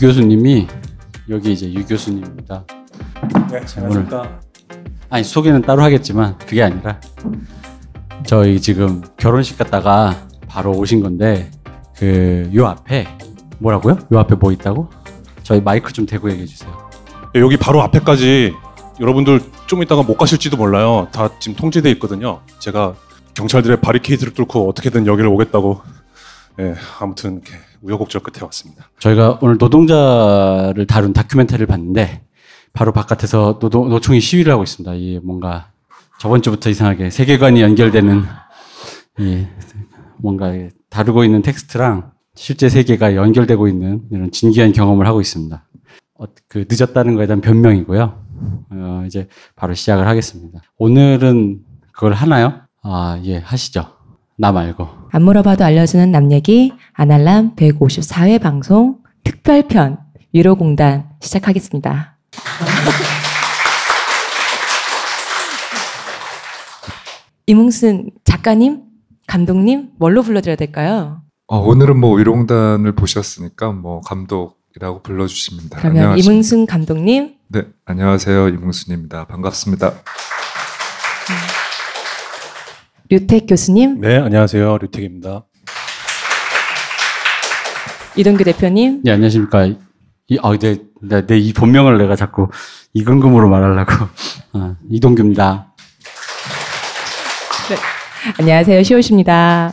유 교수님이 여기 이제 유 교수님입니다. 네, 안녕하십니까. 아니 소개는 따로 하겠지만 그게 아니라 저희 지금 결혼식 갔다가 바로 오신 건데 그 요 앞에 뭐라고요? 요 앞에 뭐 있다고? 저희 마이크 좀 대고 얘기해 주세요. 네, 여기 바로 앞에까지 여러분들 좀 이따가 못 가실지도 몰라요. 다 지금 통제돼 있거든요. 제가 경찰들의 바리케이드를 뚫고 어떻게든 여기를 오겠다고. 네, 아무튼 이렇게 우여곡절 끝에 왔습니다. 저희가 오늘 노동자를 다룬 다큐멘터리를 봤는데 바로 바깥에서 노동, 노총이 시위를 하고 있습니다. 이 뭔가 저번 주부터 이상하게 세계관이 연결되는 이 뭔가 다루고 있는 텍스트랑 실제 세계가 연결되고 있는 이런 진기한 경험을 하고 있습니다. 어, 그 늦었다는 거에 대한 변명이고요. 어, 이제 바로 시작을 하겠습니다. 오늘은 그걸 하나요? 아, 예, 하시죠. 나 말고. 안 물어봐도 알려주는 남 얘기 아날람 154회 방송 특별편 유로공단 시작하겠습니다. 이뭉순 작가님, 감독님 뭘로 불러드려야 될까요? 어, 오늘은 뭐 위롱단을 보셨으니까 뭐 감독이라고 불러주십니다. 그러면 안녕하십니까. 이뭉순 감독님, 네, 안녕하세요 이뭉순입니다. 반갑습니다. 류택 교수님, 네, 안녕하세요. 류택입니다. 이동규 대표님, 예, 안녕하십니까. 이, 아, 내, 내, 내 이 본명을 내가 자꾸 이근금으로 말하려고. 아, 이동규입니다. 안녕하세요 시옷입니다.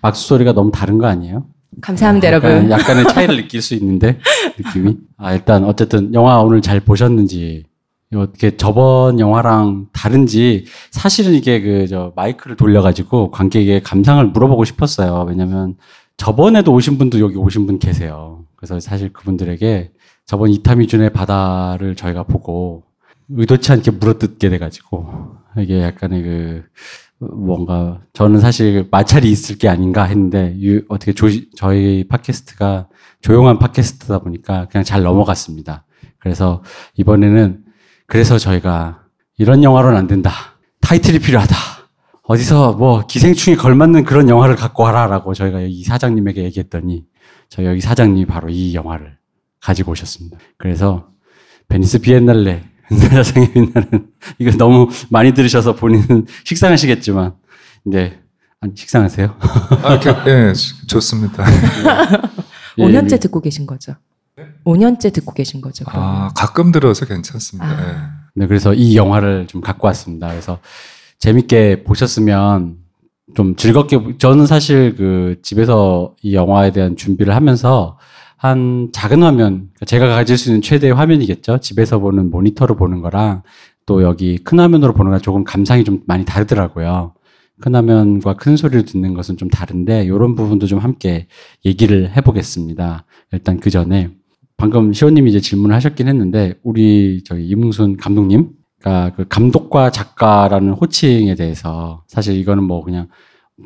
박수 소리가 너무 다른 거 아니에요? 감사합니다 약간, 여러분. 약간의 차이를 느낄 수 있는데, 느낌이. 아, 일단, 어쨌든, 영화 오늘 잘 보셨는지, 어떻게 저번 영화랑 다른지, 사실은 이게 그, 저, 마이크를 돌려가지고 관객의 감상을 물어보고 싶었어요. 왜냐면, 저번에도 오신 분도 여기 오신 분 계세요. 그래서 사실 그분들에게 저번 이타미준의 바다를 저희가 보고, 의도치 않게 물어뜯게 돼가지고, 이게 약간의 그, 뭔가 저는 사실 마찰이 있을 게 아닌가 했는데 유- 어떻게 조, 저희 팟캐스트가 조용한 팟캐스트다 보니까 그냥 잘 넘어갔습니다. 그래서 이번에는 그래서 저희가 이런 영화로는 안 된다. 타이틀이 필요하다. 어디서 뭐 기생충에 걸맞는 그런 영화를 갖고 와라라고 저희가 이 사장님에게 얘기했더니 저희 여기 사장님이 바로 이 영화를 가지고 오셨습니다. 그래서 베니스 비엔날레 은사자상의 빛나는 이거 너무 많이 들으셔서 본인은 식상하시겠지만 이제 아니 식상하세요? 아, 게, 예, 주- 좋습니다. 예, 5년째 듣고 계신 거죠? 5년째 듣고 계신 거죠? 그러면? 아, 가끔 들어서 괜찮습니다. 아. 예. 네, 그래서 이 영화를 좀 갖고 왔습니다. 그래서 재밌게 보셨으면 좀 즐겁게 보- 저는 사실 그 집에서 이 영화에 대한 준비를 하면서 한 작은 화면 그러니까 제가 가질 수 있는 최대의 화면이겠죠. 집에서 보는 모니터로 보는 거랑 또 여기 큰 화면으로 보는 거랑 조금 감상이 좀 많이 다르더라고요. 큰 화면과 큰 소리를 듣는 것은 좀 다른데 이런 부분도 좀 함께 얘기를 해보겠습니다. 일단 그 전에 방금 시호님이 이제 질문을 하셨긴 했는데 우리 저희 이문순 감독님, 그러니까 그 감독과 작가라는 호칭에 대해서 사실 이거는 뭐 그냥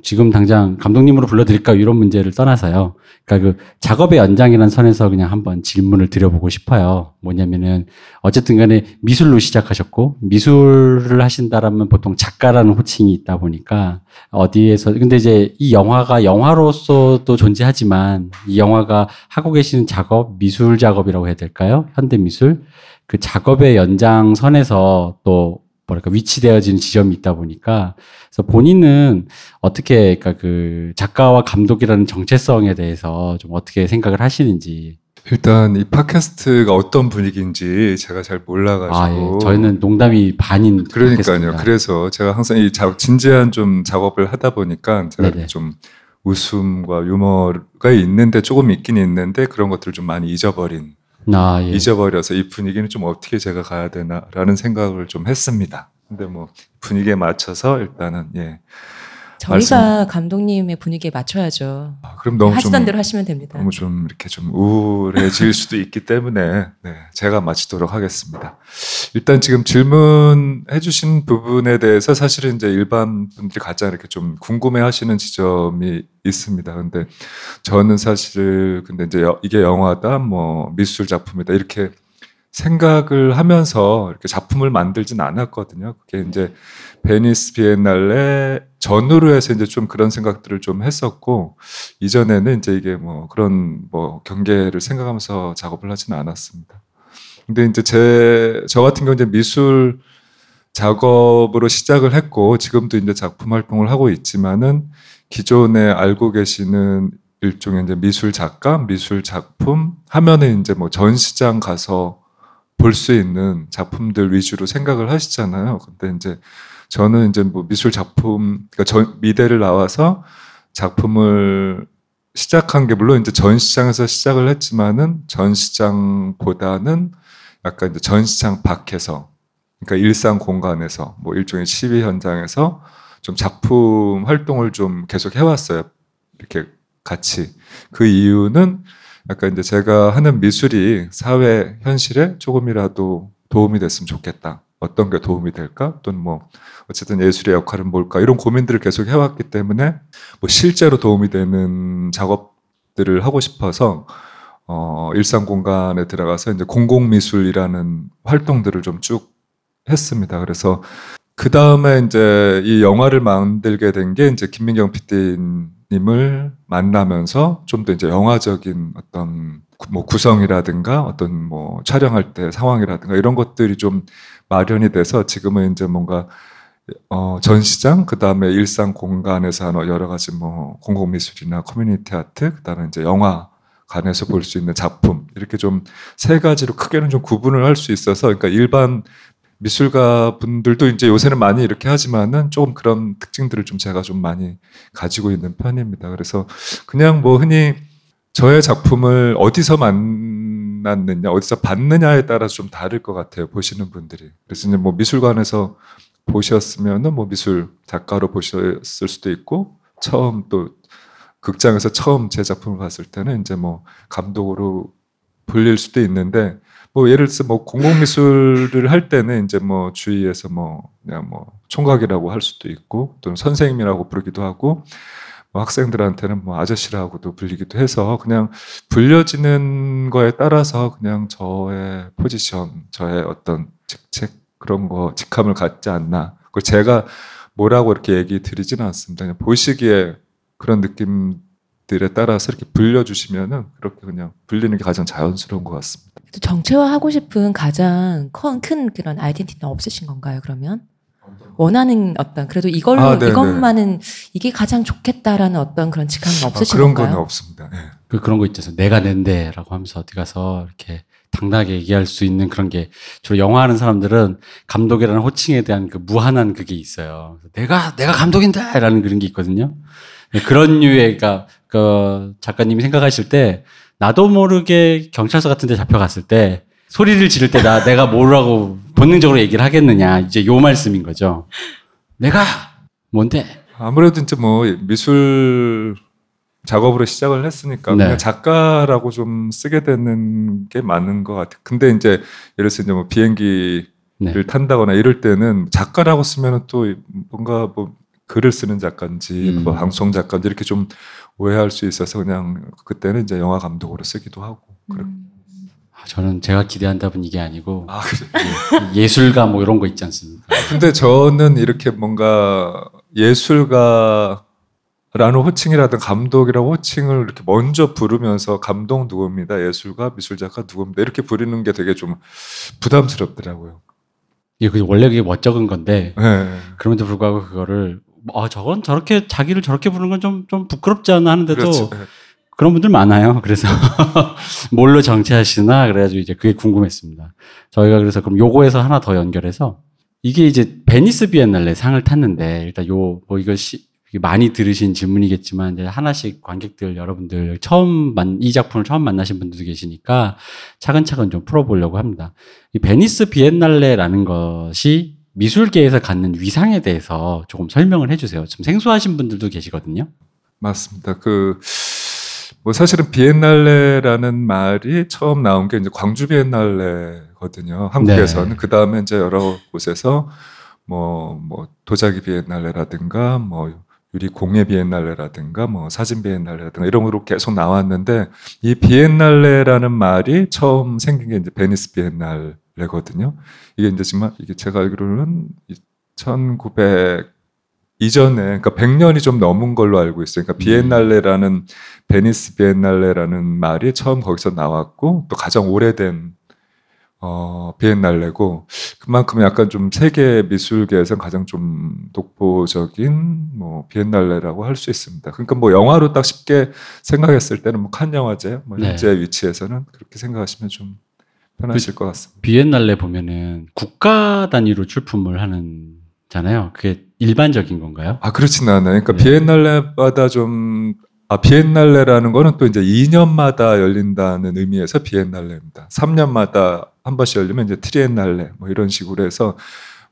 지금 당장 감독님으로 불러드릴까 이런 문제를 떠나서요. 그러니까 그 작업의 연장이라는 선에서 그냥 한번 질문을 드려보고 싶어요. 뭐냐면은 어쨌든 간에 미술로 시작하셨고 미술을 하신다라면 보통 작가라는 호칭이 있다 보니까 어디에서 근데 이제 이 영화가 영화로서도 존재하지만 이 영화가 하고 계시는 작업 미술 작업이라고 해야 될까요? 현대 미술 그 작업의 연장선에서 또 뭐랄까 위치되어지는 지점이 있다 보니까 그래서 본인은 어떻게 그러니까 그 작가와 감독이라는 정체성에 대해서 좀 어떻게 생각을 하시는지 일단 이 팟캐스트가 어떤 분위기인지 제가 잘 몰라가지고. 아 예. 저희는 농담이 반인 그러니까요. 팟캐스트입니다. 그래서 제가 항상 이 자, 진지한 좀 작업을 하다 보니까 제가 네네. 좀 웃음과 유머가 있는데 조금 있긴 있는데 그런 것들을 좀 많이 잊어버린 아, 예. 잊어버려서 이 분위기는 좀 어떻게 제가 가야 되나라는 생각을 좀 했습니다. 근데 뭐 분위기에 맞춰서 일단은 예. 저희가 감독님의 분위기에 맞춰야죠. 아, 그럼 너무 좀 하시던 대로 하시면 됩니다. 너무 좀 이렇게 좀 우울해질 수도 있기 때문에 네, 제가 마치도록 하겠습니다. 일단 지금 질문해주신 부분에 대해서 사실은 이제 일반 분들이 가장 이렇게 좀 궁금해하시는 지점이 있습니다. 근데 저는 사실 근데 이제 여- 이게 영화다, 뭐 미술 작품이다 이렇게 생각을 하면서 이렇게 작품을 만들진 않았거든요. 그게 이제 베니스 비엔날레 전후로 해서 이제 좀 그런 생각들을 좀 했었고 이전에는 이제 이게 뭐 그런 뭐 경계를 생각하면서 작업을 하지는 않았습니다. 근데 이제 제 저 같은 경우 이제 미술 작업으로 시작을 했고 지금도 이제 작품 활동을 하고 있지만은 기존에 알고 계시는 일종의 이제 미술 작가, 미술 작품 하면은 이제 뭐 전시장 가서 볼 수 있는 작품들 위주로 생각을 하시잖아요. 근데 이제 저는 이제 뭐 미술 작품, 그러니까 전, 미대를 나와서 작품을 시작한 게 물론 이제 전시장에서 시작을 했지만은 전시장보다는 약간 이제 전시장 밖에서 그러니까 일상 공간에서 뭐 일종의 시위 현장에서 좀 작품 활동을 좀 계속 해왔어요. 이렇게 같이. 그 이유는 약간 이제 제가 하는 미술이 사회 현실에 조금이라도 도움이 됐으면 좋겠다. 어떤 게 도움이 될까? 또는 뭐 어쨌든 예술의 역할은 뭘까? 이런 고민들을 계속 해왔기 때문에 뭐 실제로 도움이 되는 작업들을 하고 싶어서 어 일상 공간에 들어가서 이제 공공 미술이라는 활동들을 좀 쭉 했습니다. 그래서 그 다음에 이제 이 영화를 만들게 된 게 이제 김민경 PD 님을 만나면서 좀 더 이제 영화적인 어떤 뭐 구성이라든가 어떤 뭐 촬영할 때 상황이라든가 이런 것들이 좀 마련이 돼서 지금은 이제 뭔가 어 전시장 그 다음에 일상 공간에서 하는 여러 가지 뭐 공공 미술이나 커뮤니티 아트 그 다음에 이제 영화 관에서 볼 수 있는 작품 이렇게 좀 세 가지로 크게는 좀 구분을 할 수 있어서 그러니까 일반 미술가 분들도 이제 요새는 많이 이렇게 하지만은 조금 그런 특징들을 좀 제가 좀 많이 가지고 있는 편입니다. 그래서 그냥 뭐 흔히 저의 작품을 어디서 만났느냐, 어디서 봤느냐에 따라서 좀 다를 것 같아요. 보시는 분들이. 그래서 이제 뭐 미술관에서 보셨으면은 뭐 미술 작가로 보셨을 수도 있고 처음 또 극장에서 처음 제 작품을 봤을 때는 이제 뭐 감독으로 불릴 수도 있는데 뭐 예를 들어서 뭐 공공미술을 할 때는 이제 뭐 주위에서 뭐 그냥 뭐 총각이라고 할 수도 있고 또는 선생님이라고 부르기도 하고 뭐 학생들한테는 뭐 아저씨라고도 불리기도 해서 그냥 불려지는 거에 따라서 그냥 저의 포지션, 저의 어떤 직책 그런 거 직함을 갖지 않나. 그 제가 뭐라고 이렇게 얘기 드리지는 않습니다. 그냥 보시기에 그런 느낌 들에 따라서 이렇게 불려주시면은 그렇게 그냥 불리는 게 가장 자연스러운 것 같습니다. 정체화하고 싶은 가장 큰, 큰 그런 아이덴티티는 없으신 건가요? 그러면 원하는 어떤 그래도 이걸로 아. 이것만은 이게 가장 좋겠다라는 어떤 그런 직함은 아, 없으신 그런 건가요? 건 없습니다. 예. 그 그런 거 있잖아요. 내가 낸데라고 하면서 어디 가서 이렇게 당당하게 얘기할 수 있는 그런 게 주로 영화 하는 사람들은 감독이라는 호칭에 대한 그 무한한 그게 있어요. 내가 내가 감독인데라는 그런 게 있거든요. 네, 그런 그러니까 그 작가님이 생각하실 때 나도 모르게 경찰서 같은 데 잡혀갔을 때 소리를 지를 때 나 내가 뭐라고 본능적으로 얘기를 하겠느냐 이제 요 말씀인 거죠. 내가 뭔데? 아무래도 이제 뭐 미술 작업으로 시작을 했으니까 네. 그냥 작가라고 좀 쓰게 되는 게 맞는 것 같아요. 근데 이제 예를 들어서 이제 뭐 비행기를 네. 탄다거나 이럴 때는 작가라고 쓰면은 또 뭔가 뭐 글을 쓰는 작가인지 음. 뭐 방송 작가인지 이렇게 좀 오해할 수 있어서 그냥 그때는 이제 영화 감독으로 쓰기도 하고. 그렇 음. 아, 저는 제가 기대한 답은 이게 아니고 아, 그래. 예술가 뭐 이런 거 있지 않습니까? 근데 저는 이렇게 뭔가 예술가라는 호칭이라든 감독이라고 호칭을 이렇게 먼저 부르면서 감독 누구입니다. 예술가, 미술작가 누구입니다. 이렇게 부르는 게 되게 좀 부담스럽더라고요. 이게 그 원래 그게 멋쩍은 건데 네. 그럼에도 불구하고 그거를 아 저건 저렇게 자기를 저렇게 부르는 건 좀 좀 부끄럽지 않나 하는데도 그렇죠. 네. 그런 분들 많아요. 그래서 뭘로 정치하시나 그래가지고 이제 그게 궁금했습니다. 저희가 그래서 그럼 요거에서 하나 더 연결해서 이게 이제 베니스 비엔날레 상을 탔는데 일단 요 뭐 이거 시, 많이 들으신 질문이겠지만 이제 하나씩 관객들 여러분들 처음 만, 이 작품을 처음 만나신 분들도 계시니까 차근차근 좀 풀어보려고 합니다. 이 베니스 비엔날레라는 것이 미술계에서 갖는 위상에 대해서 조금 설명을 해주세요. 좀 생소하신 분들도 계시거든요. 맞습니다. 그, 뭐 사실은 비엔날레라는 말이 처음 나온 게 이제 광주 비엔날레거든요. 한국에서는. 네. 그 다음에 이제 여러 곳에서 뭐, 뭐, 도자기 비엔날레라든가 뭐, 유리 공예 비엔날레라든가 뭐, 사진 비엔날레라든가 이런 거로 계속 나왔는데 이 비엔날레라는 말이 처음 생긴 게 이제 베니스 비엔날레거든요. 이게 이제 정말 이게 제가 알기로는 1900 이전에 그러니까 100년이 좀 넘은 걸로 알고 있어요. 그러니까 비엔날레라는 베니스 비엔날레라는 말이 처음 거기서 나왔고 또 가장 오래된 어, 비엔날레고 그만큼 약간 좀 세계 미술계에서 가장 좀 독보적인 뭐 비엔날레라고 할 수 있습니다. 그러니까 뭐 영화로 딱 쉽게 생각했을 때는 뭐 칸 영화제 뭐 네. 현재 위치에서는 그렇게 생각하시면 좀 편하실 것 같습니다. 비엔날레 보면은 국가 단위로 출품을 하는 잖아요. 그게 일반적인 건가요? 아 그렇진 않아요. 그러니까 네. 비엔날레마다 좀 아, 비엔날레라는 거는 또 이제 2년마다 열린다는 의미에서 비엔날레입니다. 3년마다 한 번씩 열리면 이제 트리엔날레 뭐 이런 식으로 해서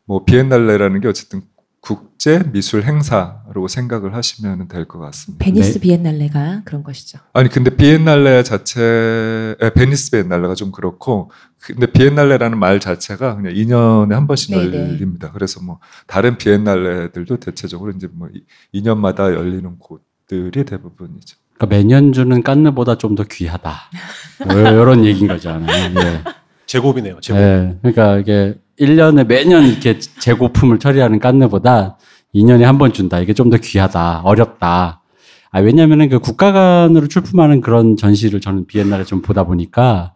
뭐 비엔날레라는 게 어쨌든 국제 미술 행사로 생각을 하시면 될 것 같습니다. 베니스 네. 비엔날레가 그런 것이죠. 아니 근데 비엔날레 자체 에, 베니스 비엔날레가 좀 그렇고 근데 비엔날레라는 말 자체가 그냥 2년에 한 번씩 네, 네. 열립니다. 그래서 뭐 다른 비엔날레들도 대체적으로 이제 뭐 2년마다 열리는 곳들이 대부분이죠. 그러니까 매년 주는 깐느보다 좀 더 귀하다. 이런 얘기인 거잖아요. 예. 제곱이네요. 제곱. 예. 그러니까 이게 1년에 매년 이렇게 재고품을 처리하는 깐느보다 2년에 한 번 준다. 이게 좀 더 귀하다. 어렵다. 아, 왜냐면은 그 국가 간으로 출품하는 그런 전시를 저는 비엔날에 좀 보다 보니까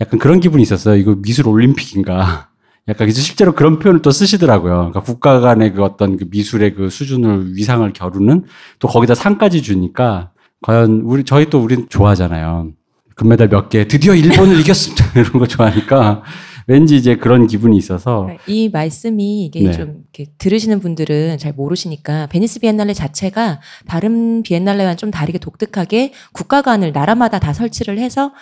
약간 그런 기분이 있었어요. 이거 미술 올림픽인가. 약간 이제 실제로 그런 표현을 또 쓰시더라고요. 그러니까 국가 간의 그 어떤 그 미술의 그 수준을 위상을 겨루는 또 거기다 상까지 주니까 과연 우리 저희 또 우린 좋아하잖아요. 금메달 몇 개 드디어 일본을 이겼습니다. 이런 거 좋아하니까 왠지 이제 그런 기분이 있어서 이 말씀이 이게 네. 좀 이렇게 들으시는 분들은 잘 모르시니까 베니스 비엔날레 자체가 다른 비엔날레와는 좀 다르게 독특하게 국가관을 나라마다 다 설치를 해서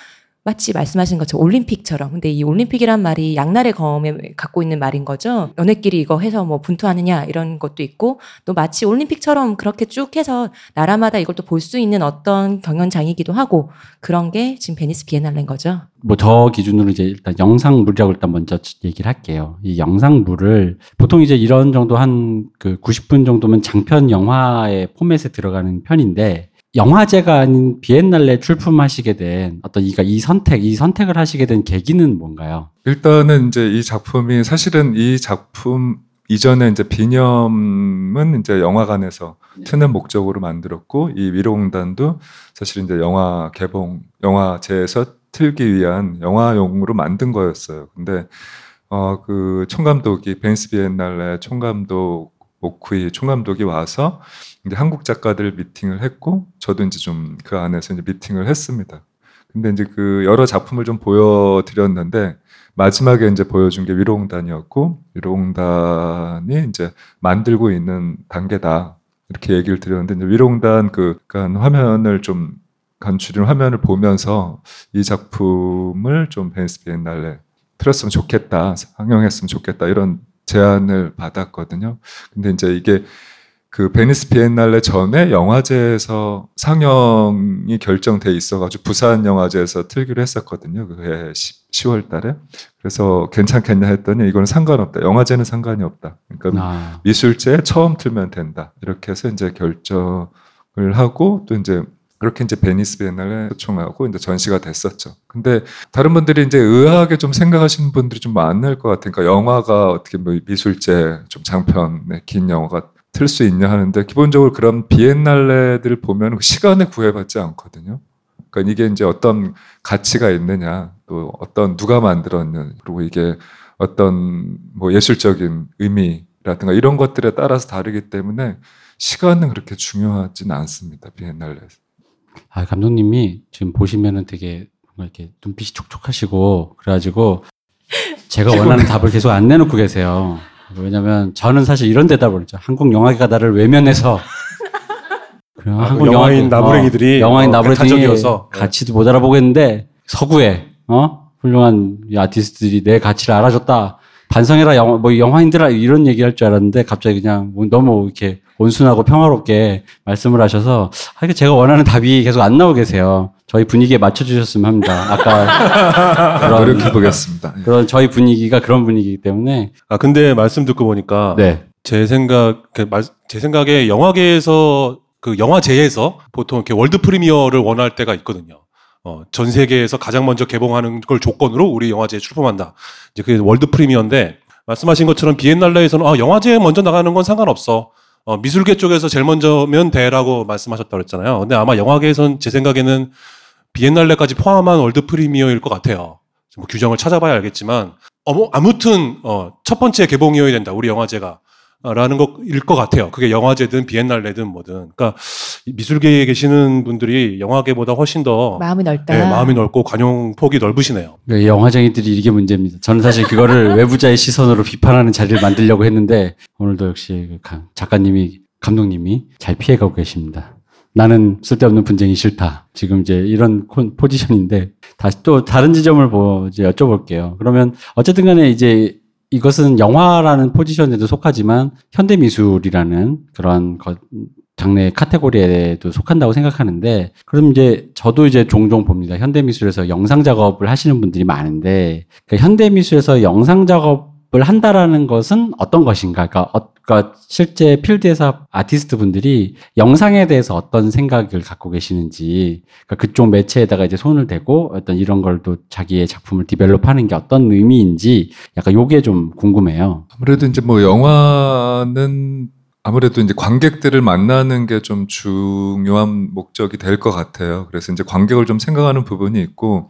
마치 말씀하신 것처럼 올림픽처럼. 근데 이 올림픽이란 말이 양날의 검에 갖고 있는 말인 거죠. 연애끼리 이거 해서 뭐 분투하느냐 이런 것도 있고 또 마치 올림픽처럼 그렇게 쭉 해서 나라마다 이걸 또 볼 수 있는 어떤 경연장이기도 하고 그런 게 지금 베니스 비엔날레인 거죠. 뭐 저 기준으로 이제 일단 영상물이라고 일단 먼저 얘기를 할게요. 이 영상물을 보통 이제 이런 정도 한 그 90분 정도면 장편 영화의 포맷에 들어가는 편인데 영화제가 아닌 비엔날레 출품하시게 된 어떤 이가 이 선택, 이 선택을 하시게 된 계기는 뭔가요? 일단은 이제 이 작품이 사실은 이 작품 이전에 이제 비념은 이제 영화관에서 트는 목적으로 만들었고 이 위로공단도 사실 이제 영화 개봉 영화제에서 틀기 위한 영화용으로 만든 거였어요. 근데 어 그 총감독이 베니스 비엔날레 총감독 오쿠이 총감독이 와서 이제 한국 작가들 미팅을 했고 저도 이제 좀 그 안에서 이제 미팅을 했습니다. 근데 이제 그 여러 작품을 좀 보여드렸는데 마지막에 이제 보여준 게 위로공단이었고 위로공단이 이제 만들고 있는 단계다 이렇게 얘기를 드렸는데 이제 위로공단 그 그러니까 화면을 좀 간추린 화면을 보면서 이 작품을 좀 베니스 비엔날레 틀었으면 좋겠다 상영했으면 좋겠다 이런 제안을 받았거든요. 근데 이제 이게 그 베니스 비엔날레 전에 영화제에서 상영이 결정돼 있어가지고 부산 영화제에서 틀기로 했었거든요. 그해 10월 달에. 그래서 괜찮겠냐 했더니 이거는 상관없다. 영화제는 상관이 없다. 그러니까 아, 미술제에 처음 틀면 된다. 이렇게 해서 이제 결정을 하고 또 이제 그렇게 이제 베니스 비엔날레 초청하고 이제 전시가 됐었죠. 근데 다른 분들이 이제 의아하게 좀 생각하시는 분들이 좀 많을 것 같아요. 그러니까 영화가 어떻게 뭐 미술제 좀 장편의 긴 영화가 틀 수 있냐 하는데 기본적으로 그런 비엔날레들을 보면 그 시간에 구애받지 않거든요. 그러니까 이게 이제 어떤 가치가 있느냐, 또 어떤 누가 만들었느냐, 그리고 이게 어떤 뭐 예술적인 의미라든가 이런 것들에 따라서 다르기 때문에 시간은 그렇게 중요하진 않습니다. 비엔날레에서. 아, 감독님이 지금 보시면은 되게 뭔가 이렇게 눈빛이 촉촉하시고 그래가지고 제가 원하는 답을 계속 안 내놓고 계세요. 왜냐면 저는 사실 이런 대답을 했죠. 한국 영화계가 나를 외면해서 그냥 아, 한국 영화인 영화계- 나부랭이들이, 어, 영화인 어, 나부랭이들이. 가치도 못 알아보겠는데 서구에 어 훌륭한 이 아티스트들이 내 가치를 알아줬다. 반성해라 영화 뭐 영화인들아 이런 얘기할 줄 알았는데 갑자기 그냥 뭐 너무 이렇게 온순하고 평화롭게 말씀을 하셔서 아, 이게 제가 원하는 답이 계속 안 나오고 계세요. 저희 분위기에 맞춰주셨으면 합니다. 아까 그런 노력해 보겠습니다. 그런 저희 분위기가 그런 분위기이기 때문에 아 근데 말씀 듣고 보니까 네. 제 생각 그 말- 제 생각에 영화계에서 그 영화제에서 보통 이렇게 월드 프리미어를 원할 때가 있거든요. 어, 전 세계에서 가장 먼저 개봉하는 걸 조건으로 우리 영화제에 출품한다. 이제 그게 world premiere인데 말씀하신 것처럼 비엔날레에서는 아, 영화제에 먼저 나가는 건 상관없어. 어, 미술계 쪽에서 제일 먼저면 돼라고 말씀하셨다고 그랬잖아요. 근데 아마 영화계에선 제 생각에는 비엔날레까지 포함한 world premiere일 것 같아요. 뭐 규정을 찾아봐야 알겠지만 뭐 아무튼 어, 첫 번째 개봉이어야 된다. 우리 영화제가. 라는 것일 것 같아요. 그게 영화제든 비엔날레든 뭐든. 그러니까 미술계에 계시는 분들이 영화계보다 훨씬 더 마음이 넓다. 네, 마음이 넓고 관용 폭이 넓으시네요. 그러니까 영화쟁이들이 이게 문제입니다. 저는 사실 그거를 외부자의 시선으로 비판하는 자리를 만들려고 했는데 오늘도 역시 그 가- 작가님이 감독님이 잘 피해가고 계십니다. 나는 쓸데없는 분쟁이 싫다. 지금 이제 이런 콘- 포지션인데 다시 또 다른 지점을 뭐 이제 여쭤볼게요. 그러면 어쨌든 간에 이제 이것은 영화라는 포지션에도 속하지만 현대미술이라는 그런 것, 장르의 카테고리에도 속한다고 생각하는데 그럼 이제 저도 이제 종종 봅니다. 현대미술에서 영상 작업을 하시는 분들이 많은데 그러니까 현대미술에서 영상 작업을 한다라는 것은 어떤 것인가? 그러니까, 어, 그러니까 실제 필드에서 아티스트 분들이 영상에 대해서 어떤 생각을 갖고 계시는지 그러니까 그쪽 매체에다가 이제 손을 대고 어떤 이런 걸 또 자기의 작품을 디벨롭하는 게 어떤 의미인지 약간 요게 좀 궁금해요. 아무래도 이제 뭐 영화는 아무래도 이제 관객들을 만나는 게 좀 중요한 목적이 될 것 같아요. 그래서 이제 관객을 좀 생각하는 부분이 있고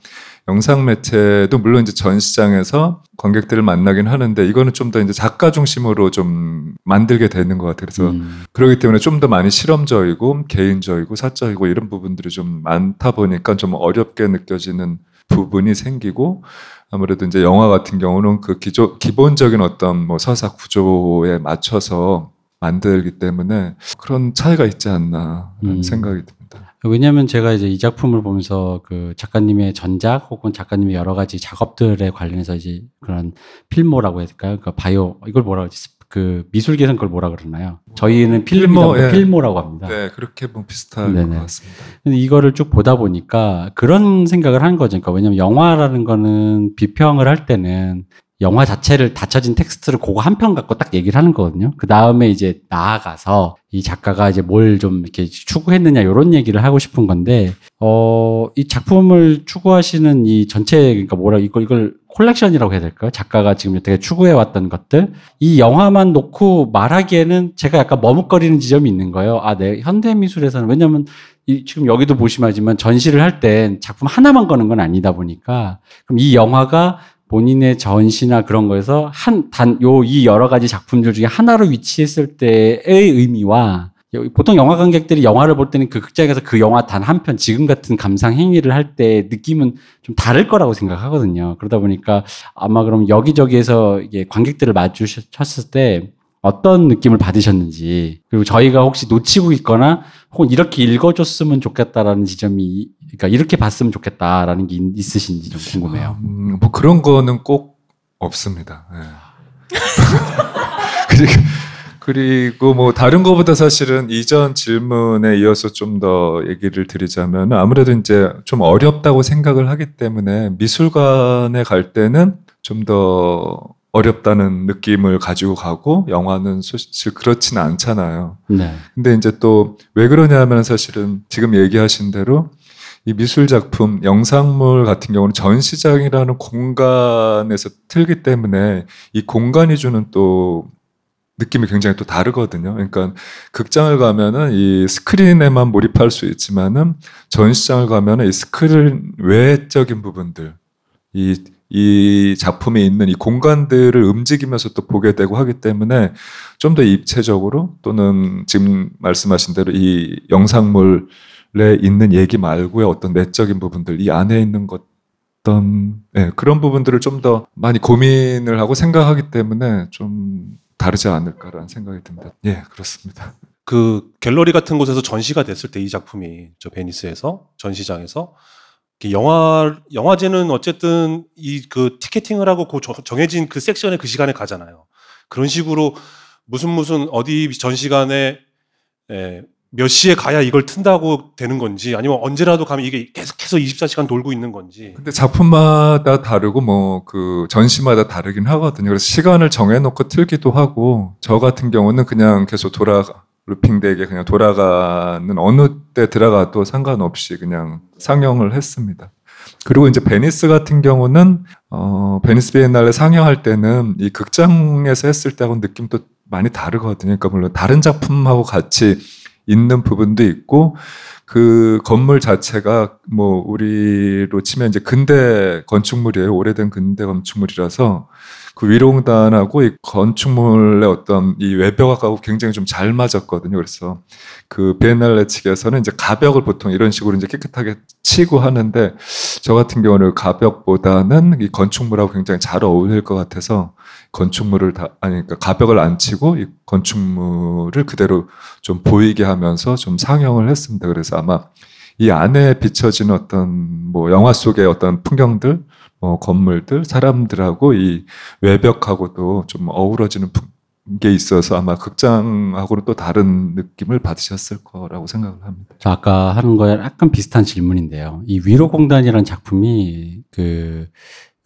영상 매체도 물론 이제 전 시장에서 관객들을 만나긴 하는데 이거는 좀 더 이제 작가 중심으로 좀 만들게 되는 것 같아요. 그래서 음, 그렇기 때문에 좀 더 많이 실험적이고 개인적이고 사적이고 이런 부분들이 좀 많다 보니까 좀 어렵게 느껴지는 부분이 생기고 아무래도 이제 영화 같은 경우는 그 기조, 기본적인 어떤 뭐 서사 구조에 맞춰서 만들기 때문에 그런 차이가 있지 않나라는 음. 생각이 듭니다. 왜냐하면 제가 이제 이 작품을 보면서 그 작가님의 전작 혹은 작가님의 여러 가지 작업들에 관련해서 이제 그런 필모라고 해야 될까요? 그 바이오 이걸 뭐라고 하지? 그 미술계에서는 그걸 뭐라 그러나요? 저희는 필모, 예. 필모라고 합니다. 네, 그렇게 뭐 비슷할 네네. 것 같습니다. 근데 이거를 쭉 보다 보니까 그런 생각을 하는 거죠. 그러니까 왜냐면 영화라는 거는 비평을 할 때는 영화 자체를 닫혀진 텍스트를 그거 한 편 갖고 딱 얘기를 하는 거거든요. 그 다음에 이제 나아가서 이 작가가 이제 뭘 좀 이렇게 추구했느냐 이런 얘기를 하고 싶은 건데 어 이 작품을 추구하시는 이 전체 그러니까 뭐라 이걸 이걸 콜렉션이라고 해야 될까요? 작가가 지금 되게 추구해 왔던 것들 이 영화만 놓고 말하기에는 제가 약간 머뭇거리는 지점이 있는 거예요. 아, 네 현대 미술에서는 왜냐면 이 지금 여기도 보시면 전시를 할 땐 작품 하나만 거는 건 아니다 보니까 그럼 이 영화가 본인의 전시나 그런 거에서 한 단 요 이 여러 가지 작품들 중에 하나로 위치했을 때의 의미와 보통 영화 관객들이 영화를 볼 때는 그 극장에서 그 영화 단 한 편 지금 같은 감상 행위를 할 때 느낌은 좀 다를 거라고 생각하거든요. 그러다 보니까 아마 그럼 여기저기에서 이게 관객들을 마주쳤을 때 어떤 느낌을 받으셨는지 그리고 저희가 혹시 놓치고 있거나 혹은 이렇게 읽어줬으면 좋겠다라는 지점이 그러니까 이렇게 봤으면 좋겠다라는 게 있- 있으신지 좀 궁금해요. 음, 뭐 그런 거는 꼭 없습니다. 예. 그리고, 그리고 뭐 다른 거보다 사실은 이전 질문에 이어서 좀 더 얘기를 드리자면 아무래도 이제 좀 어렵다고 생각을 하기 때문에 미술관에 갈 때는 좀더 어렵다는 느낌을 가지고 가고 영화는 사실 그렇지는 않잖아요. 네. 근데 이제 또 왜 그러냐면 사실은 지금 얘기하신 대로 이 미술 작품, 영상물 같은 경우는 전시장이라는 공간에서 틀기 때문에 이 공간이 주는 또 느낌이 굉장히 또 다르거든요. 그러니까 극장을 가면은 이 스크린에만 몰입할 수 있지만은 전시장을 가면은 이 스크린 외적인 부분들, 이, 이 작품에 있는 이 공간들을 움직이면서 또 보게 되고 하기 때문에 좀 더 입체적으로 또는 지금 말씀하신 대로 이 영상물에 있는 얘기 말고의 어떤 내적인 부분들, 이 안에 있는 것 어떤 예, 그런 부분들을 좀 더 많이 고민을 하고 생각하기 때문에 좀 다르지 않을까라는 생각이 듭니다. 예, 그렇습니다. 그 갤러리 같은 곳에서 전시가 됐을 때 이 작품이 저 베니스에서 전시장에서 영화 영화제는 어쨌든 이 그 티켓팅을 하고 그 정- 정해진 그 섹션에 그 시간에 가잖아요. 그런 식으로 무슨 무슨 어디 전시관에 에, 몇 시에 가야 이걸 튼다고 되는 건지 아니면 언제라도 가면 이게 계속해서 24시간 돌고 있는 건지 근데 작품마다 다르고 뭐 그 전시마다 다르긴 하거든요. 그래서 시간을 정해놓고 틀기도 하고 저 같은 경우는 그냥 계속 돌아가 looping되게 그냥 돌아가는 어느 때 들어가도 상관없이 그냥 상영을 했습니다. 그리고 이제 베니스 같은 경우는 어 베니스 비엔날레 상영할 때는 이 극장에서 했을 때하고 느낌도 많이 다르거든요. 그러니까 물론 다른 작품하고 같이 있는 부분도 있고 그 건물 자체가 뭐 우리로 치면 이제 근대 건축물이에요. 오래된 근대 건축물이라서 그 위로공단하고 이 건축물의 어떤 이 외벽하고 굉장히 좀 잘 맞았거든요. 그래서 그 비엔날레 측에서는 이제 가벽을 보통 이런 식으로 이제 깨끗하게 치고 하는데 저 같은 경우는 가벽보다는 이 건축물하고 굉장히 잘 어울릴 것 같아서 건축물을 다 아니 그러니까 가벽을 안 치고 이 건축물을 그대로 좀 보이게 하면서 좀 상영을 했습니다. 그래서 아마 이 안에 비춰지는 어떤 뭐 영화 속의 어떤 풍경들, 뭐 건물들, 사람들하고 이 외벽하고도 좀 어우러지는 게 있어서 아마 극장하고는 또 다른 느낌을 받으셨을 거라고 생각을 합니다. 저 아까 하는 거에 약간 비슷한 질문인데요. 이 위로공단이라는 작품이 그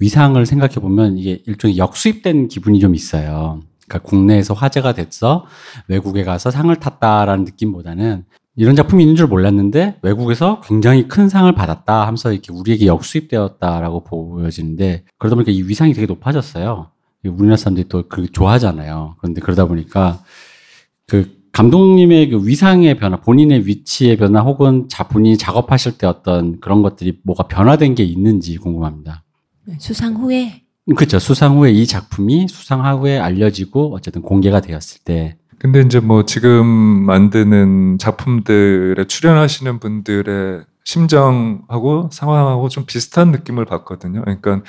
위상을 생각해 보면 이게 일종의 역수입된 기분이 좀 있어요. 그러니까 국내에서 화제가 됐어 외국에 가서 상을 탔다라는 느낌보다는 이런 작품이 있는 줄 몰랐는데 외국에서 굉장히 큰 상을 받았다 하면서 이렇게 우리에게 역수입되었다라고 보여지는데 그러다 보니까 이 위상이 되게 높아졌어요. 우리나라 사람들이 또 그 좋아하잖아요. 그런데 그러다 보니까 그 감독님의 그 위상의 변화, 본인의 위치의 변화 혹은 자본이 작업하실 때 어떤 그런 것들이 뭐가 변화된 게 있는지 궁금합니다. 수상 후에 그렇죠. 수상 후에 이 작품이 수상 후에 알려지고 어쨌든 공개가 되었을 때. 근데 이제 뭐 지금 만드는 작품들에 출연하시는 분들의 심정하고 상황하고 좀 비슷한 느낌을 받거든요. 그러니까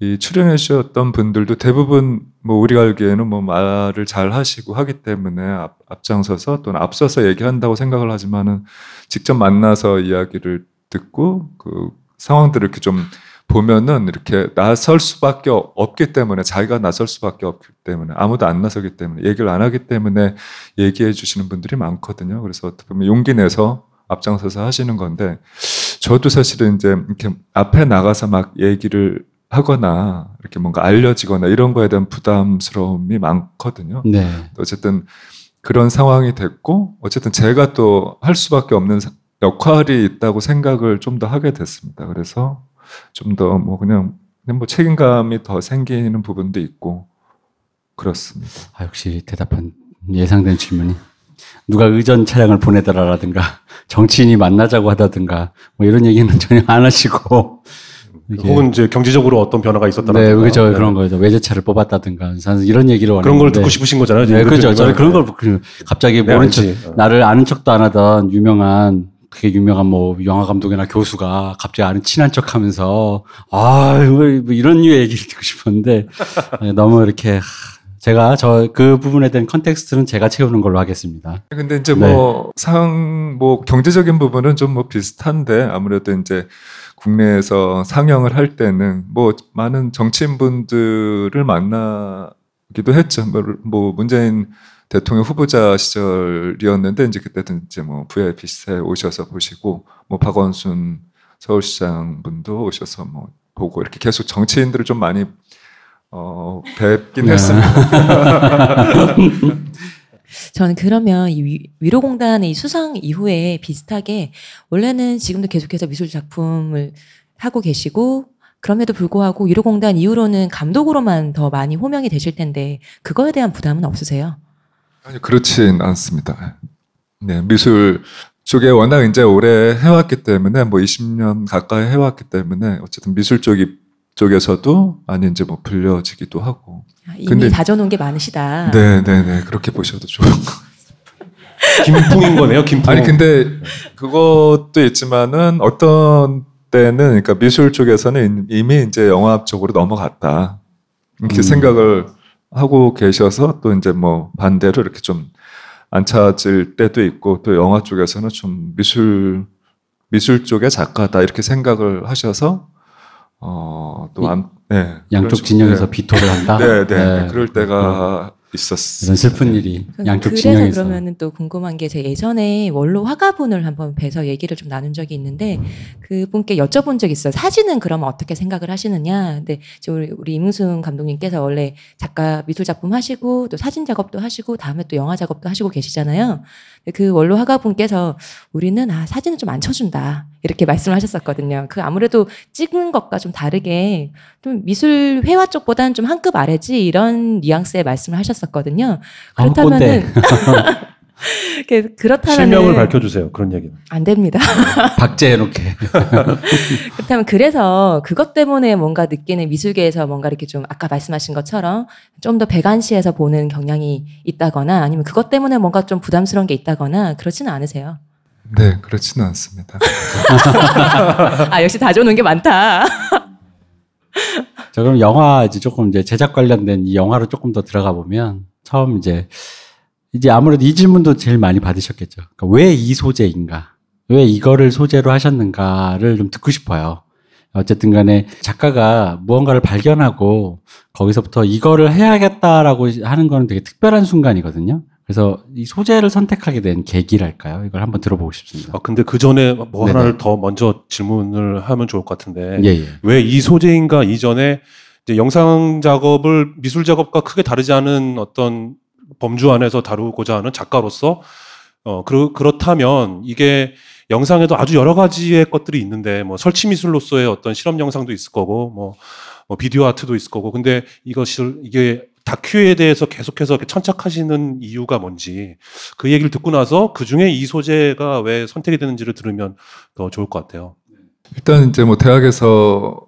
이 출연해 주셨던 분들도 대부분 뭐 우리가 알기에는 뭐 말을 잘 하시고 하기 때문에 앞, 앞장서서 또는 앞서서 얘기한다고 생각을 하지만은 직접 만나서 이야기를 듣고 그 상황들을 이렇게 좀 보면은 이렇게 나설 수밖에 없기 때문에 자기가 나설 수밖에 없기 때문에 아무도 안 나서기 때문에 얘기를 안 하기 때문에 얘기해 주시는 분들이 많거든요. 그래서 어떻게 보면 용기 내서 앞장서서 하시는 건데 저도 사실은 이제 이렇게 앞에 나가서 막 얘기를 하거나 이렇게 뭔가 알려지거나 이런 거에 대한 부담스러움이 많거든요. 네. 어쨌든 그런 상황이 됐고 어쨌든 제가 또 할 수밖에 없는 역할이 있다고 생각을 좀 더 하게 됐습니다. 그래서 좀 더뭐 그냥 그냥 뭐 책임감이 더 생기는 부분도 있고 그렇습니다. 아, 역시 대답한 예상된 질문이 누가 의전 차량을 보내더라라든가 정치인이 만나자고 하다든가 뭐 이런 얘기는 전혀 안 하시고 이게 혹은 이제 경제적으로 어떤 변화가 있었다든가 네, 그죠 그런 거죠 외제차를 뽑았다든가 이런 얘기를 그런 걸 듣고 싶으신 거잖아요. 네, 그렇죠. 저는 그런 걸그 갑자기 네, 모른 척 알지. 어. 나를 아는 척도 안 하던 유명한 되게 유명한 뭐 영화 감독이나 교수가 갑자기 아는 친한 척 하면서 아 뭐 이런 류의 얘기를 듣고 싶었는데 네, 너무 이렇게 하, 제가 저 그 부분에 대한 context는 제가 채우는 걸로 하겠습니다. 근데 이제 네. 뭐 상, 뭐 경제적인 부분은 좀 뭐 비슷한데 아무래도 이제 국내에서 상영을 할 때는 뭐 많은 정치인분들을 만나기도 했죠. 뭐, 뭐 문재인 대통령 후보자 시절이었는데 이제 그때도 이제 뭐 VIP실에 오셔서 보시고 뭐 박원순 서울시장 분도 오셔서 뭐 보고 이렇게 계속 정치인들을 좀 많이 어 뵙긴 네. 했습니다. 저는 그러면 이 위- 위로공단의 이 수상 이후에 비슷하게 원래는 지금도 계속해서 미술 작품을 하고 계시고 그럼에도 불구하고 위로공단 이후로는 감독으로만 더 많이 호명이 되실 텐데 그거에 대한 부담은 없으세요? 아니 그렇진 않습니다. 네 미술 쪽에 워낙 이제 오래 해왔기 때문에 뭐 20년 가까이 해왔기 때문에 어쨌든 미술 쪽이 쪽에서도 많이 이제 뭐 불려지기도 하고. 아, 이미 근데- 다져놓은 게 많으시다. 네, 네, 네 그렇게 보셔도 좋을 것. 김풍인 거네요. 김풍. 아니 근데 그것도 있지만은 어떤 때는 그러니까 미술 쪽에서는 이미 이제 영화 쪽으로 넘어갔다 이렇게 음. 생각을 하고 계셔서 또 이제 뭐 반대로 이렇게 좀 안 찾을 때도 있고 또 영화 쪽에서는 좀 미술 미술 쪽의 작가다 이렇게 생각을 하셔서 어또 안, 네, 양쪽 진영에서 식으로- 비토를 한다. 네, 네, 네, 그럴 때가 있었어요. 이런 슬픈 일이 양쪽 그래서 진영에서 그러면은 또 궁금한 게 제가 예전에 원로 화가분을 한번 뵈서 얘기를 좀 나눈 적이 있는데 그분께 여쭤본 적이 있어요. 사진은 그러면 어떻게 생각을 하시느냐. 근데 지금 우리, 우리 임승 감독님께서 원래 작가 미술 작품 하시고 또 사진 작업도 하시고 다음에 또 영화 작업도 하시고 계시잖아요. 근데 그 원로 화가분께서 우리는 아 사진은 좀 안 쳐준다. 이렇게 말씀을 하셨었거든요. 그 아무래도 찍은 것과 좀 다르게 좀 미술 회화 쪽보다는 좀 한 급 아래지 이런 뉘앙스의 말씀을 하셨 었거든요. 아. 그렇다면은 그- 그렇다면은 실명을 밝혀주세요. 그런 얘기는. 안 됩니다. 박제해놓게. 그렇다면 그래서 그것 때문에 뭔가 느끼는 미술계에서 뭔가 이렇게 좀 아까 말씀하신 것처럼 좀 더 배관시해서 보는 경향이 있다거나 아니면 그것 때문에 뭔가 좀 부담스러운 게 있다거나 그렇지는 않으세요. 네, 그렇지는 않습니다. 아 역시 다져놓은 게 많다. 자, 그럼 영화 이제 조금 이제 제작 관련된 이 영화로 조금 더 들어가 보면 처음 이제 이제 아무래도 이 질문도 제일 많이 받으셨겠죠. 그러니까 왜 이 소재인가? 왜 이거를 소재로 하셨는가를 좀 듣고 싶어요. 어쨌든 간에 작가가 무언가를 발견하고 거기서부터 이거를 해야겠다라고 하는 거는 되게 특별한 순간이거든요. 그래서 이 소재를 선택하게 된 계기랄까요? 이걸 한번 들어보고 싶습니다. 아, 근데 그 전에 뭐 네네. 하나를 더 먼저 질문을 하면 좋을 것 같은데. 예, 예. 왜이 소재인가 이전에 이제 영상 작업을 미술 작업과 크게 다르지 않은 어떤 범주 안에서 다루고자 하는 작가로서 어 그렇 그렇다면 이게 영상에도 아주 여러 가지의 것들이 있는데 뭐 설치 미술로서의 어떤 실험 영상도 있을 거고 뭐, 뭐 비디오 아트도 있을 거고 근데 이것을 이게 다큐에 대해서 계속해서 천착하시는 이유가 뭔지 그 얘기를 듣고 나서 그 중에 이 소재가 왜 선택이 되는지를 들으면 더 좋을 것 같아요. 일단 이제 뭐 대학에서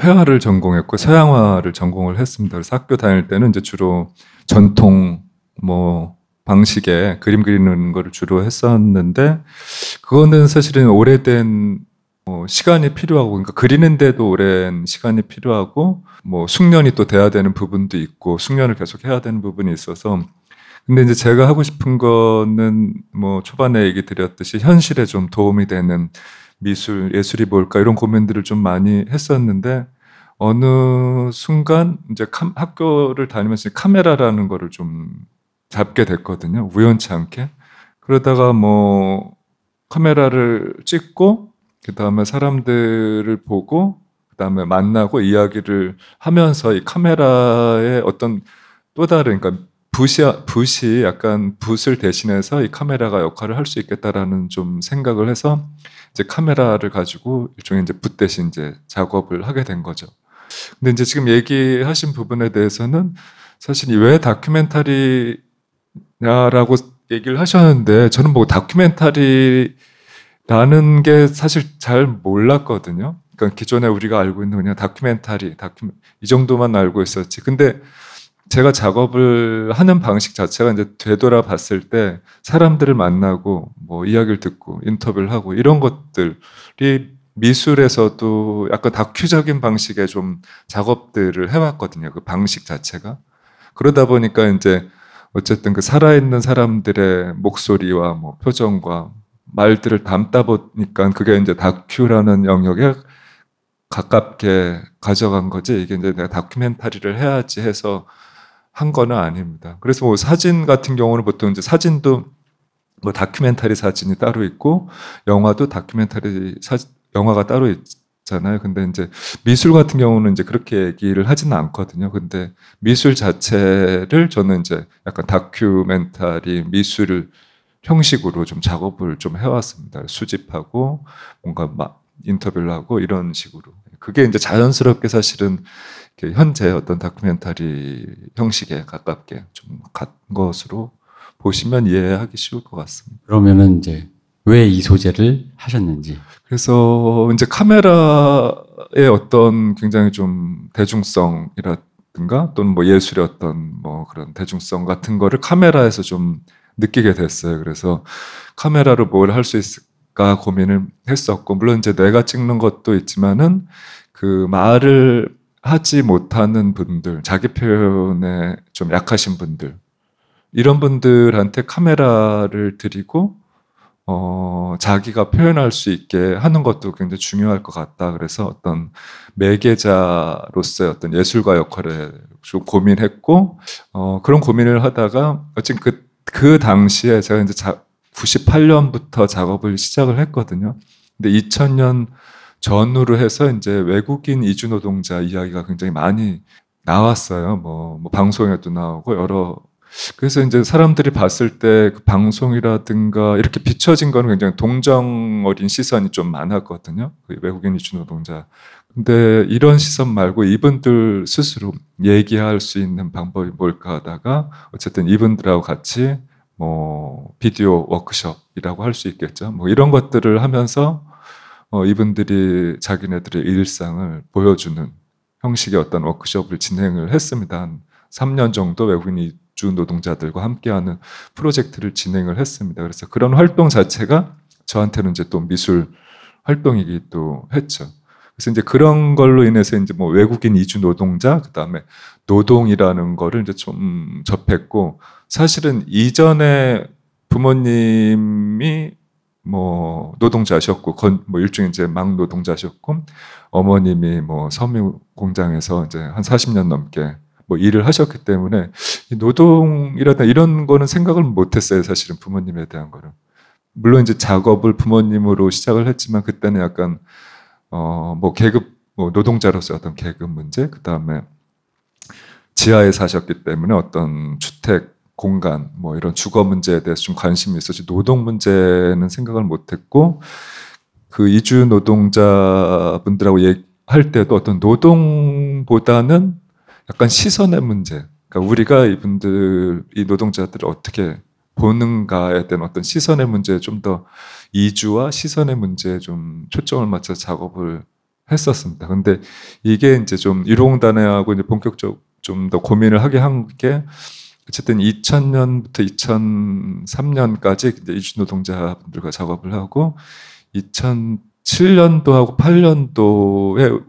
회화를 전공했고 서양화를 전공을 했습니다. 그래서 학교 다닐 때는 이제 주로 전통 뭐 방식의 그림 그리는 거를 주로 했었는데 그거는 사실은 오래된 뭐 시간이 필요하고 그러니까 그리는데도 오랜 시간이 필요하고 뭐 숙련이 또 돼야 되는 부분도 있고 숙련을 계속 해야 되는 부분이 있어서 근데 이제 제가 하고 싶은 거는 뭐 초반에 얘기 드렸듯이 현실에 좀 도움이 되는 미술, 예술이 뭘까 이런 고민들을 좀 많이 했었는데 어느 순간 이제 캄- 학교를 다니면서 카메라라는 거를 좀 잡게 됐거든요. 우연치 않게. 그러다가 뭐 카메라를 찍고 그 다음에 사람들을 보고 그 다음에 만나고 이야기를 하면서 이 카메라의 어떤 또 다른 그러니까 붓이 붓이 약간 붓을 대신해서 이 카메라가 역할을 할 수 있겠다라는 좀 생각을 해서 이제 카메라를 가지고 일종의 이제 붓 대신 이제 작업을 하게 된 거죠. 근데 이제 지금 얘기하신 부분에 대해서는 사실 이왜 다큐멘터리냐라고 얘기를 하셨는데 저는 뭐 다큐멘터리 라는 게 사실 잘 몰랐거든요. 그러니까 기존에 우리가 알고 있는 그냥 다큐멘터리, 다큐 이 정도만 알고 있었지. 근데 제가 작업을 하는 방식 자체가 이제 되돌아 봤을 때 사람들을 만나고 뭐 이야기를 듣고 인터뷰를 하고 이런 것들이 미술에서도 약간 다큐적인 방식의 좀 작업들을 해왔거든요. 그 방식 자체가. 그러다 보니까 이제 어쨌든 그 살아있는 사람들의 목소리와 뭐 표정과 말들을 담다 보니까 그게 이제 다큐라는 영역에 가깝게 가져간 거지 이게 이제 내가 다큐멘터리를 해야지 해서 한 거는 아닙니다. 그래서 뭐 사진 같은 경우는 보통 이제 사진도 뭐 다큐멘터리 사진이 따로 있고 영화도 다큐멘터리 사 영화가 따로 있잖아요. 근데 이제 미술 같은 경우는 이제 그렇게 얘기를 하지는 않거든요. 근데 미술 자체를 저는 이제 약간 다큐멘터리 미술 형식으로 좀 작업을 좀 해왔습니다. 수집하고 뭔가 막 인터뷰를 하고 이런 식으로. 그게 이제 자연스럽게 사실은 현재 어떤 다큐멘터리 형식에 가깝게 좀 간 것으로 보시면 이해하기 쉬울 것 같습니다. 그러면은 이제 왜 이 소재를 하셨는지. 그래서 이제 카메라의 어떤 굉장히 좀 대중성이라든가 또는 뭐 예술의 어떤 뭐 그런 대중성 같은 거를 카메라에서 좀 느끼게 됐어요. 그래서 카메라로 뭘 할 수 있을까 고민을 했었고 물론 이제 내가 찍는 것도 있지만은 그 말을 하지 못하는 분들, 자기 표현에 좀 약하신 분들 이런 분들한테 카메라를 드리고 어, 자기가 표현할 수 있게 하는 것도 굉장히 중요할 것 같다. 그래서 어떤 매개자로서의 어떤 예술가 역할에 좀 고민했고, 어, 그런 고민을 하다가, 어쨌든 그, 그 당시에 제가 이제 자, 98년부터 작업을 시작을 했거든요. 근데 2000년 전후로 해서 이제 외국인 이주 노동자 이야기가 굉장히 많이 나왔어요. 뭐, 뭐 방송에도 나오고 여러 그래서 이제 사람들이 봤을 때 그 방송이라든가 이렇게 비춰진 거는 굉장히 동정 어린 시선이 좀 많았거든요. 그 외국인 이주 노동자. 근데 이런 시선 말고 이분들 스스로 얘기할 수 있는 방법이 뭘까 하다가 어쨌든 이분들하고 같이 뭐 비디오 워크숍이라고 할 수 있겠죠. 뭐 이런 것들을 하면서 어 이분들이 자기네들의 일상을 보여주는 형식의 어떤 워크숍을 진행을 했습니다. 한 3년 정도 외국인 이주 노동자들과 함께하는 프로젝트를 진행을 했습니다. 그래서 그런 활동 자체가 저한테는 이제 또 미술 활동이기도 했죠. 그래서 이제 그런 걸로 인해서 이제 뭐 외국인 이주 노동자 그다음에 노동이라는 거를 이제 좀 접했고 사실은 이전에 부모님이 뭐 노동자셨고 건, 뭐 일종의 이제 막 노동자셨고 어머님이 뭐 섬유 공장에서 이제 한 40년 넘게 뭐 일을 하셨기 때문에 노동이라든 이런 거는 생각을 못 했어요. 사실은 부모님에 대한 거는. 물론 이제 작업을 부모님으로 시작을 했지만 그때는 약간 어 뭐 계급 뭐 노동자로서 어떤 계급 문제 그 다음에 지하에 사셨기 때문에 어떤 주택 공간 뭐 이런 주거 문제에 대해서 좀 관심이 있었지. 노동 문제는 생각을 못했고 그 이주 노동자분들하고 얘기할 때도 어떤 노동보다는 약간 시선의 문제. 그러니까 우리가 이분들 이 노동자들을 어떻게 보는가에 대한 어떤 시선의 문제에 좀 더 이주와 시선의 문제에 좀 초점을 맞춰 작업을 했었습니다. 근데 이게 이제 좀 일홍단회하고 이제 본격적 좀 더 고민을 하게 한 게 어쨌든 2000년부터 2003년까지 이제 이주 노동자분들과 작업을 하고 2007년도하고 8년도에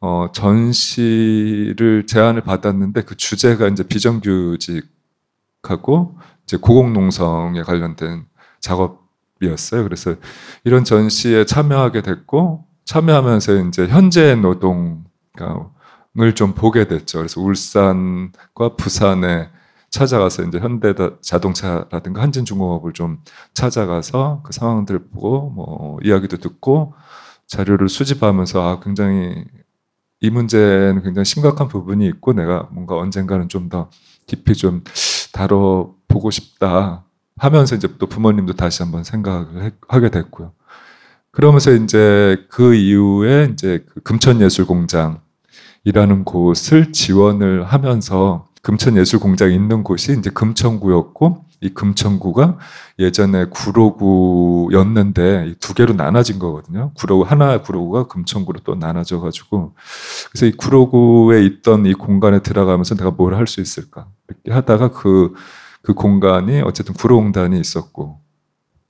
어, 전시를 제안을 받았는데 그 주제가 이제 비정규직하고 이제 고공농성에 관련된 작업이었어요. 그래서 이런 전시에 참여하게 됐고 참여하면서 이제 현재 노동을 좀 보게 됐죠. 그래서 울산과 부산에 찾아가서 이제 현대 자동차라든가 한진중공업을 좀 찾아가서 그 상황들을 보고 뭐 이야기도 듣고 자료를 수집하면서 아 굉장히 이 문제는 굉장히 심각한 부분이 있고 내가 뭔가 언젠가는 좀 더 깊이 좀 다뤄 보고 싶다 하면서 이제 또 부모님도 다시 한번 생각을 하게 됐고요. 그러면서 이제 그 이후에 이제 그 금천예술공장이라는 곳을 지원을 하면서 금천예술공장이 있는 곳이 이제 금천구였고 이 금천구가 예전에 구로구였는데 두 개로 나눠진 거거든요. 구로구 하나 구로구가 금천구로 또 나눠져 가지고 그래서 이 구로구에 있던 이 공간에 들어가면서 내가 뭘 할 수 있을까 이렇게 하다가 그 그 공간이 어쨌든 구로공단이 있었고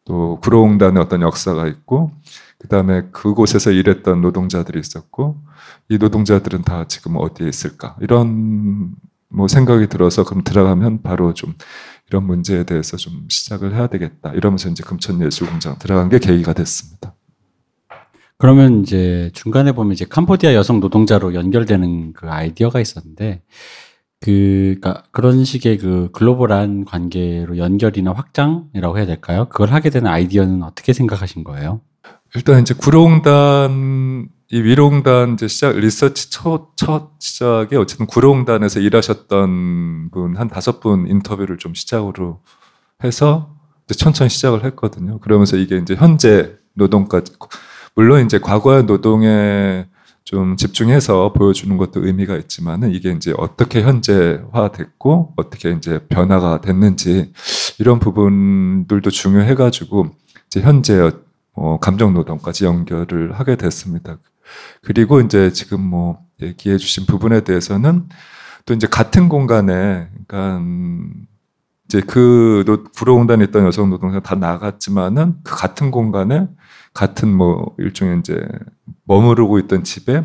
또 구로공단의 어떤 역사가 있고 그 다음에 그곳에서 일했던 노동자들이 있었고 이 노동자들은 다 지금 어디에 있을까 이런 뭐 생각이 들어서 그럼 들어가면 바로 좀 이런 문제에 대해서 좀 시작을 해야 되겠다 이러면서 이제 금천예술공장 들어간 게 계기가 됐습니다. 그러면 이제 중간에 보면 이제 캄보디아 여성 노동자로 연결되는 그 아이디어가 있었는데 그, 그니까 그런 식의 그 글로벌한 관계로 연결이나 확장이라고 해야 될까요? 그걸 하게 되는 아이디어는 어떻게 생각하신 거예요? 일단 이제 구로공단 이 위로공단 이제 시작 리서치 첫, 첫 시작에 어쨌든 구로공단에서 일하셨던 분 한 다섯 분 인터뷰를 좀 시작으로 해서 이제 천천히 시작을 했거든요. 그러면서 이게 이제 현재 노동까지 물론 이제 과거의 노동의 좀 집중해서 보여주는 것도 의미가 있지만은 이게 이제 어떻게 현재화 됐고 어떻게 이제 변화가 됐는지 이런 부분들도 중요해가지고 이제 현재 어, 감정 노동까지 연결을 하게 됐습니다. 그리고 이제 지금 뭐 얘기해 주신 부분에 대해서는 또 이제 같은 공간에 그러니까 이제 그 구로공단에 있던 여성 노동자 다 나갔지만은 그 같은 공간에 같은 뭐 일종의 이제 머무르고 있던 집에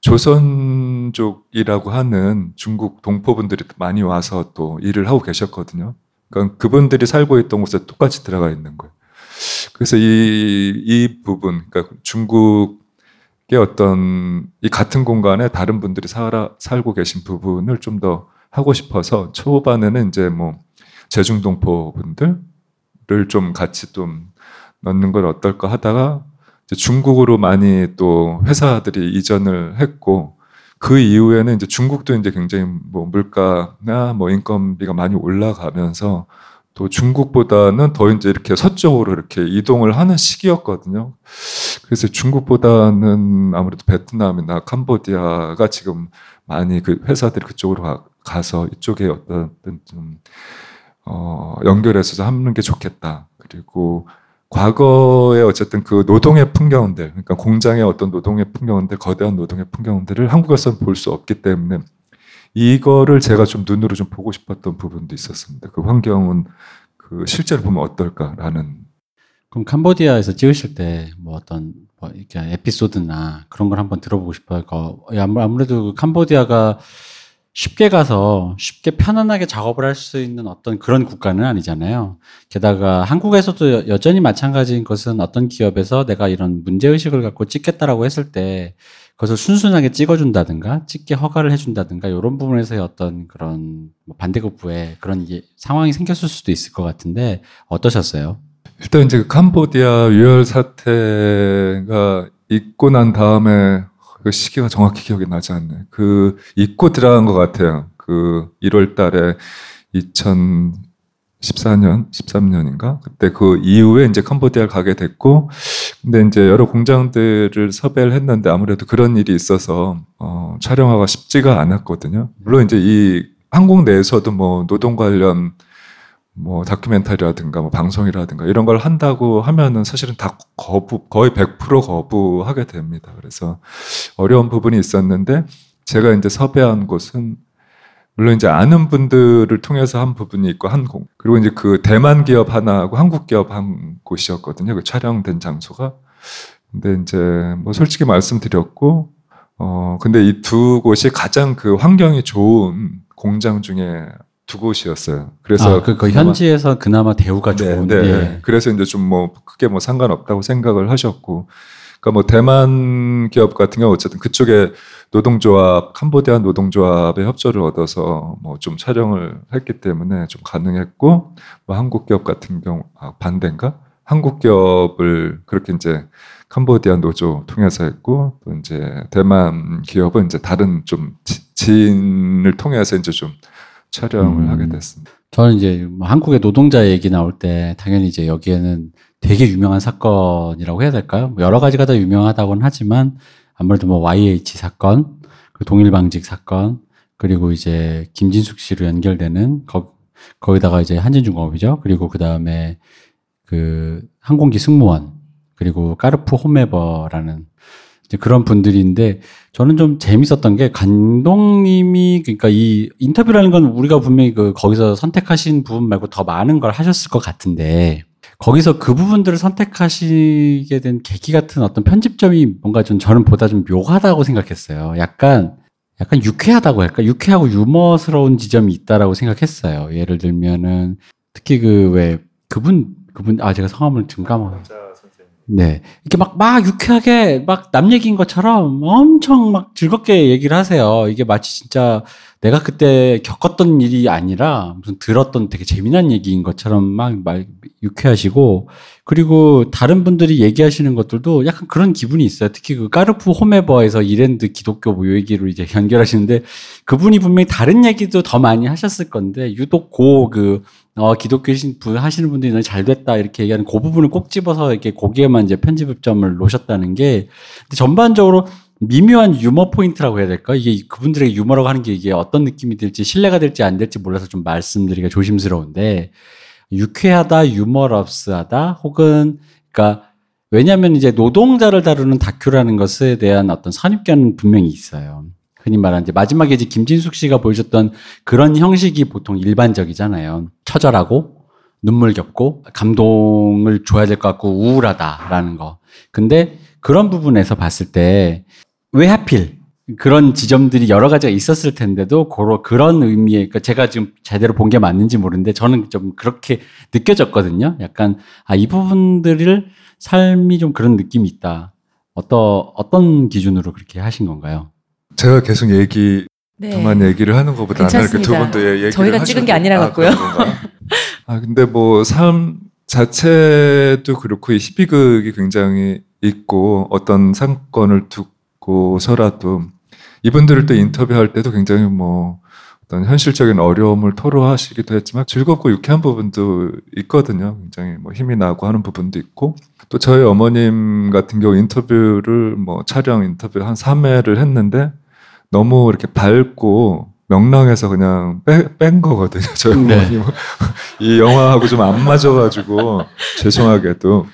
조선족이라고 하는 중국 동포분들이 많이 와서 또 일을 하고 계셨거든요. 그러니까 그분들이 살고 있던 곳에 똑같이 들어가 있는 거예요. 그래서 이, 이 부분, 그러니까 중국의 어떤 이 같은 공간에 다른 분들이 살아, 살고 계신 부분을 좀 더 하고 싶어서 초반에는 이제 뭐 제중동포 분들을 좀 같이 좀 넣는 건 어떨까 하다가 중국으로 많이 또 회사들이 이전을 했고 그 이후에는 이제 중국도 이제 굉장히 뭐 물가나 뭐 인건비가 많이 올라가면서 또 중국보다는 더 이제 이렇게 서쪽으로 이렇게 이동을 하는 시기였거든요. 그래서 중국보다는 아무래도 베트남이나 캄보디아가 지금 많이 그 회사들이 그쪽으로 가, 서 이쪽에 어떤 좀 어, 연결해서 하는 게 좋겠다. 그리고 과거에 어쨌든 그 노동의 풍경들, 그러니까 공장의 어떤 노동의 풍경들, 거대한 노동의 풍경들을 한국에서는 볼 수 없기 때문에 이거를 제가 좀 눈으로 좀 보고 싶었던 부분도 있었습니다. 그 환경은 그 실제로 보면 어떨까라는. 그럼 캄보디아에서 찍으실 때 뭐 어떤 뭐 이렇게 에피소드나 그런 걸 한번 들어보고 싶어요. 아무래도 그 캄보디아가 쉽게 가서 쉽게 편안하게 작업을 할 수 있는 어떤 그런 국가는 아니잖아요. 게다가 한국에서도 여전히 마찬가지인 것은 어떤 기업에서 내가 이런 문제의식을 갖고 찍겠다라고 했을 때 그것을 순순하게 찍어준다든가 찍게 허가를 해준다든가 이런 부분에서의 어떤 그런 뭐 반대급부에 그런 상황이 생겼을 수도 있을 것 같은데 어떠셨어요? 일단 이제 그 캄보디아 유혈 사태가 있고 난 다음에 그 시기가 정확히 기억이 나지 않네. 그 잊고 들어간 것 같아요. 그 1월 달에 2014년, 13년인가? 그때 그 이후에 이제 캄보디아를 가게 됐고, 근데 이제 여러 공장들을 섭외를 했는데 아무래도 그런 일이 있어서, 어, 촬영하기가 쉽지가 않았거든요. 물론 이제 이 한국 내에서도 뭐 노동 관련 뭐 다큐멘터리라든가 뭐 방송이라든가 이런 걸 한다고 하면은 사실은 다 거부 거의 100% 거부하게 됩니다. 그래서 어려운 부분이 있었는데 제가 이제 섭외한 곳은 물론 이제 아는 분들을 통해서 한 부분이 있고 한 공, 그리고 이제 그 대만 기업 하나하고 한국 기업 한 곳이었거든요. 그 촬영된 장소가. 근데 이제 뭐 솔직히 말씀드렸고 어 근데 이 두 곳이 가장 그 환경이 좋은 공장 중에 두 곳이었어요. 그래서 아, 그, 그 현지에서 그나마 대우가 네, 좋은. 네, 예. 그래서 이제 좀 뭐 크게 뭐 상관없다고 생각을 하셨고, 그러니까 뭐 대만 기업 같은 경우 어쨌든 그쪽에 노동조합, 캄보디아 노동조합의 협조를 얻어서 뭐 좀 촬영을 했기 때문에 좀 가능했고, 뭐 한국 기업 같은 경우 아, 반대인가? 한국 기업을 그렇게 이제 캄보디아 노조 통해서 했고, 또 이제 대만 기업은 이제 다른 좀 지인을 통해서 이제 좀 촬영을 음. 하게 됐습니다. 저는 이제 뭐 한국의 노동자 얘기 나올 때 당연히 이제 여기에는 되게 유명한 사건이라고 해야 될까요? 뭐 여러 가지가 다 유명하다고는 하지만 아무래도 뭐 YH 사건, 그 동일방직 사건, 그리고 이제 김진숙 씨로 연결되는 거, 거기다가 이제 한진중공업이죠. 그리고 그 다음에 그 항공기 승무원, 그리고 까르프 홈에버라는 그런 분들인데 저는 좀 재밌었던 게 감독님이 그러니까 이 인터뷰라는 건 우리가 분명히 그 거기서 선택하신 부분 말고 더 많은 걸 하셨을 것 같은데 거기서 그 부분들을 선택하시게 된 계기 같은 어떤 편집점이 뭔가 좀 저는 보다 좀 묘하다고 생각했어요. 약간 약간 유쾌하다고 할까? 유쾌하고 유머스러운 지점이 있다라고 생각했어요. 예를 들면은 특히 그 왜 그분 그분 아 제가 성함을 지금 까먹었어요. 네. 이렇게 막, 막 유쾌하게 막 남 얘기인 것처럼 엄청 막 즐겁게 얘기를 하세요. 이게 마치 진짜 내가 그때 겪었던 일이 아니라 무슨 들었던 되게 재미난 얘기인 것처럼 막, 막 유쾌하시고 그리고 다른 분들이 얘기하시는 것들도 약간 그런 기분이 있어요. 특히 그 까르프 홈에버에서 이랜드 기독교 뭐 얘기로 이제 연결하시는데 그분이 분명히 다른 얘기도 더 많이 하셨을 건데 유독 고 그 어, 기독교 분 하시는 분들이 잘 됐다 이렇게 얘기하는 그 부분을 꼭 집어서 이렇게 거기에만 이제 편집점을 놓으셨다는 게 전반적으로 미묘한 유머 포인트라고 해야 될까? 이게 그분들에게 유머라고 하는 게 이게 어떤 느낌이 들지 실례가 될지 안 될지 몰라서 좀 말씀드리기가 조심스러운데 유쾌하다, 유머러스하다 혹은 그러니까 왜냐하면 이제 노동자를 다루는 다큐라는 것에 대한 어떤 선입견은 분명히 있어요. 흔히 말하는 이제 마지막에 이제 김진숙 씨가 보여줬던 그런 형식이 보통 일반적이잖아요. 처절하고 눈물겹고 감동을 줘야 될 것 같고 우울하다라는 거. 근데 그런 부분에서 봤을 때 왜 하필 그런 지점들이 여러 가지가 있었을 텐데도 고로 그런 의미의 그러니까 제가 지금 제대로 본 게 맞는지 모르는데 저는 좀 그렇게 느껴졌거든요. 약간 아 이 부분들을 삶이 좀 그런 느낌이 있다. 어떤 어떤 기준으로 그렇게 하신 건가요? 제가 계속 얘기 네. 저만 얘기를 하는 것보다 이렇게 두 분도 얘기를 저희가 찍은 게 아니라 갖고요. 아, 근데 뭐 삶 자체도 그렇고 이 희비극이 굉장히 있고 어떤 사건을 두고서라도 이분들을 또 인터뷰할 때도 굉장히 뭐 어떤 현실적인 어려움을 토로하시기도 했지만 즐겁고 유쾌한 부분도 있거든요. 굉장히 뭐 힘이 나고 하는 부분도 있고 또 저희 어머님 같은 경우 인터뷰를 뭐 촬영 인터뷰 한 3회를 했는데 너무 이렇게 밝고 명랑해서 그냥 빼, 뺀 거거든요. 저희 네. 이 영화하고 좀 안 맞아가지고 죄송하게도.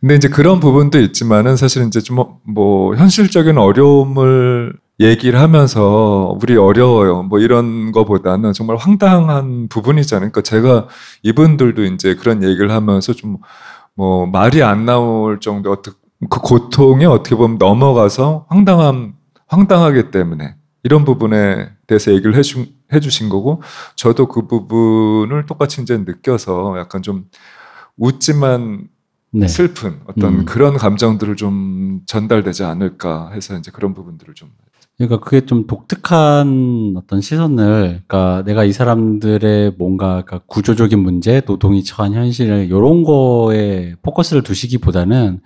근데 이제 그런 부분도 있지만은 사실 이제 좀 뭐 현실적인 어려움을 얘기를 하면서 우리 어려워요. 뭐 이런 거보다는 정말 황당한 부분이잖아요. 그러니까 제가 이분들도 이제 그런 얘기를 하면서 좀 뭐 말이 안 나올 정도 어떻게 그 고통에 어떻게 보면 넘어가서 황당함 황당하기 때문에 이런 부분에 대해서 얘기를 해주, 해주신 거고 저도 그 부분을 똑같이 이제 느껴서 약간 좀 웃지만 네. 슬픈 어떤 음. 그런 감정들을 좀 전달되지 않을까 해서 이제 그런 부분들을 좀 그러니까 그게 좀 독특한 어떤 시선을, 그러니까 내가 이 사람들의 뭔가 그러니까 구조적인 문제, 노동이 처한 현실을 이런 거에 포커스를 두시기보다는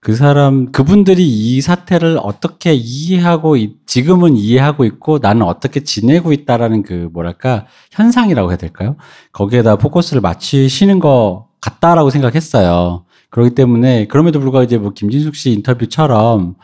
그 사람, 그분들이 이 사태를 어떻게 이해하고, 있- 지금은 이해하고 있고 나는 어떻게 지내고 있다라는 그 뭐랄까 현상이라고 해야 될까요? 거기에다 포커스를 맞추시는 것 같다라고 생각했어요. 그렇기 때문에 그럼에도 불구하고 이제 뭐 김진숙 씨 인터뷰처럼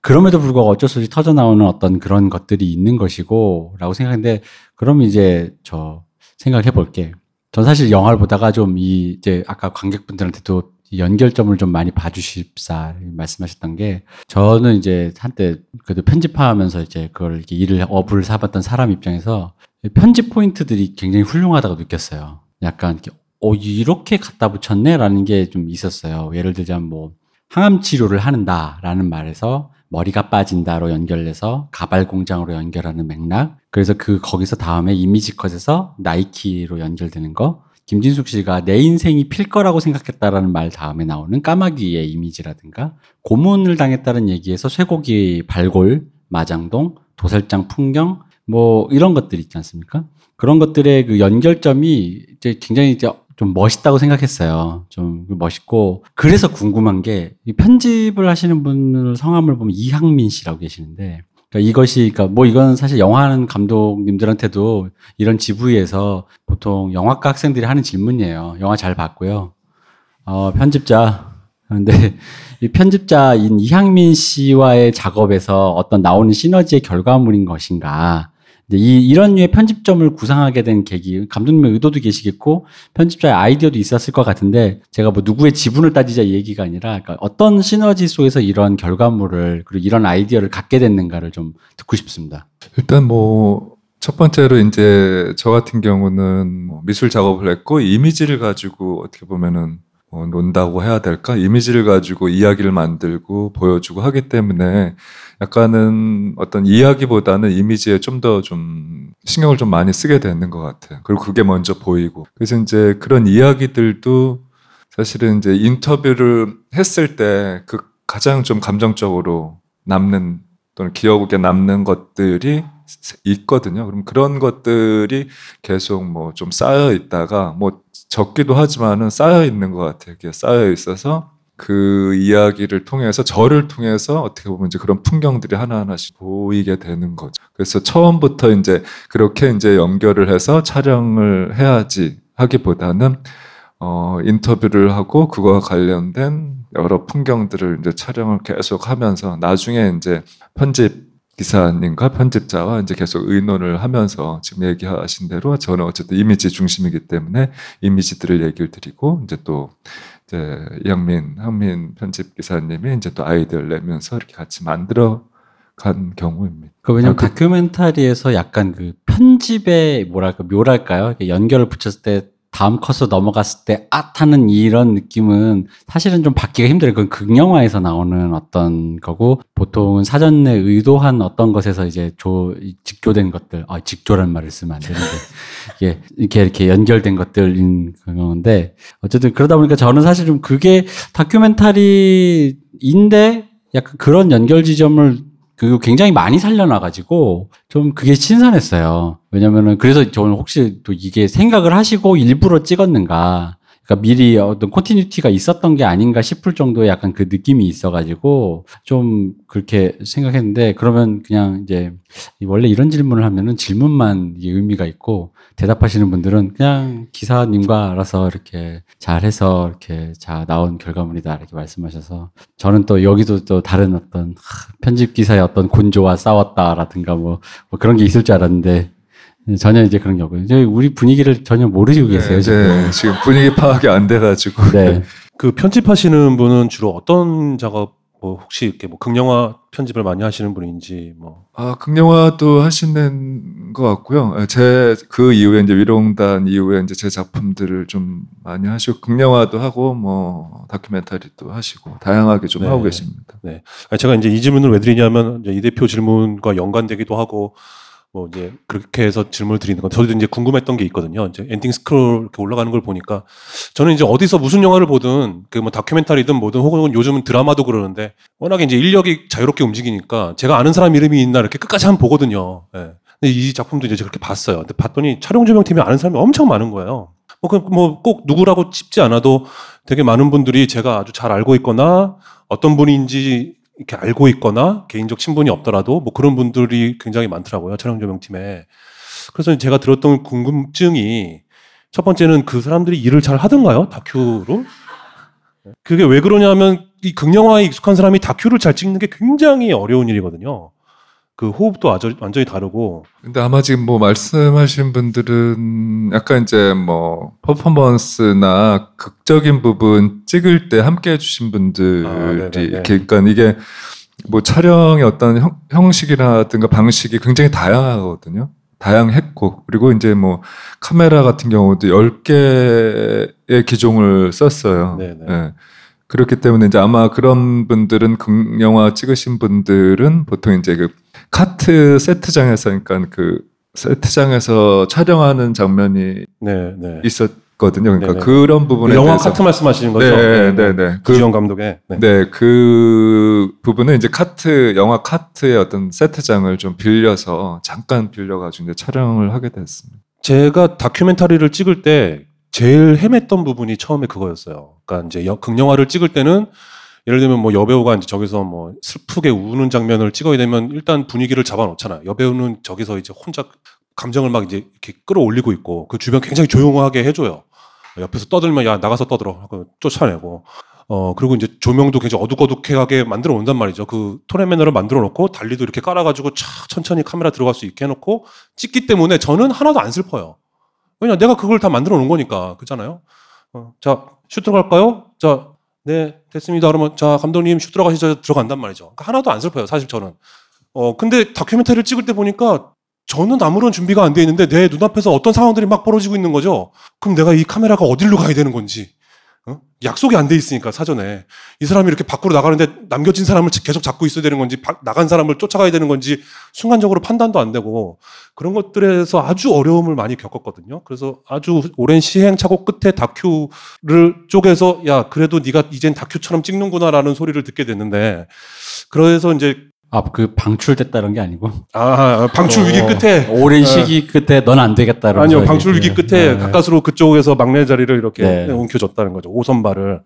그럼에도 불구하고 어쩔 수 없이 터져 나오는 어떤 그런 것들이 있는 것이고, 라고 생각했는데, 그럼 이제 저 생각해 볼게. 전 사실 영화를 보다가 좀 이, 이제 아까 관객분들한테도 이 연결점을 좀 많이 봐주십사 말씀하셨던 게, 저는 이제 한때 그래도 편집하면서 이제 그걸 일을, 업을 사봤던 사람 입장에서 편집 포인트들이 굉장히 훌륭하다고 느꼈어요. 약간 이렇게, 어, 이렇게 갖다 붙였네? 라는 게 좀 있었어요. 예를 들자면 뭐, 항암 치료를 하는다라는 말에서 머리가 빠진다로 연결해서 가발 공장으로 연결하는 맥락. 그래서 그 거기서 다음에 이미지 컷에서 나이키로 연결되는 거. 김진숙 씨가 내 인생이 필 거라고 생각했다라는 말 다음에 나오는 까마귀의 이미지라든가 고문을 당했다는 얘기에서 쇠고기 발골, 마장동, 도살장 풍경 뭐 이런 것들 있지 않습니까? 그런 것들의 그 연결점이 이제 굉장히 이제 좀 멋있다고 생각했어요. 좀 멋있고 그래서 궁금한 게이 편집을 하시는 분을 성함을 보면 이항민 씨라고 계시는데 그러니까 이것이 그러니까 뭐 이건 사실 영화하는 감독님들한테도 이런 지부에서 보통 영화과 학생들이 하는 질문이에요. 영화 잘 봤고요. 어, 편집자 그런데 이 편집자인 이항민 씨와의 작업에서 어떤 나오는 시너지의 결과물인 것인가? 이, 이런 류의 편집점을 구상하게 된 계기, 감독님의 의도도 계시겠고, 편집자의 아이디어도 있었을 것 같은데, 제가 뭐 누구의 지분을 따지자 이 얘기가 아니라, 그러니까 어떤 시너지 속에서 이런 결과물을, 그리고 이런 아이디어를 갖게 됐는가를 좀 듣고 싶습니다. 일단 뭐 첫 번째로 이제 저 같은 경우는 뭐 미술 작업을 했고 이미지를 가지고 어떻게 보면은 뭐 논다고 해야 될까? 이미지를 가지고 이야기를 만들고 보여주고 하기 때문에 약간은 어떤 이야기보다는 이미지에 좀더좀 신경을 좀 많이 쓰게 되는 것 같아요. 그리고 그게 먼저 보이고. 그래서 이제 그런 이야기들도 사실은 이제 인터뷰를 했을 때 그 가장 좀 감정적으로 남는 또는 기억에 남는 것들이 있거든요. 그럼 그런 것들이 계속 뭐 좀 쌓여 있다가 뭐 적기도 하지만은 쌓여 있는 것 같아요. 이게 쌓여 있어서 그 이야기를 통해서 저를 통해서 어떻게 보면 이제 그런 풍경들이 하나하나씩 보이게 되는 거죠. 그래서 처음부터 이제 그렇게 이제 연결을 해서 촬영을 해야지 하기보다는 어, 인터뷰를 하고 그거와 관련된 여러 풍경들을 이제 촬영을 계속 하면서 나중에 이제 편집 기사님과 편집자와 이제 계속 의논을 하면서 지금 얘기하신 대로 저는 어쨌든 이미지 중심이기 때문에 이미지들을 얘기를 드리고 이제 또 이제 이영민, 한민 편집 기사님이 이제 또 아이디어를 내면서 이렇게 같이 만들어 간 경우입니다. 그 왜냐면 아, 다큐멘터리에서 약간 그 편집의 뭐랄까 묘랄까요? 연결을 붙였을 때 다음 컷으로 넘어갔을 때 앗하는 이런 느낌은 사실은 좀 받기가 힘들어요. 그건 극영화에서 나오는 어떤 거고 보통은 사전에 의도한 어떤 것에서 이제 조이 직조된 것들, 아 직조란 말을 쓰면 안 되는데 이게 이렇게 이렇게 연결된 것들인 건데 어쨌든 그러다 보니까 저는 사실 좀 그게 다큐멘터리인데 약간 그런 연결 지점을 그 굉장히 많이 살려놔가지고 좀 그게 신선했어요. 왜냐면은 그래서 저는 혹시 또 이게 생각을 하시고 일부러 찍었는가. 그러니까 미리 어떤 콘티뉴티가 있었던 게 아닌가 싶을 정도의 약간 그 느낌이 있어가지고 좀 그렇게 생각했는데 그러면 그냥 이제 원래 이런 질문을 하면은 질문만 의미가 있고 대답하시는 분들은 그냥 기사님과 알아서 이렇게 잘해서 이렇게 자 나온 결과물이다 이렇게 말씀하셔서 저는 또 여기도 또 다른 어떤 편집 기사의 어떤 곤조와 싸웠다라든가 뭐, 뭐 그런 게 있을 줄 알았는데 전혀 이제 그런 게 없고요. 우리 분위기를 전혀 모르시고 계세요, 네, 지금. 네, 지금 분위기 파악이 안 돼가지고. 네. 그 편집하시는 분은 주로 어떤 작업 뭐 혹시 이렇게 뭐 극영화 편집을 많이 하시는 분인지 뭐 아, 극영화도 하시는 것 같고요. 제 그 이후에 이제 위로공단 이후에 이제 제 작품들을 좀 많이 하시고 극영화도 하고 뭐 다큐멘터리도 하시고 다양하게 좀 네. 하고 계십니다. 아니, 제가 이제 이 질문을 왜 드리냐면 이제 이 대표 질문과 연관되기도 하고 뭐 이제 그렇게 해서 질문을 드리는 건 저도 이제 궁금했던 게 있거든요. 이제 엔딩 스크롤 이렇게 올라가는 걸 보니까 저는 이제 어디서 무슨 영화를 보든 그 뭐 다큐멘터리든 뭐든 혹은 요즘은 드라마도 그러는데 워낙에 이제 인력이 자유롭게 움직이니까 제가 아는 사람 이름이 있나 이렇게 끝까지 한번 보거든요. 예. 근데 이 작품도 이제 그렇게 봤어요. 근데 봤더니 촬영 조명팀이 아는 사람이 엄청 많은 거예요. 뭐꼭 누구라고 찝지 않아도 되게 많은 분들이 제가 아주 잘 알고 있거나 어떤 분인지 이렇게 알고 있거나 개인적 친분이 없더라도 뭐 그런 분들이 굉장히 많더라고요 촬영 조명팀에. 그래서 제가 들었던 궁금증이 첫 번째는 그 사람들이 일을 잘 하던가요 다큐로? 그게 왜 그러냐면 이 극영화에 익숙한 사람이 다큐를 잘 찍는 게 굉장히 어려운 일이거든요. 그 호흡도 아주 완전히 다르고 근데 아마 지금 뭐 말씀하신 분들은 약간 이제 뭐 퍼포먼스나 극적인 부분 찍을 때 함께 해주신 분들이 아, 네네네. 이렇게 그러니까 이게 뭐 촬영의 어떤 형, 형식이라든가 방식이 굉장히 다양하거든요. 다양했고 그리고 이제 뭐 카메라 같은 경우도 10개의 기종을 썼어요. 네네. 예. 그렇기 때문에 이제 아마 그런 분들은 극영화 찍으신 분들은 보통 이제 그 카트 세트장에서 그러니까 그 세트장에서 촬영하는 장면이 네, 네. 있었거든요. 그러니까 네네. 그런 부분에 영화 대해서 카트 말씀하시는 거죠? 네, 네, 네. 그- 구지영 감독의. 네. 네, 그 부분은 이제 카트 영화 카트의 어떤 세트장을 좀 빌려서 잠깐 빌려가지고 이제 촬영을 하게 됐습니다. 제가 다큐멘터리를 찍을 때 제일 헤맸던 부분이 처음에 그거였어요. 그러니까 이제 여- 극영화를 찍을 때는 예를 들면 뭐 여배우가 이제 저기서 뭐 슬프게 우는 장면을 찍어야 되면 일단 분위기를 잡아놓잖아요. 여배우는 저기서 이제 혼자 감정을 막 이제 이렇게 끌어올리고 있고 그 주변 굉장히 조용하게 해줘요. 옆에서 떠들면 야 나가서 떠들어 하고 쫓아내고 어 그리고 이제 조명도 굉장히 어둑어둑하게 만들어 온단 말이죠. 그 토레매너를 만들어 놓고 달리도 이렇게 깔아가지고 촥 천천히 카메라 들어갈 수 있게 해놓고 찍기 때문에 저는 하나도 안 슬퍼요. 왜냐 내가 그걸 다 만들어 놓은 거니까 그잖아요. 어, 자, 슛 들어갈까요? 자, 네 됐습니다. 그러면 자 감독님 슛 들어가시죠. 들어간단 말이죠. 그러니까 하나도 안 슬퍼요. 사실 저는. 어 근데 다큐멘터리를 찍을 때 보니까 저는 아무런 준비가 안 돼 있는데 내 눈앞에서 어떤 상황들이 막 벌어지고 있는 거죠. 그럼 내가 이 카메라가 어디로 가야 되는 건지 어? 약속이 안 돼 있으니까 사전에 이 사람이 이렇게 밖으로 나가는데 남겨진 사람을 계속 잡고 있어야 되는 건지 바- 나간 사람을 쫓아가야 되는 건지 순간적으로 판단도 안 되고 그런 것들에서 아주 어려움을 많이 겪었거든요. 그래서 아주 오랜 시행착오 끝에 다큐를 쪼개서 야 그래도 네가 이젠 다큐처럼 찍는구나라는 소리를 듣게 됐는데 그래서 이제 아, 그 방출됐다는 게 아니고 아 방출 위기 어, 끝에 오랜 네. 시기 끝에 넌 안 되겠다. 이러면서 아니요 방출 위기. 끝에 네. 가까스로 그쪽에서 막내 자리를 이렇게 네. 옮겨줬다는 거죠 오선발을.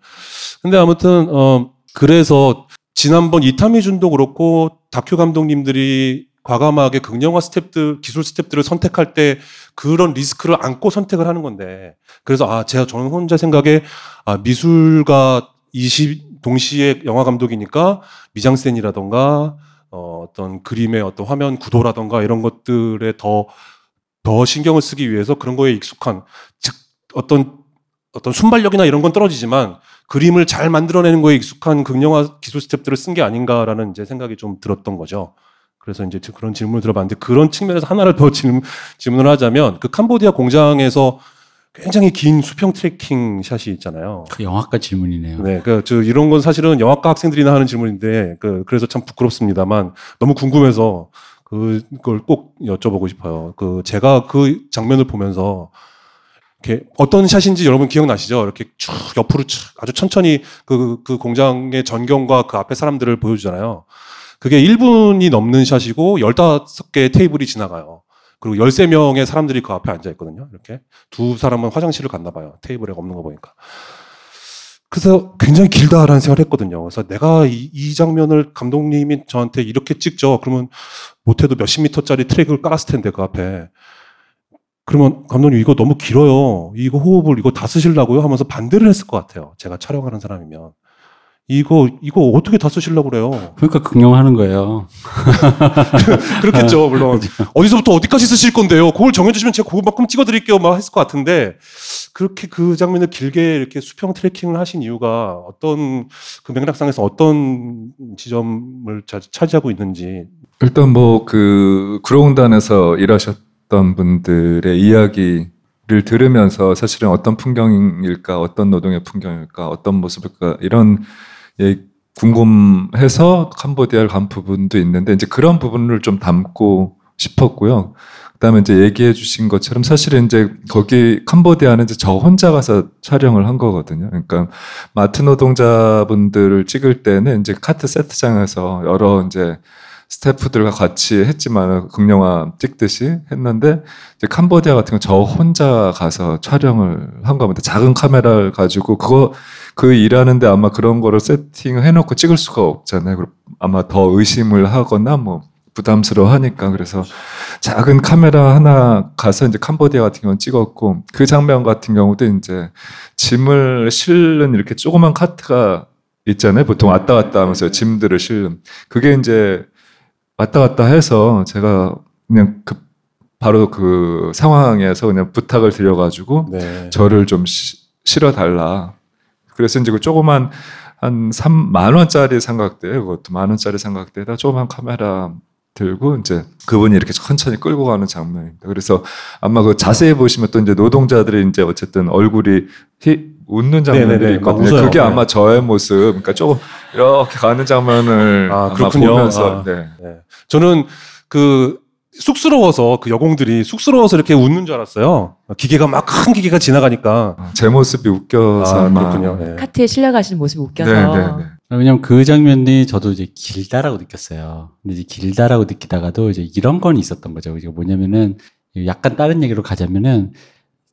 근데 아무튼 어 그래서 지난번 이타미 준도 그렇고 다큐 감독님들이 과감하게 극영화 스텝들 기술 스텝들을 선택할 때 그런 리스크를 안고 선택을 하는 건데 그래서 아 제가 저는 혼자 생각에 아 미술가 20 동시에 영화 감독이니까 미장센이라던가 어, 어떤 그림의 어떤 화면 구도라던가 이런 것들에 더 더 신경을 쓰기 위해서 그런 거에 익숙한 즉 어떤 어떤 순발력이나 이런 건 떨어지지만 그림을 잘 만들어내는 거에 익숙한 극영화 기술 스텝들을 쓴 게 아닌가라는 이제 생각이 좀 들었던 거죠. 그래서 이제 그런 질문을 드려봤는데 그런 측면에서 하나를 더 질문, 질문을 하자면 그 캄보디아 공장에서 굉장히 긴 수평 tracking shot이 있잖아요. 그 영화과 질문이네요. 네, 그, 저, 이런 건 사실은 영화과 학생들이나 하는 질문인데, 그, 그래서 참 부끄럽습니다만, 너무 궁금해서, 그걸 꼭 여쭤보고 싶어요. 그, 제가 그 장면을 보면서, 이렇게 어떤 샷인지 여러분 기억나시죠? 이렇게 쭉 옆으로 쭉 아주 천천히 그, 그 공장의 전경과 그 앞에 사람들을 보여주잖아요. 그게 1분이 넘는 샷이고 15개의 테이블이 지나가요. 그리고 13명의 사람들이 그 앞에 앉아 있거든요. 이렇게. 두 사람은 화장실을 갔나 봐요. 테이블에 없는 거 보니까. 그래서 굉장히 길다라는 생각을 했거든요. 그래서 내가 이, 이 장면을 감독님이 저한테 이렇게 찍죠. 그러면 못해도 몇십 미터짜리 트랙을 깔았을 텐데 그 앞에. 그러면 감독님 이거 너무 길어요. 이거 호흡을 이거 다 쓰시려고요? 하면서 반대를 했을 것 같아요. 제가 촬영하는 사람이면. 이거 이거 어떻게 다 쓰시려고 그래요? 그러니까 긍정하는 거예요. 그렇겠죠, 물론. 어디서부터 어디까지 쓰실 건데요? 그걸 정해주시면 제가 그거만큼 찍어드릴게요. 막 했을 것 같은데, 그렇게 그 장면을 길게 이렇게 수평 트래킹을 하신 이유가 어떤, 그 맥락상에서 어떤 지점을 자- 차지하고 있는지. 일단 뭐 그 구로공단에서 일하셨던 분들의 이야기 를 들으면서 사실은 어떤 풍경일까, 어떤 노동의 풍경일까, 어떤 모습일까 이런 예, 궁금해서 캄보디아를 간 부분도 있는데 이제 그런 부분을 좀 담고 싶었고요. 그다음에 이제 얘기해 주신 것처럼 사실은 이제 거기 캄보디아는 이제 저 혼자 가서 촬영을 한 거거든요. 그러니까 마트 노동자분들을 찍을 때는 이제 카트 세트장에서 여러 이제 스태프들과 같이 했지만 극영화 찍듯이 했는데 이제 캄보디아 같은 경우 저 혼자 가서 촬영을 한 겁니다. 작은 카메라를 가지고 그거 그 일하는데 아마 그런 거를 세팅을 해놓고 찍을 수가 없잖아요. 아마 더 의심을 하거나 뭐 부담스러워 하니까 그래서 작은 카메라 하나 가서 이제 캄보디아 같은 경우는 찍었고 그 장면 같은 경우도 이제 짐을 실는 이렇게 조그만 카트가 있잖아요. 보통 왔다 갔다 하면서 짐들을 실는 그게 이제 왔다 갔다 해서 제가 그냥 그 바로 그 상황에서 그냥 부탁을 드려가지고 네. 저를 좀 시- 실어달라. 그래서 이제 그 조그만 한 3만 원짜리 삼각대, 그것도 만 원짜리 삼각대에다 조그만 카메라 들고 이제 그분이 이렇게 천천히 끌고 가는 장면입니다. 그래서 아마 그 자세히 보시면 또 이제 노동자들이 이제 어쨌든 얼굴이 히- 웃는 장면이 네네네, 막 있거든요. 그게 네. 아마 저의 모습, 그러니까 조금 이렇게 가는 장면을 아. 보면서 아. 네. 네. 저는 그 쑥스러워서 그 여공들이 쑥스러워서 이렇게 웃는 줄 알았어요. 기계가 막 큰 기계가 지나가니까. 제 모습이 웃겨서 아, 그렇군요. 네. 카트에 실려가시는 모습이 웃겨서. 네, 네, 네. 왜냐면 그 장면이 저도 이제 길다라고 느꼈어요. 근데 이제 길다라고 느끼다가도 이제 이런 건 있었던 거죠. 이제 뭐냐면은 약간 다른 얘기로 가자면은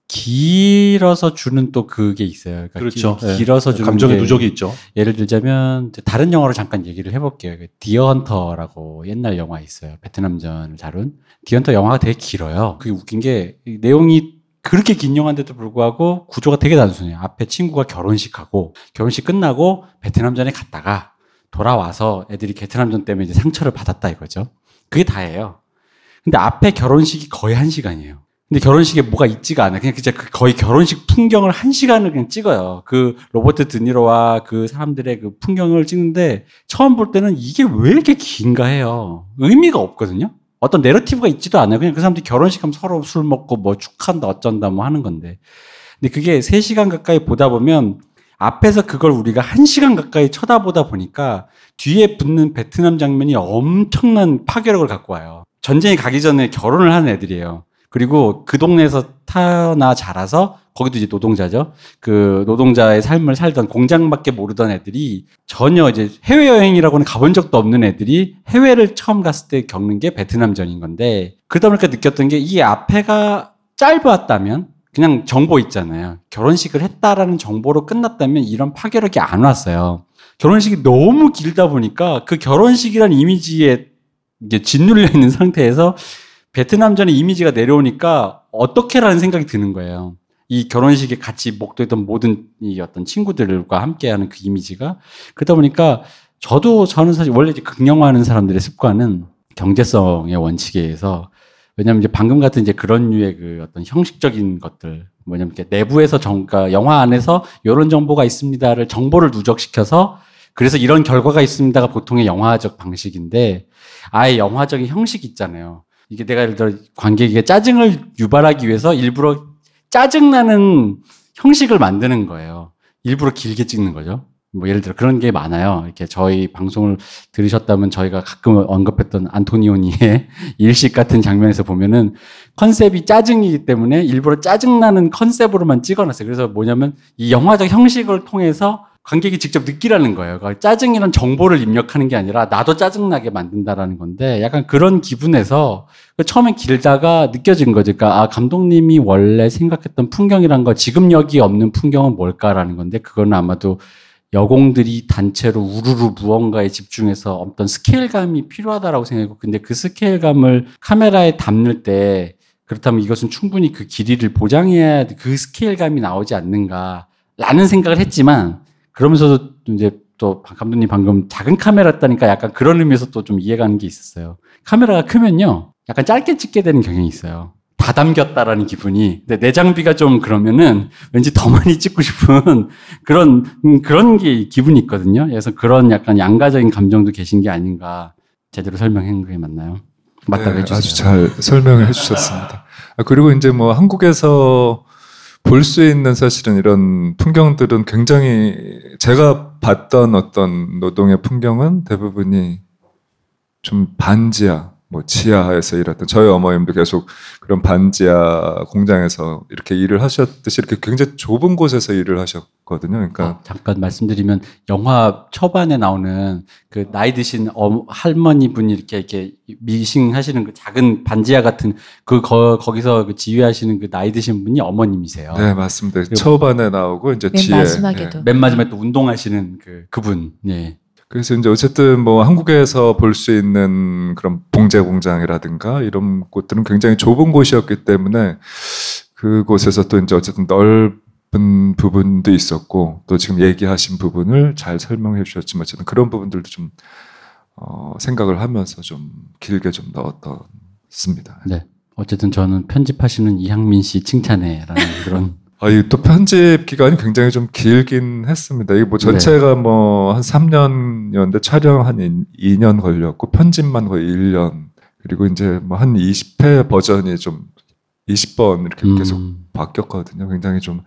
길어서 주는 또 그게 있어요. 그러니까 그렇죠. 기- 네. 길어서 주는 감정의 게 누적이 있죠. 예를 들자면 다른 영화로 잠깐 얘기를 해볼게요. 그 디어 헌터라고 옛날 영화 있어요. 베트남전을 다룬 디어 헌터 영화가 되게 길어요. 그게 웃긴 게 이 내용이 그렇게 긴 영화인데도 불구하고 구조가 되게 단순해요. 앞에 친구가 결혼식하고 결혼식 끝나고 베트남전에 갔다가 돌아와서 애들이 베트남전 때문에 이제 상처를 받았다 이거죠. 그게 다예요. 근데 앞에 결혼식이 거의 한 시간이에요. 근데 결혼식에 뭐가 있지가 않아요. 그냥 진짜 그 거의 결혼식 풍경을 한 시간을 그냥 찍어요. 그 로버트 드니로와 그 사람들의 그 풍경을 찍는데 처음 볼 때는 이게 왜 이렇게 긴가 해요. 의미가 없거든요. 어떤 내러티브가 있지도 않아요. 그냥 그 사람들이 결혼식 하면 서로 술 먹고 뭐 축한다 어쩐다 뭐 하는 건데. 근데 그게 3시간 가까이 보다 보면 앞에서 그걸 우리가 1시간 가까이 쳐다보다 보니까 뒤에 붙는 베트남 장면이 엄청난 파괴력을 갖고 와요. 전쟁이 가기 전에 결혼을 하는 애들이에요. 그리고 그 동네에서 태어나 자라서 거기도 이제 노동자죠. 그 노동자의 삶을 살던 공장밖에 모르던 애들이 전혀 이제 해외 여행이라고는 가본 적도 없는 애들이 해외를 처음 갔을 때 겪는 게 베트남전인 건데 그러다 보니까 느꼈던 게 이 앞에가 짧았다면 그냥 정보 있잖아요. 결혼식을 했다라는 정보로 끝났다면 이런 파괴력이 안 왔어요. 결혼식이 너무 길다 보니까 그 결혼식이라는 이미지에 이제 짓눌려 있는 상태에서 베트남전의 이미지가 내려오니까 어떻게라는 생각이 드는 거예요. 이 결혼식에 같이 목도했던 모든 이 어떤 친구들과 함께하는 그 이미지가 그러다 보니까 저도 저는 사실 원래 이제 극영화하는 사람들의 습관은 경제성의 원칙에 의해서 왜냐하면 이제 방금 같은 이제 그런 류의 그 어떤 형식적인 것들 뭐냐면 이렇게 내부에서 정, 그러니까 영화 안에서 이런 정보가 있습니다를 정보를 누적시켜서 그래서 이런 결과가 있습니다가 보통의 영화적 방식인데 아예 영화적인 형식 있잖아요. 이게 내가 예를 들어 관객에게 짜증을 유발하기 위해서 일부러 짜증나는 형식을 만드는 거예요. 일부러 길게 찍는 거죠. 뭐 예를 들어 그런 게 많아요. 이렇게 저희 방송을 들으셨다면 저희가 가끔 언급했던 안토니오니의 일식 같은 장면에서 보면은 컨셉이 짜증이기 때문에 일부러 짜증나는 컨셉으로만 찍어놨어요. 그래서 뭐냐면 이 영화적 형식을 통해서 관객이 직접 느끼라는 거예요. 그러니까 짜증이란 정보를 입력하는 게 아니라 나도 짜증나게 만든다라는 건데 약간 그런 기분에서 그 처음에 길다가 느껴진 거죠. 그러니까 아 감독님이 원래 생각했던 풍경이란 거 지금 여기 없는 풍경은 뭘까라는 건데 그거는 아마도 여공들이 단체로 우르르 무언가에 집중해서 어떤 스케일감이 필요하다라고 생각했고 근데 그 스케일감을 카메라에 담을 때 그렇다면 이것은 충분히 그 길이를 보장해야 그 스케일감이 나오지 않는가라는 생각을 했지만 그러면서도 이제 또 감독님 방금 작은 카메라였다니까 약간 그런 의미에서 또 좀 이해가는 게 있었어요. 카메라가 크면요. 약간 짧게 찍게 되는 경향이 있어요. 다 담겼다라는 기분이. 근데 내 장비가 좀 그러면은 왠지 더 많이 찍고 싶은 그런, 음, 그런 게 기분이 있거든요. 그래서 그런 약간 양가적인 감정도 계신 게 아닌가 제대로 설명한 게 맞나요? 맞다고 네, 해주세요. 아주 잘 설명을 해주셨습니다. 아, 그리고 이제 뭐 한국에서 볼 수 있는 사실은 이런 풍경들은 굉장히 제가 봤던 어떤 노동의 풍경은 대부분이 좀 반지하, 뭐 지하에서 일했던 저희 어머님도 계속 그런 반지하 공장에서 이렇게 일을 하셨듯이 이렇게 굉장히 좁은 곳에서 일을 하셨거든요. 그러니까 아, 잠깐 말씀드리면 영화 초반에 나오는 그 나이 드신 어, 할머니 분이 이렇게 이렇게 미싱 하시는 그 작은 반지하 같은 그 거, 거기서 그 지휘하시는 그 나이 드신 분이 어머님이세요. 네 맞습니다. 초반에 나오고 이제 맨 뒤에 마지막에도. 예. 맨 마지막에 또 운동하시는 그 그분. 예. 그래서 이제 어쨌든 뭐 한국에서 볼 수 있는 그런 봉제 공장이라든가 이런 곳들은 굉장히 좁은 곳이었기 때문에 그곳에서 또 이제 어쨌든 넓은 부분도 있었고 또 지금 얘기하신 부분을 잘 설명해 주셨지만 어쨌든 그런 부분들도 좀 어, 생각을 하면서 좀 길게 좀 넣었습니다. 네. 어쨌든 저는 편집하시는 이향민 씨 칭찬해라는 그런 아, 이또 편집 기간이 굉장히 좀 길긴 했습니다. 이게 뭐 전체가 뭐한 3년이었는데 촬영 한 2년 걸렸고 편집만 거의 1년. 그리고 이제 뭐 한 20회 버전이 좀 20번 이렇게 음, 계속 바뀌었거든요. 굉장히 좀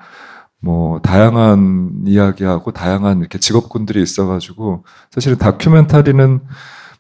뭐 다양한 이야기하고 다양한 이렇게 직업군들이 있어가지고 사실은 다큐멘터리는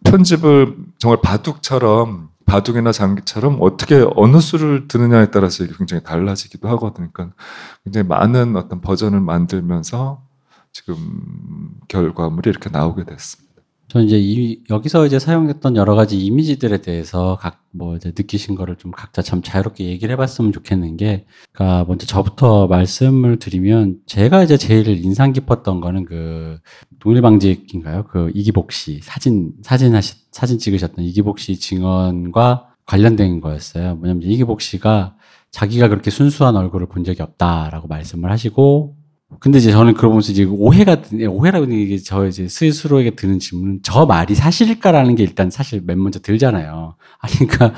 편집을 정말 바둑처럼 바둑이나 장기처럼 어떻게 어느 수를 드느냐에 따라서 이게 굉장히 달라지기도 하거든요. 그러니까 굉장히 많은 어떤 버전을 만들면서 지금 결과물이 이렇게 나오게 됐습니다. 저는 이제 이, 여기서 이제 사용했던 여러 가지 이미지들에 대해서 각 뭐 이제 느끼신 거를 좀 각자 참 자유롭게 얘기를 해봤으면 좋겠는 게, 그러니까 먼저 저부터 말씀을 드리면 제가 이제 제일 인상 깊었던 거는 그 동일방직인가요? 그 이기복 씨 사진 사진 하시 사진 찍으셨던 이기복 씨 증언과 관련된 거였어요. 뭐냐면 이기복 씨가 자기가 그렇게 순수한 얼굴을 본 적이 없다라고 말씀을 하시고 근데 이제 저는 그러 보면서 이제 오해가 드- 오해라고 하는 게 이게 저 이제 스스로에게 드는 질문은 저 말이 사실일까라는 게 일단 사실 맨 먼저 들잖아요. 아니 그러니까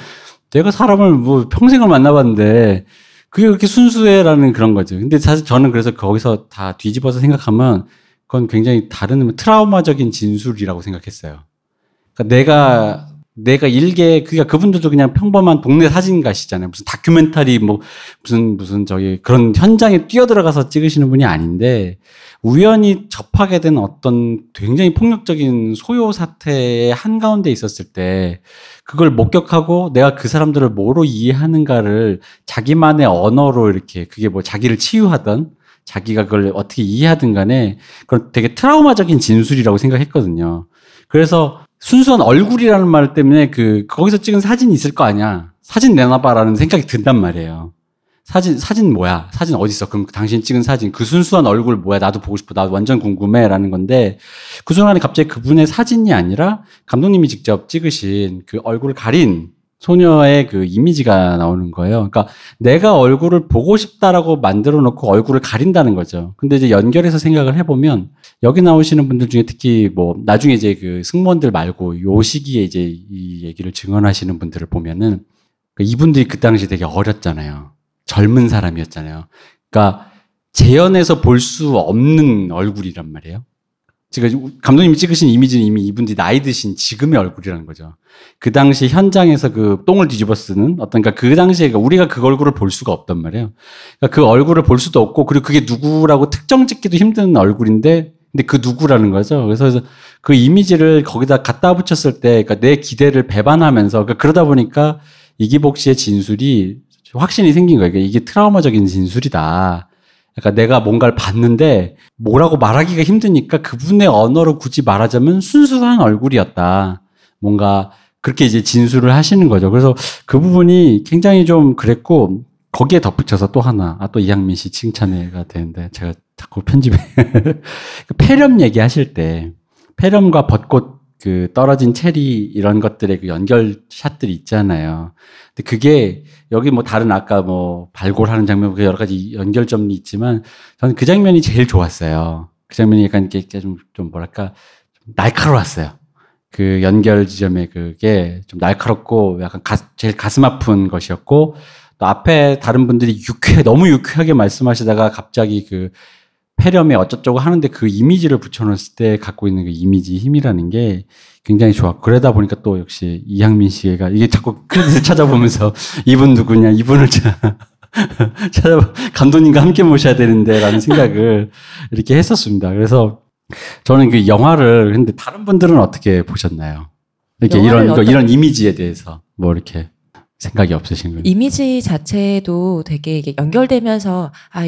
내가 사람을 뭐 평생을 만나봤는데 그게 그렇게 순수해라는 그런 거죠. 근데 사실 저는 그래서 거기서 다 뒤집어서 생각하면 그건 굉장히 다른 트라우마적인 진술이라고 생각했어요. 그러니까 내가 내가 일개 그러니까 그분들도 그냥 평범한 동네 사진가시잖아요. 무슨 다큐멘터리 뭐 무슨 무슨 저기 그런 현장에 뛰어들어가서 찍으시는 분이 아닌데 우연히 접하게 된 어떤 굉장히 폭력적인 소요 사태의 한가운데 있었을 때 그걸 목격하고 내가 그 사람들을 뭐로 이해하는가를 자기만의 언어로 이렇게 그게 뭐 자기를 치유하던 자기가 그걸 어떻게 이해하든 간에 그건 되게 트라우마적인 진술이라고 생각했거든요. 그래서 순수한 얼굴이라는 말 때문에 그 거기서 찍은 사진이 있을 거 아니야. 사진 내놔봐라는 생각이 든단 말이에요. 사진 사진 뭐야? 사진 어디 있어? 그럼 당신 찍은 사진 그 순수한 얼굴 뭐야? 나도 보고 싶어. 나도 완전 궁금해라는 건데 그 순간에 갑자기 그분의 사진이 아니라 감독님이 직접 찍으신 그 얼굴을 가린 소녀의 그 이미지가 나오는 거예요. 그러니까 내가 얼굴을 보고 싶다라고 만들어 놓고 얼굴을 가린다는 거죠. 근데 이제 연결해서 생각을 해보면 여기 나오시는 분들 중에 특히 뭐 나중에 이제 그 승무원들 말고 요 시기에 이제 이 얘기를 증언하시는 분들을 보면은 그 이분들이 그 당시 되게 어렸잖아요. 젊은 사람이었잖아요. 그러니까 재현해서 볼 수 없는 얼굴이란 말이에요. 지금 감독님이 찍으신 이미지는 이미 이분들이 나이 드신 지금의 얼굴이라는 거죠. 그 당시 현장에서 그 똥을 뒤집어 쓰는 어떤 그러니까 그 당시에 우리가 그 얼굴을 볼 수가 없단 말이에요. 그러니까 그 얼굴을 볼 수도 없고 그리고 그게 누구라고 특정 짓기도 힘든 얼굴인데 근데 그 누구라는 거죠. 그래서 그 이미지를 거기다 갖다 붙였을 때 그러니까 내 기대를 배반하면서 그러니까 그러다 보니까 이기복 씨의 진술이 확신이 생긴 거예요. 그러니까 이게 트라우마적인 진술이다. 그러니까 내가 뭔가를 봤는데 뭐라고 말하기가 힘드니까 그분의 언어로 굳이 말하자면 순수한 얼굴이었다. 뭔가 그렇게 이제 진술을 하시는 거죠. 그래서 그 부분이 굉장히 좀 그랬고 거기에 덧붙여서 또 하나, 아, 또 이양민 씨 칭찬해가 되는데 제가 자꾸 편집에 그 폐렴 얘기하실 때 폐렴과 벚꽃 그 떨어진 체리 이런 것들의 그 연결 샷들이 있잖아요. 근데 그게 여기 뭐 다른 아까 뭐 발골하는 장면 그 여러 가지 연결점이 있지만 저는 그 장면이 제일 좋았어요. 그 장면이 약간 이렇게 좀, 좀 뭐랄까 좀 날카로웠어요. 그 연결 지점에 그게 좀 날카롭고 약간 가, 제일 가슴 아픈 것이었고 또 앞에 다른 분들이 유쾌 너무 유쾌하게 말씀하시다가 갑자기 그 폐렴에 어쩌저쩌고 하는데 그 이미지를 붙여놨을 때 갖고 있는 그 이미지 힘이라는 게 굉장히 좋아. 그러다 보니까 또 역시 이향민 씨가 이게 자꾸 크레딧 찾아보면서 이분 누구냐, 이분을 찾아 감독님과 함께 모셔야 되는데라는 생각을 이렇게 했었습니다. 그래서 저는 그 영화를 근데 다른 분들은 어떻게 보셨나요? 이렇게 이런 어떤... 이런 이미지에 대해서 뭐 이렇게 생각이 없으신 거예요? 이미지 자체도 되게 연결되면서 아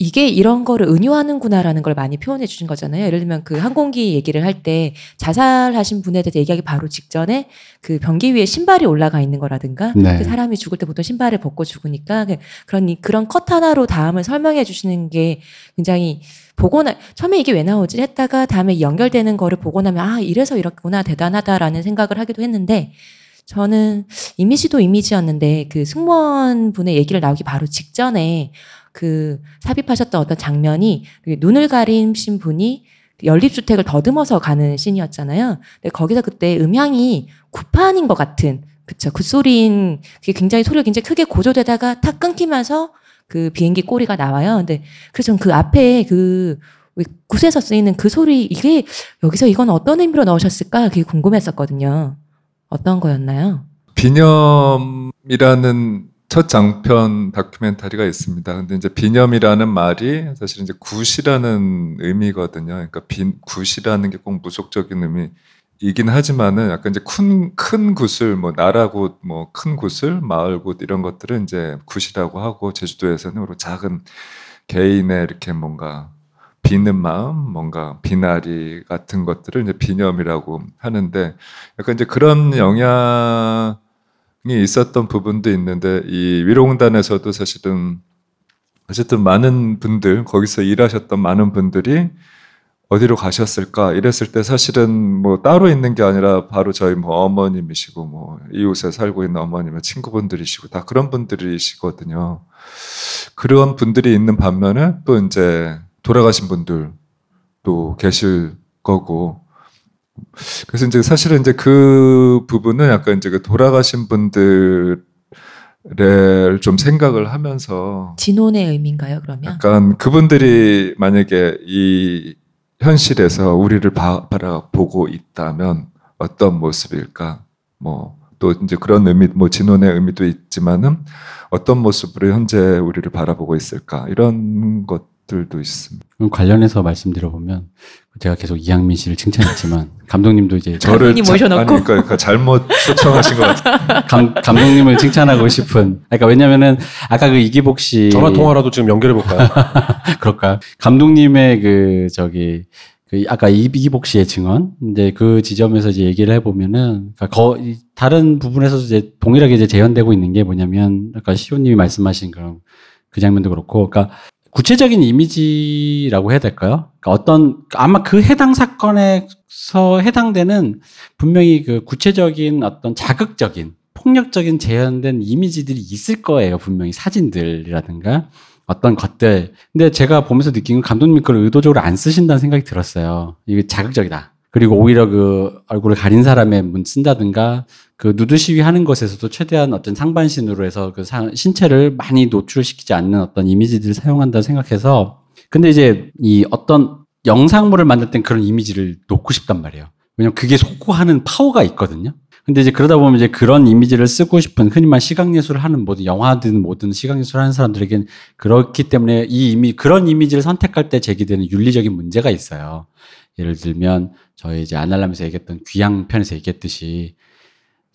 이게 이런 거를 은유하는구나라는 걸 많이 표현해 주신 거잖아요. 예를 들면 그 항공기 얘기를 할 때 자살하신 분에 대해서 얘기하기 바로 직전에 그 변기 위에 신발이 올라가 있는 거라든가 네. 그 사람이 죽을 때 보통 신발을 벗고 죽으니까 그 그런 그런 컷 하나로 다음을 설명해 주시는 게 굉장히 보고 나 처음에 이게 왜 나오지 했다가 다음에 연결되는 거를 보고 나면 아 이래서 이렇구나 대단하다라는 생각을 하기도 했는데 저는 이미지도 이미지였는데 그 승무원 분의 얘기를 나오기 바로 직전에 그 삽입하셨던 어떤 장면이 그 눈을 가리신 분이 연립주택을 더듬어서 가는 씬이었잖아요. 근데 거기서 그때 음향이 굿판인 것 같은 그쵸. 그 소리인, 그게 굉장히 소리가 굉장히 크게 고조되다가 탁 끊기면서 그 비행기 꼬리가 나와요. 근데 그래서 그 앞에 그 굿에서 쓰이는 그 소리, 이게 여기서 이건 어떤 의미로 넣으셨을까? 그게 궁금했었거든요. 어떤 거였나요? 비념이라는 첫 장편 다큐멘터리가 있습니다. 근데 이제 비념이라는 말이 사실 이제 굿이라는 의미거든요. 그러니까 빈, 굿이라는 게 꼭 무속적인 의미 이긴 하지만은 약간 이제 큰, 큰 굿을 뭐 나라굿, 뭐큰 굿을 마을굿 이런 것들은 이제 굿이라고 하고 제주도에서는 그리고 작은 개인의 이렇게 뭔가 비는 마음, 뭔가 비나리 같은 것들을 이제 비념이라고 하는데 약간 이제 그런 영향 있었던 부분도 있는데 이 위로공단에서도 사실은 어쨌든 많은 분들 거기서 일하셨던 많은 분들이 어디로 가셨을까 이랬을 때 사실은 뭐 따로 있는 게 아니라 바로 저희 뭐 어머님이시고 뭐 이웃에 살고 있는 어머님의 친구분들이시고 다 그런 분들이시거든요. 그런 분들이 있는 반면에 또 이제 돌아가신 분들도 계실 거고 그래서 이제 사실은 이제 그 부분은 약간 이제 그 돌아가신 분들을 좀 생각을 하면서 진혼의 의미인가요, 그러면? 약간 그분들이 만약에 이 현실에서 우리를 바, 라보고 있다면 어떤 모습일까? 뭐 또 이제 그런 의미, 뭐 진혼의 의미도 있지만은 어떤 모습으로 현재 우리를 바라보고 있을까? 이런 것 들도 있습니다. 관련해서 말씀드려보면 제가 계속 이양민 씨를 칭찬했지만 감독님도 이제 저를 모셔놓고 아니, 그러니까 잘못 초청하신 것 같아요. 감, 감독님을 칭찬하고 싶은 그러니까 왜냐면은 아까 그 이기복 씨 전화 통화라도 지금 연결해 볼까요? 그럴까? 감독님의 그 저기 그 아까 이기복 씨의 증언 이제 그 지점에서 이제 얘기를 해보면은 그러니까 거, 다른 부분에서도 이제 동일하게 이제 재현되고 있는 게 뭐냐면 아까 시호님이 말씀하신 그런 그 장면도 그렇고 그러니까 구체적인 이미지라고 해야 될까요? 그러니까 어떤 아마 그 해당 사건에서 해당되는 분명히 그 구체적인 어떤 자극적인 폭력적인 재현된 이미지들이 있을 거예요. 분명히 사진들이라든가 어떤 것들. 근데 제가 보면서 느낀 건 감독님 그걸 의도적으로 안 쓰신다는 생각이 들었어요. 이게 자극적이다. 그리고 오히려 그 얼굴을 가린 사람의 문 쓴다든가 그 누드 시위 하는 것에서도 최대한 어떤 상반신으로 해서 그 신체를 많이 노출시키지 않는 어떤 이미지들을 사용한다 생각해서 근데 이제 이 어떤 영상물을 만들 땐 그런 이미지를 놓고 싶단 말이에요. 왜냐면 그게 속고하는 파워가 있거든요. 근데 이제 그러다 보면 이제 그런 이미지를 쓰고 싶은 흔히 말 시각예술을 하는 모든 영화든 뭐든 시각예술을 하는 사람들에겐 그렇기 때문에 이 이미 그런 이미지를 선택할 때 제기되는 윤리적인 문제가 있어요. 예를 들면 저희 이제 아날람에서 얘기했던 귀양 편에서 얘기했듯이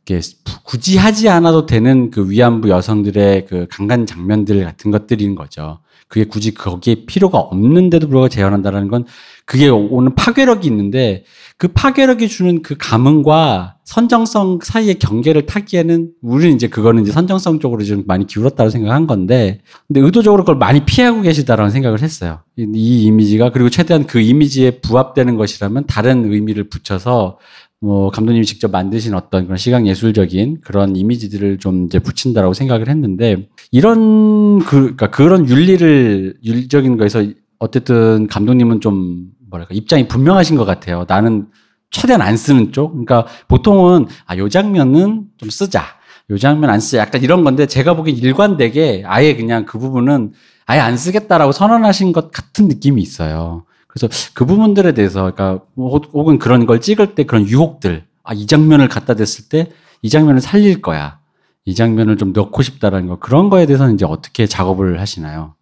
이게 굳이 하지 않아도 되는 그 위안부 여성들의 그 강간 장면들 같은 것들인 거죠. 그게 굳이 거기에 필요가 없는데도 불구하고 재현한다는 건 그게 오는 파괴력이 있는데 그 파괴력이 주는 그 감흥과 선정성 사이의 경계를 타기에는 우리는 이제 그거는 이제 선정성 쪽으로 좀 많이 기울었다고 생각한 건데 근데 의도적으로 그걸 많이 피하고 계시다라는 생각을 했어요. 이, 이 이미지가 그리고 최대한 그 이미지에 부합되는 것이라면 다른 의미를 붙여서 뭐 감독님이 직접 만드신 어떤 그런 시각 예술적인 그런 이미지들을 좀 이제 붙인다라고 생각을 했는데 이런 그 그러니까 그런 윤리를 윤리적인 거에서 어쨌든 감독님은 좀 뭐랄까 입장이 분명하신 것 같아요. 나는 최대한 안 쓰는 쪽. 그러니까 보통은 아 요 장면은 좀 쓰자. 요 장면 안 쓰자. 약간 이런 건데 제가 보기엔 일관되게 아예 그냥 그 부분은 아예 안 쓰겠다라고 선언하신 것 같은 느낌이 있어요. 그래서 그 부분들에 대해서 그러니까 뭐 혹은 그런 걸 찍을 때 그런 유혹들 아 이 장면을 갖다 댔을 때 이 장면을 살릴 거야 이 장면을 좀 넣고 싶다라는 거 그런 거에 대해서는 이제 어떻게 작업을 하시나요?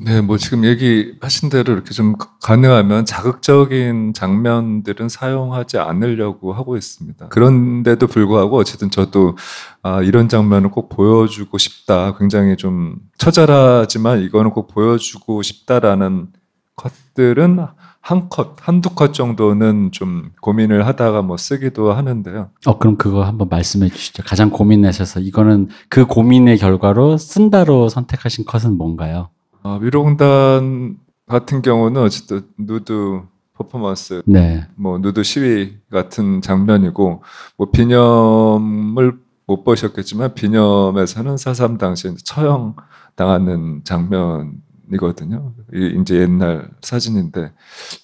네, 뭐 지금 얘기하신 대로 이렇게 좀 가능하면 자극적인 장면들은 사용하지 않으려고 하고 있습니다. 그런데도 불구하고 어쨌든 저도 아, 이런 장면을 꼭 보여주고 싶다. 굉장히 좀 처절하지만 이거는 꼭 보여주고 싶다라는 컷들은 한 컷, 한두 컷 정도는 좀 고민을 하다가 뭐 쓰기도 하는데요. 어, 그럼 그거 한번 말씀해 주시죠. 가장 고민하셔서 이거는 그 고민의 결과로 쓴다로 선택하신 컷은 뭔가요? 어, 위로공단 같은 경우는 어쨌든 누드 퍼포먼스, 네. 뭐 누드 시위 같은 장면이고 뭐 비념을 못 보셨겠지만 비념에서는 사삼 당시 처형 당하는 장면 이거든요. 이제 옛날 사진인데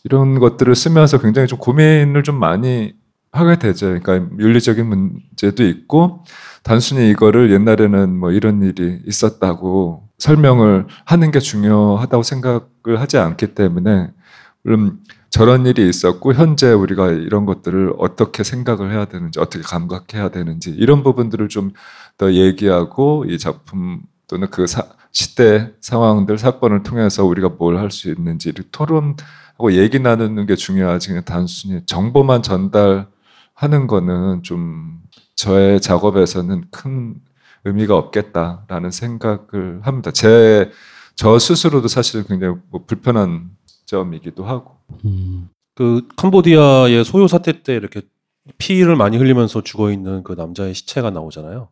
이런 것들을 쓰면서 굉장히 좀 고민을 좀 많이 하게 되죠. 그러니까 윤리적인 문제도 있고 단순히 이거를 옛날에는 뭐 이런 일이 있었다고 설명을 하는 게 중요하다고 생각을 하지 않기 때문에 물론 저런 일이 있었고 현재 우리가 이런 것들을 어떻게 생각을 해야 되는지 어떻게 감각해야 되는지 이런 부분들을 좀 더 얘기하고 이 작품 또는 그 사, 시대 상황들 사건을 통해서 우리가 뭘 할 수 있는지 토론하고 얘기 나누는 게 중요하지. 그냥 단순히 정보만 전달하는 거는 좀 저의 작업에서는 큰 의미가 없겠다라는 생각을 합니다. 제 저 스스로도 사실 굉장히 뭐 불편한 점이기도 하고. 음. 그 캄보디아의 소요 사태 때 이렇게 피를 많이 흘리면서 죽어 있는 그 남자의 시체가 나오잖아요.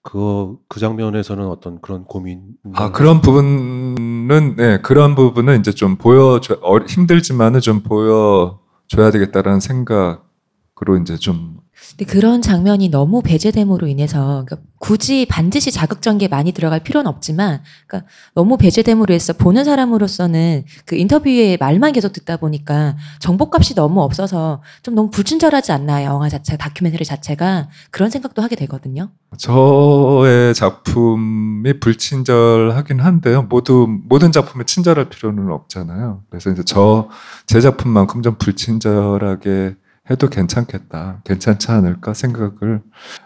그거 그 장면에서는 어떤 그런 고민 아 그런 부분은 네 그런 부분은 이제 좀 보여줘 어, 힘들지만은 좀 보여줘야 되겠다라는 생각으로 이제 좀 근데 그런 장면이 너무 배제됨으로 인해서 그러니까 굳이 반드시 자극적인 많이 들어갈 필요는 없지만 그러니까 너무 배제됨으로 해서 보는 사람으로서는 그 인터뷰에 말만 계속 듣다 보니까 정보값이 너무 없어서 좀 너무 불친절하지 않나 영화 자체 다큐멘터리 자체가 그런 생각도 하게 되거든요. 저의 작품이 불친절하긴 한데요. 모두 모든 작품에 친절할 필요는 없잖아요. 그래서 이제 저 제 작품만큼 좀 불친절하게 해도 괜찮겠다, 괜찮지 않을까 생각을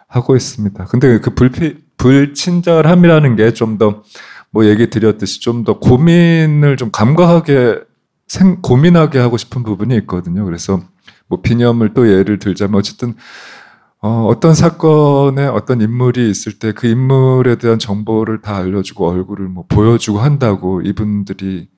하고 있습니다. 근데 그 불피, 불친절함이라는 게 좀 더 뭐 얘기 드렸듯이 좀 더 고민을 좀 감각하게 생, 고민하게 하고 싶은 부분이 있거든요. 그래서 뭐 비념을 또 예를 들자면 어쨌든 어, 어떤 사건에 어떤 인물이 있을 때 그 인물에 대한 정보를 다 알려주고 얼굴을 뭐 보여주고 한다고 이분들이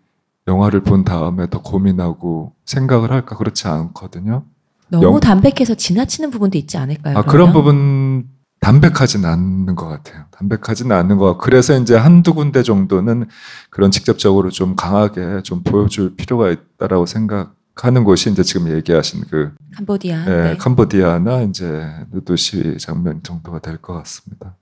영화를 본 다음에 더 고민하고 생각을 할까 그렇지 않거든요. 너무 영- 담백해서 지나치는 부분도 있지 않을까요? 아, 그런 부분 담백하진 않는 것 같아요. 담백하지는 않는 것 같고 그래서 이제 한두 군데 정도는 그런 직접적으로 좀 강하게 좀 보여줄 필요가 있다라고 생각하는 곳이 이제 지금 얘기하신 그 캄보디아. 예, 네. 캄보디아나 이제 누드시 장면 정도가 될 것 같습니다.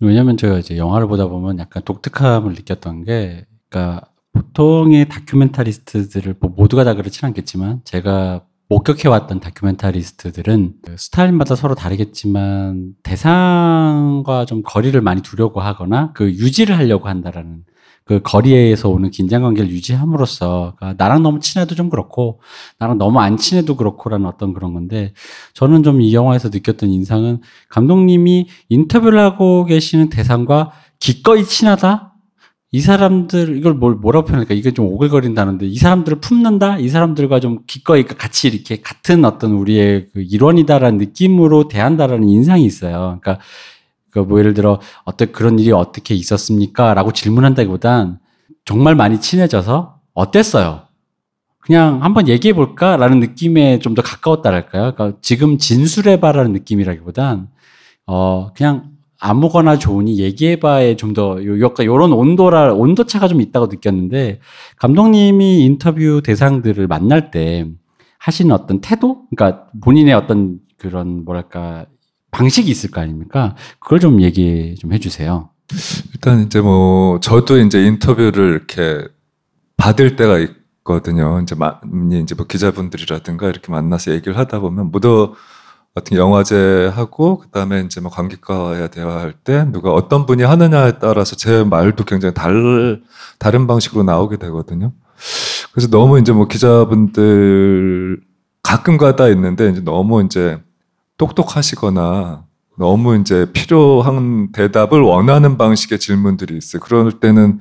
왜냐면 제가 이제 영화를 보다 보면 약간 독특함을 느꼈던 게, 그러니까 보통의 다큐멘타리스트들을 뭐 모두가 다 그렇진 않겠지만 제가 목격해왔던 다큐멘타리스트들은 그 스타일마다 서로 다르겠지만 대상과 좀 거리를 많이 두려고 하거나 그 유지를 하려고 한다라는 그 거리에서 오는 긴장 관계를 유지함으로써 그러니까 나랑 너무 친해도 좀 그렇고 나랑 너무 안 친해도 그렇고라는 어떤 그런 건데 저는 좀 이 영화에서 느꼈던 인상은 감독님이 인터뷰를 하고 계시는 대상과 기꺼이 친하다 이 사람들 이걸 뭘 뭐라고 표현할까 이게 좀 오글거린다는데 이 사람들을 품는다 이 사람들과 좀 기꺼이 같이 이렇게 같은 어떤 우리의 그 일원이다라는 느낌으로 대한다라는 인상이 있어요. 그러니까 그뭐 예를 들어 어떤 그런 일이 어떻게 있었습니까?라고 질문한다기보단 정말 많이 친해져서 어땠어요? 그냥 한번 얘기해 볼까라는 느낌에 좀 더 가까웠다랄까요? 그러니까 지금 진술해 봐라는 느낌이라기보단 어 그냥 아무거나 좋으니 얘기해봐에 좀더 요런 온도라 온도 차가 좀 있다고 느꼈는데 감독님이 인터뷰 대상들을 만날 때 하시는 어떤 태도, 그러니까 본인의 어떤 그런 뭐랄까 방식이 있을 거 아닙니까? 그걸 좀 얘기 좀 해주세요. 일단 이제 뭐 저도 이제 인터뷰를 이렇게 받을 때가 있거든요. 이제 많이 이제 뭐 기자분들이라든가 이렇게 만나서 얘기를 하다 보면 무더 같은 영화제 하고 그다음에 이제 뭐 관객과의 대화할 때 누가 어떤 분이 하느냐에 따라서 제 말도 굉장히 달 다른 방식으로 나오게 되거든요. 그래서 너무 이제 뭐 기자분들 가끔가다 있는데 이제 너무 이제 똑똑하시거나 너무 이제 필요한 대답을 원하는 방식의 질문들이 있어요. 그럴 때는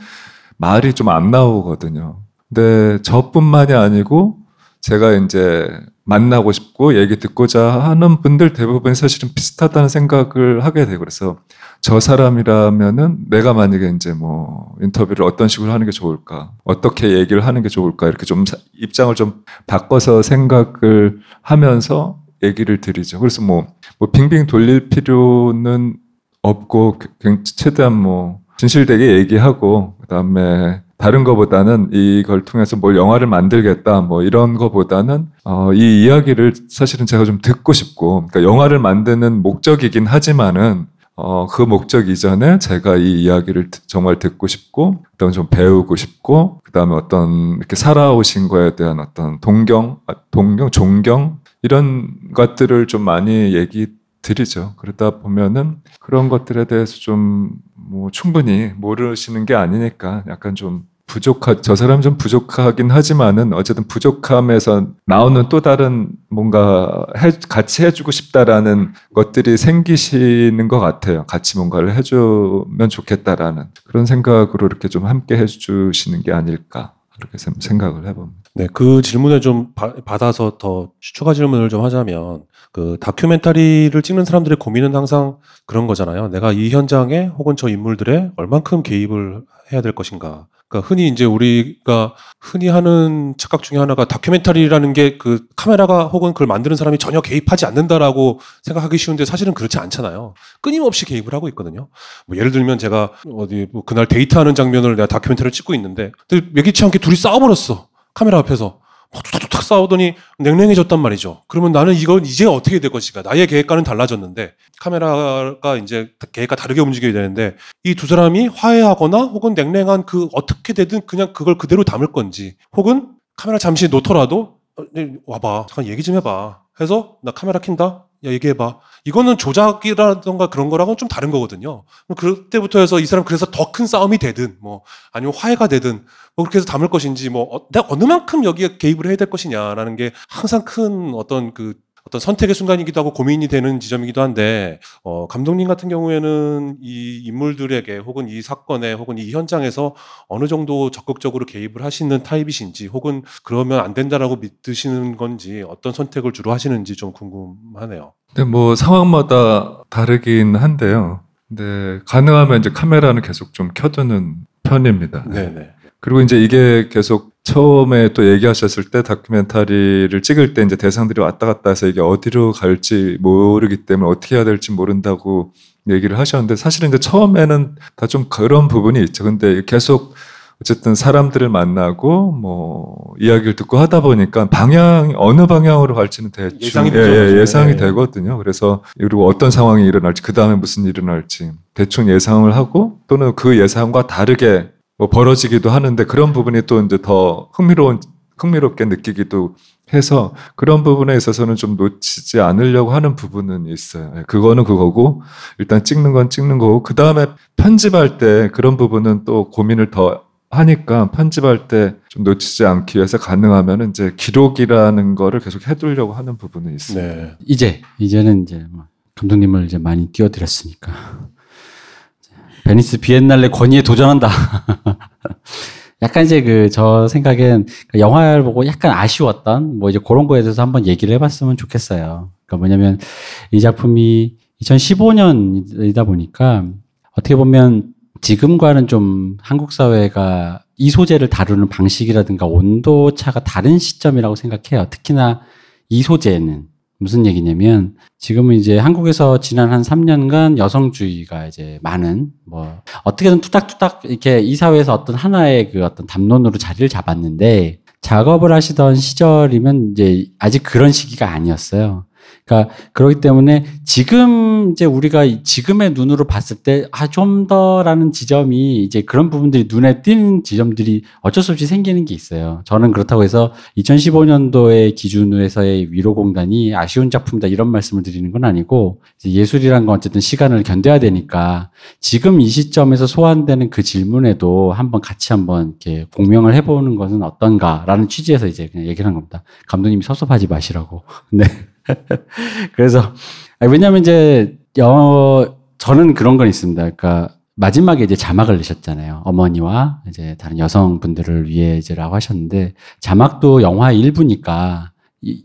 말이 좀 안 나오거든요. 근데 저뿐만이 아니고 제가 이제 만나고 싶고 얘기 듣고자 하는 분들 대부분 사실은 비슷하다는 생각을 하게 되고 그래서 저 사람이라면은 내가 만약에 이제 뭐 인터뷰를 어떤 식으로 하는 게 좋을까 어떻게 얘기를 하는 게 좋을까 이렇게 좀 입장을 좀 바꿔서 생각을 하면서 얘기를 드리죠. 그래서 뭐, 뭐 빙빙 돌릴 필요는 없고 최대한 뭐 진실되게 얘기하고 그다음에 다른 거보다는 이걸 통해서 뭘 영화를 만들겠다 뭐 이런 거보다는 어, 이 이야기를 사실은 제가 좀 듣고 싶고 그러니까 영화를 만드는 목적이긴 하지만은 어, 그 목적 이전에 제가 이 이야기를 정말 듣고 싶고 그다음에 좀 배우고 싶고 그다음에 어떤 이렇게 살아오신 거에 대한 어떤 동경 아, 동경 존경 이런 것들을 좀 많이 얘기 드리죠. 그러다 보면은 그런 것들에 대해서 좀 뭐 충분히 모르시는 게 아니니까 약간 좀 부족하 저 사람 좀 부족하긴 하지만은 어쨌든 부족함에서 나오는 또 다른 뭔가 해, 같이 해주고 싶다라는 것들이 생기시는 것 같아요. 같이 뭔가를 해주면 좋겠다라는 그런 생각으로 이렇게 좀 함께 해주시는 게 아닐까 그렇게 생각을 해봅니다. 네, 그 질문을 좀 바, 받아서 더 추가 질문을 좀 하자면 그 다큐멘터리를 찍는 사람들의 고민은 항상 그런 거잖아요. 내가 이 현장에 혹은 저 인물들의 얼만큼 개입을 해야 될 것인가. 그러니까 흔히 이제 우리가 흔히 하는 착각 중에 하나가 다큐멘터리라는 게 그 카메라가 혹은 그걸 만드는 사람이 전혀 개입하지 않는다라고 생각하기 쉬운데 사실은 그렇지 않잖아요. 끊임없이 개입을 하고 있거든요. 뭐 예를 들면 제가 어디 뭐 그날 데이트하는 장면을 내가 다큐멘터리를 찍고 있는데 예기치 않게 둘이 싸워버렸어. 카메라 앞에서. 툭툭툭 싸우더니 냉랭해졌단 말이죠. 그러면 나는 이건 이제 어떻게 될 것인가? 나의 계획과는 달라졌는데 카메라가 이제 계획과 다르게 움직여야 되는데 이 두 사람이 화해하거나 혹은 냉랭한 그 어떻게 되든 그냥 그걸 그대로 담을 건지 혹은 카메라 잠시 놓더라도 어, 네, 와봐 잠깐 얘기 좀 해봐 해서 나 카메라 킨다 야 얘기해봐 이거는 조작이라던가 그런 거랑은 좀 다른 거거든요. 그때부터 해서 이 사람 그래서 더 큰 싸움이 되든 뭐 아니면 화해가 되든 뭐 그렇게 해서 담을 것인지 뭐 어, 내가 어느 만큼 여기에 개입을 해야 될 것이냐라는 게 항상 큰 어떤 그 어떤 선택의 순간이기도 하고 고민이 되는 지점이기도 한데 어, 감독님 같은 경우에는 이 인물들에게 혹은 이 사건에 혹은 이 현장에서 어느 정도 적극적으로 개입을 하시는 타입이신지 혹은 그러면 안 된다라고 믿으시는 건지 어떤 선택을 주로 하시는지 좀 궁금하네요. 네, 뭐 상황마다 다르긴 한데요. 근데 가능하면 이제 카메라는 계속 좀 켜두는 편입니다. 네네. 그리고 이제 이게 계속 처음에 또 얘기하셨을 때 다큐멘터리를 찍을 때 이제 대상들이 왔다 갔다 해서 이게 어디로 갈지 모르기 때문에 어떻게 해야 될지 모른다고 얘기를 하셨는데 사실은 이제 처음에는 다 좀 그런 부분이 있죠. 근데 계속 어쨌든 사람들을 만나고 뭐 이야기를 듣고 하다 보니까 방향 어느 방향으로 갈지는 대충 예상이, 예, 예, 예상이 네. 되거든요. 그래서 그리고 어떤 상황이 일어날지 그 다음에 무슨 일이 일어날지 대충 예상을 하고 또는 그 예상과 다르게 뭐 벌어지기도 하는데 그런 부분이 또 이제 더 흥미로운 흥미롭게 느끼기도 해서 그런 부분에 있어서는 좀 놓치지 않으려고 하는 부분은 있어요. 예, 그거는 그거고 일단 찍는 건 찍는 거고 그 다음에 편집할 때 그런 부분은 또 고민을 더 하니까 편집할 때 좀 놓치지 않기 위해서 가능하면 이제 기록이라는 거를 계속 해두려고 하는 부분은 있어요. 네. 이제 이제는 이제 뭐 감독님을 이제 많이 띄워드렸으니까 베니스 비엔날레 권위에 도전한다. 약간 이제 그 저 생각엔 그 영화를 보고 약간 아쉬웠던 뭐 이제 그런 거에 대해서 한번 얘기를 해봤으면 좋겠어요. 그러니까 뭐냐면 이 작품이 2015년이다 보니까 어떻게 보면 지금과는 좀 한국 사회가 이 소재를 다루는 방식이라든가 온도 차가 다른 시점이라고 생각해요. 특히나 이 소재는 무슨 얘기냐면 지금은 이제 한국에서 지난 한 3년간 여성주의가 이제 많은 뭐 어떻게든 투닥투닥 이렇게 이 사회에서 어떤 하나의 그 어떤 담론으로 자리를 잡았는데 작업을 하시던 시절이면 이제 아직 그런 시기가 아니었어요. 그러니까 그렇기 때문에 지금 이제 우리가 지금의 눈으로 봤을 때 아 좀 더라는 지점이 이제 그런 부분들이 눈에 띄는 지점들이 어쩔 수 없이 생기는 게 있어요. 저는 그렇다고 해서 2015년도의 기준으로 해서의 위로공단이 아쉬운 작품이다 이런 말씀을 드리는 건 아니고 예술이란 건 어쨌든 시간을 견뎌야 되니까 지금 이 시점에서 소환되는 그 질문에도 한번 같이 한번 이렇게 공명을 해보는 것은 어떤가라는 취지에서 이제 그냥 얘기를 한 겁니다. 감독님이 섭섭하지 마시라고. 네. 그래서 왜냐하면 이제 여 저는 그런 건 있습니다. 그러니까 마지막에 이제 자막을 내셨잖아요. 어머니와 이제 다른 여성분들을 위해 이제라고 하셨는데 자막도 영화 일부니까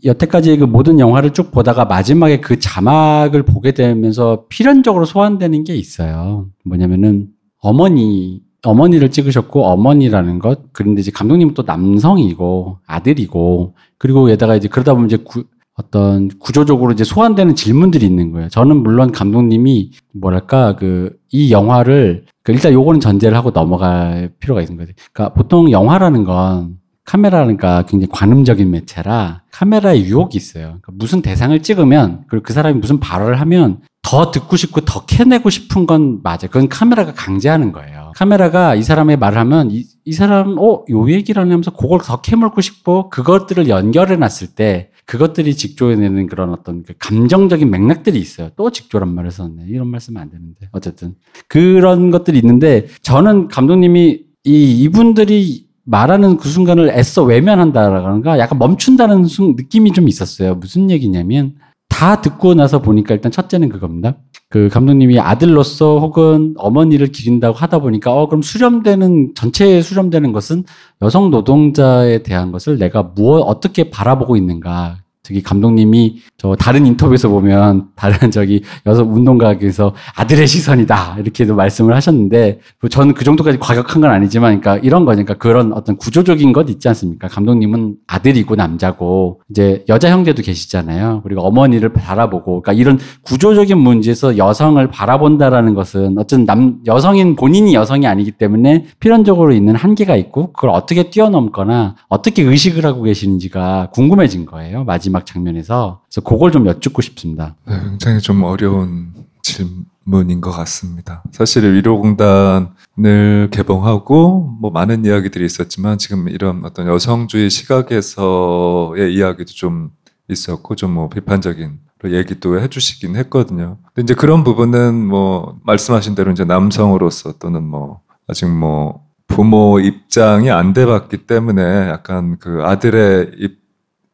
여태까지 그 모든 영화를 쭉 보다가 마지막에 그 자막을 보게 되면서 필연적으로 소환되는 게 있어요. 뭐냐면은 어머니 어머니를 찍으셨고 어머니라는 것 그런데 이제 감독님은 또 남성이고 아들이고 그리고 게다가 이제 그러다 보면 이제 구, 어떤 구조적으로 이제 소환되는 질문들이 있는 거예요. 저는 물론 감독님이 뭐랄까 그 이 영화를 그 일단 요거는 전제를 하고 넘어갈 필요가 있는 거죠. 그러니까 보통 영화라는 건 카메라니까 굉장히 관음적인 매체라 카메라에 유혹이 있어요. 그러니까 무슨 대상을 찍으면 그리고 그 사람이 무슨 발언을 하면 더 듣고 싶고 더 캐내고 싶은 건 맞아요. 그건 카메라가 강제하는 거예요. 카메라가 이 사람의 말을 하면 이, 이 사람 어 요 얘기를 하면서 그걸 더 캐물고 싶고 그것들을 연결해 놨을 때 그것들이 직조해내는 그런 어떤 그 감정적인 맥락들이 있어요. 또 직조란 말을 썼네. 이런 말씀은 안 되는데. 어쨌든. 그런 것들이 있는데 저는 감독님이 이, 이분들이 말하는 그 순간을 애써 외면한다라는가 약간 멈춘다는 느낌이 좀 있었어요. 무슨 얘기냐면 다 듣고 나서 보니까 일단 첫째는 그겁니다. 그 감독님이 아들로서 혹은 어머니를 기린다고 하다 보니까 어 그럼 수렴되는 전체에 수렴되는 것은 여성 노동자에 대한 것을 내가 무엇 어떻게 바라보고 있는가 저기 감독님이 저 다른 인터뷰에서 보면 다른 저기 여성 운동가에서 아들의 시선이다 이렇게도 말씀을 하셨는데 저는 그 정도까지 과격한 건 아니지만 그러니까 이런 거니까 그런 어떤 구조적인 것 있지 않습니까? 감독님은 아들이고 남자고 이제 여자 형제도 계시잖아요. 그리고 어머니를 바라보고 그러니까 이런 구조적인 문제에서 여성을 바라본다라는 것은 어쨌든 남 여성인 본인이 여성이 아니기 때문에 필연적으로 있는 한계가 있고 그걸 어떻게 뛰어넘거나 어떻게 의식을 하고 계시는지가 궁금해진 거예요. 마지막 마지막 장면에서 그래서 그걸 좀 여쭙고 싶습니다. 네, 굉장히 좀 어려운 질문인 것 같습니다. 사실 위로공단을 개봉하고 뭐 많은 이야기들이 있었지만 지금 이런 어떤 여성주의 시각에서의 이야기도 좀 있었고 좀 뭐 비판적인 얘기도 해주시긴 했거든요. 근데 이제 그런 부분은 뭐 말씀하신 대로 이제 남성으로서 또는 뭐 아직 뭐 부모 입장이 안 돼봤기 때문에 약간 그 아들의 입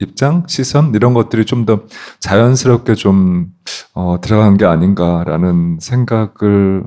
입장, 시선 이런 것들이 좀 더 자연스럽게 좀 어, 들어간 게 아닌가라는 생각을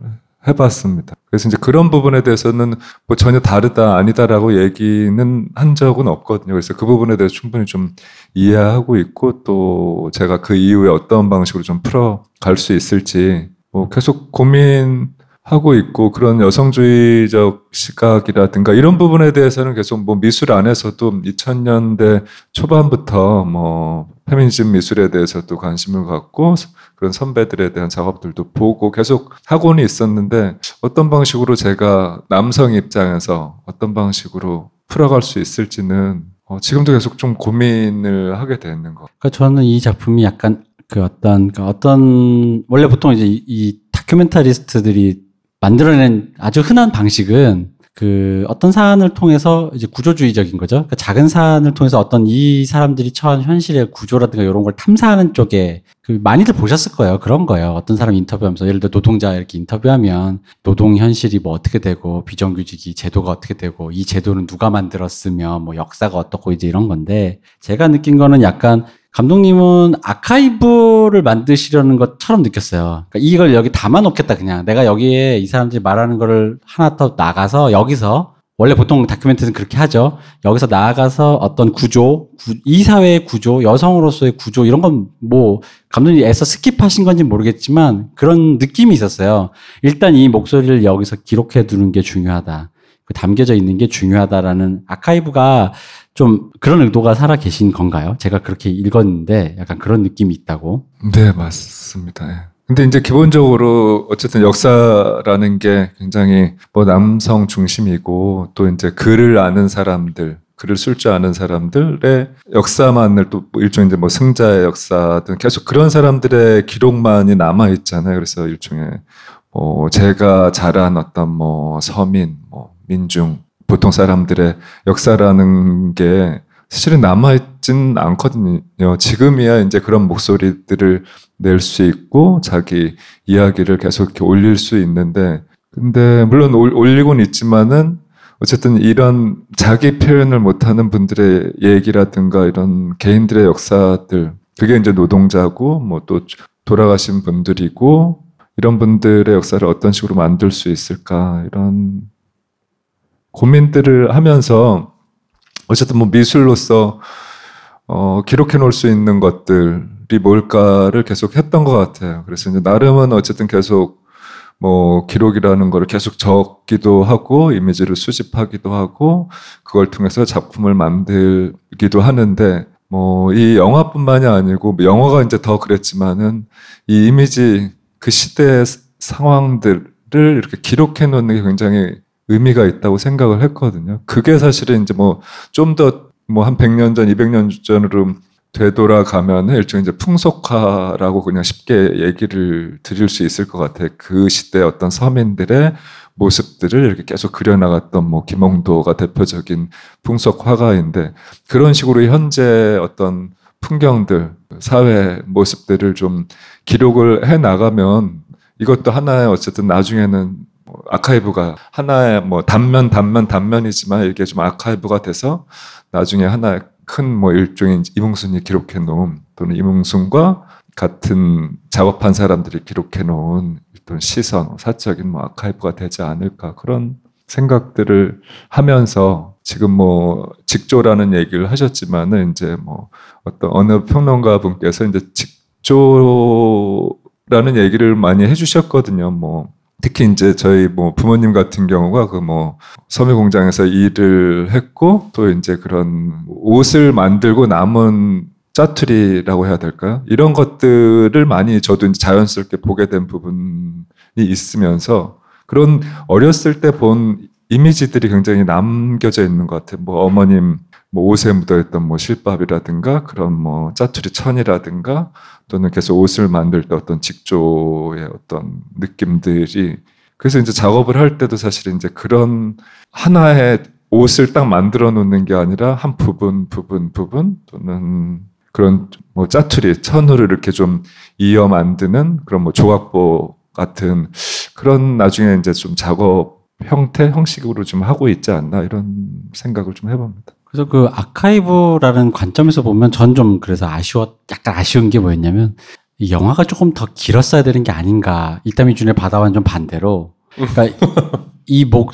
해봤습니다. 그래서 이제 그런 부분에 대해서는 뭐 전혀 다르다 아니다라고 얘기는 한 적은 없거든요. 그래서 그 부분에 대해서 충분히 좀 이해하고 있고 또 제가 그 이후에 어떤 방식으로 좀 풀어갈 수 있을지 뭐 계속 고민 하고 있고 그런 여성주의적 시각이라든가 이런 부분에 대해서는 계속 뭐 미술 안에서도 2000년대 초반부터 뭐 페미니즘 미술에 대해서도 관심을 갖고 그런 선배들에 대한 작업들도 보고 계속 학원이 있었는데 어떤 방식으로 제가 남성 입장에서 어떤 방식으로 풀어갈 수 있을지는 어 지금도 계속 좀 고민을 하게 되는 것. 그러니까 저는 이 작품이 약간 그 어떤 그 어떤 원래 보통 이제 이, 이 다큐멘터리스트들이 만들어낸 아주 흔한 방식은 그 어떤 사안을 통해서 이제 구조주의적인 거죠. 그러니까 작은 사안을 통해서 어떤 이 사람들이 처한 현실의 구조라든가 이런 걸 탐사하는 쪽에 그 많이들 보셨을 거예요. 그런 거예요. 어떤 사람 인터뷰하면서 예를 들어 노동자 이렇게 인터뷰하면 노동 현실이 뭐 어떻게 되고 비정규직이 제도가 어떻게 되고 이 제도는 누가 만들었으며 뭐 역사가 어떻고 이제 이런 건데 제가 느낀 거는 약간 감독님은 아카이브를 만드시려는 것처럼 느꼈어요. 그러니까 이걸 여기 담아놓겠다 그냥 내가 여기에 이 사람들이 말하는 거를 하나 더 나가서 여기서 원래 보통 다큐멘터리는 그렇게 하죠. 여기서 나아가서 어떤 구조, 구, 이 사회의 구조, 여성으로서의 구조 이런 건 뭐 감독님이 애써 skip하신 건지 모르겠지만 그런 느낌이 있었어요. 일단 이 목소리를 여기서 기록해 두는 게 중요하다. 그 담겨져 있는 게 중요하다라는 아카이브가 좀 그런 의도가 살아 계신 건가요? 제가 그렇게 읽었는데 약간 그런 느낌이 있다고. 네, 맞습니다. 예. 근데 이제 기본적으로 어쨌든 역사라는 게 굉장히 뭐 남성 중심이고 또 이제 글을 아는 사람들, 글을 쓸 줄 아는 사람들의 역사만을 또뭐 일종의 이제 뭐 승자의 역사든 계속 그런 사람들의 기록만이 남아 있잖아요. 그래서 일종의 뭐 제가 자란 어떤 뭐 서민, 뭐 민중, 보통 사람들의 역사라는 게 사실은 남아있진 않거든요. 지금이야 이제 그런 목소리들을 낼 수 있고 자기 이야기를 계속 이렇게 올릴 수 있는데 근데 물론 올- 올리곤 있지만은 어쨌든 이런 자기 표현을 못하는 분들의 얘기라든가 이런 개인들의 역사들 그게 이제 노동자고 뭐 또 돌아가신 분들이고 이런 분들의 역사를 어떤 식으로 만들 수 있을까 이런 고민들을 하면서 어쨌든 뭐 미술로서 어, 기록해 놓을 수 있는 것들이 뭘까를 계속 했던 것 같아요. 그래서 이제 나름은 어쨌든 계속 뭐 기록이라는 거를 계속 적기도 하고 이미지를 수집하기도 하고 그걸 통해서 작품을 만들기도 하는데 뭐 이 영화뿐만이 아니고 뭐 영화가 이제 더 그랬지만은 이 이미지 그 시대의 상황들을 이렇게 기록해 놓는 게 굉장히 의미가 있다고 생각을 했거든요. 그게 사실은 이제 뭐 좀 더 뭐 한 100년 전, 200년 전으로 되돌아가면 일종의 이제 풍속화라고 그냥 쉽게 얘기를 드릴 수 있을 것 같아요. 그 시대 어떤 서민들의 모습들을 이렇게 계속 그려나갔던 뭐 김홍도가 대표적인 풍속 화가인데 그런 식으로 현재 어떤 풍경들, 사회 모습들을 좀 기록을 해 나가면 이것도 하나의 어쨌든 나중에는 뭐 아카이브가 하나의 뭐 단면 단면 단면이지만 이게 좀 아카이브가 돼서 나중에 하나의 큰뭐 일종의 이몽순이 기록해 놓은 또는 이몽순과 같은 작업한 사람들이 기록해 놓은 어떤 시선, 사적인 뭐 아카이브가 되지 않을까 그런 생각들을 하면서 지금 뭐 직조라는 얘기를 하셨지만은 이제 뭐 어떤 어느 평론가 분께서 이제 직조라는 얘기를 많이 해주셨거든요. 뭐 특히 이제 저희 뭐 부모님 같은 경우가 그 뭐 섬유 공장에서 일을 했고 또 이제 그런 옷을 만들고 남은 짜투리라고 해야 될까요? 이런 것들을 많이 저도 이제 자연스럽게 보게 된 부분이 있으면서 그런 어렸을 때 본 이미지들이 굉장히 남겨져 있는 것 같아요. 뭐 어머님 뭐 옷에 묻어있던 뭐 실밥이라든가 그런 뭐 짜투리 천이라든가 또는 계속 옷을 만들 때 어떤 직조의 어떤 느낌들이 그래서 이제 작업을 할 때도 사실 이제 그런 하나의 옷을 딱 만들어 놓는 게 아니라 한 부분 부분 부분 또는 그런 뭐 짜투리 천으로 이렇게 좀 이어 만드는 그런 뭐 조각보 같은 그런 나중에 이제 좀 작업 형태 형식으로 좀 하고 있지 않나 이런 생각을 좀 해봅니다. 그래서 그 아카이브라는 관점에서 보면 전 좀 그래서 아쉬워, 약간 아쉬운 게 뭐였냐면 이 영화가 조금 더 길었어야 되는 게 아닌가. 이따미 준의 바다와는 좀 반대로. 그러니까 이 목,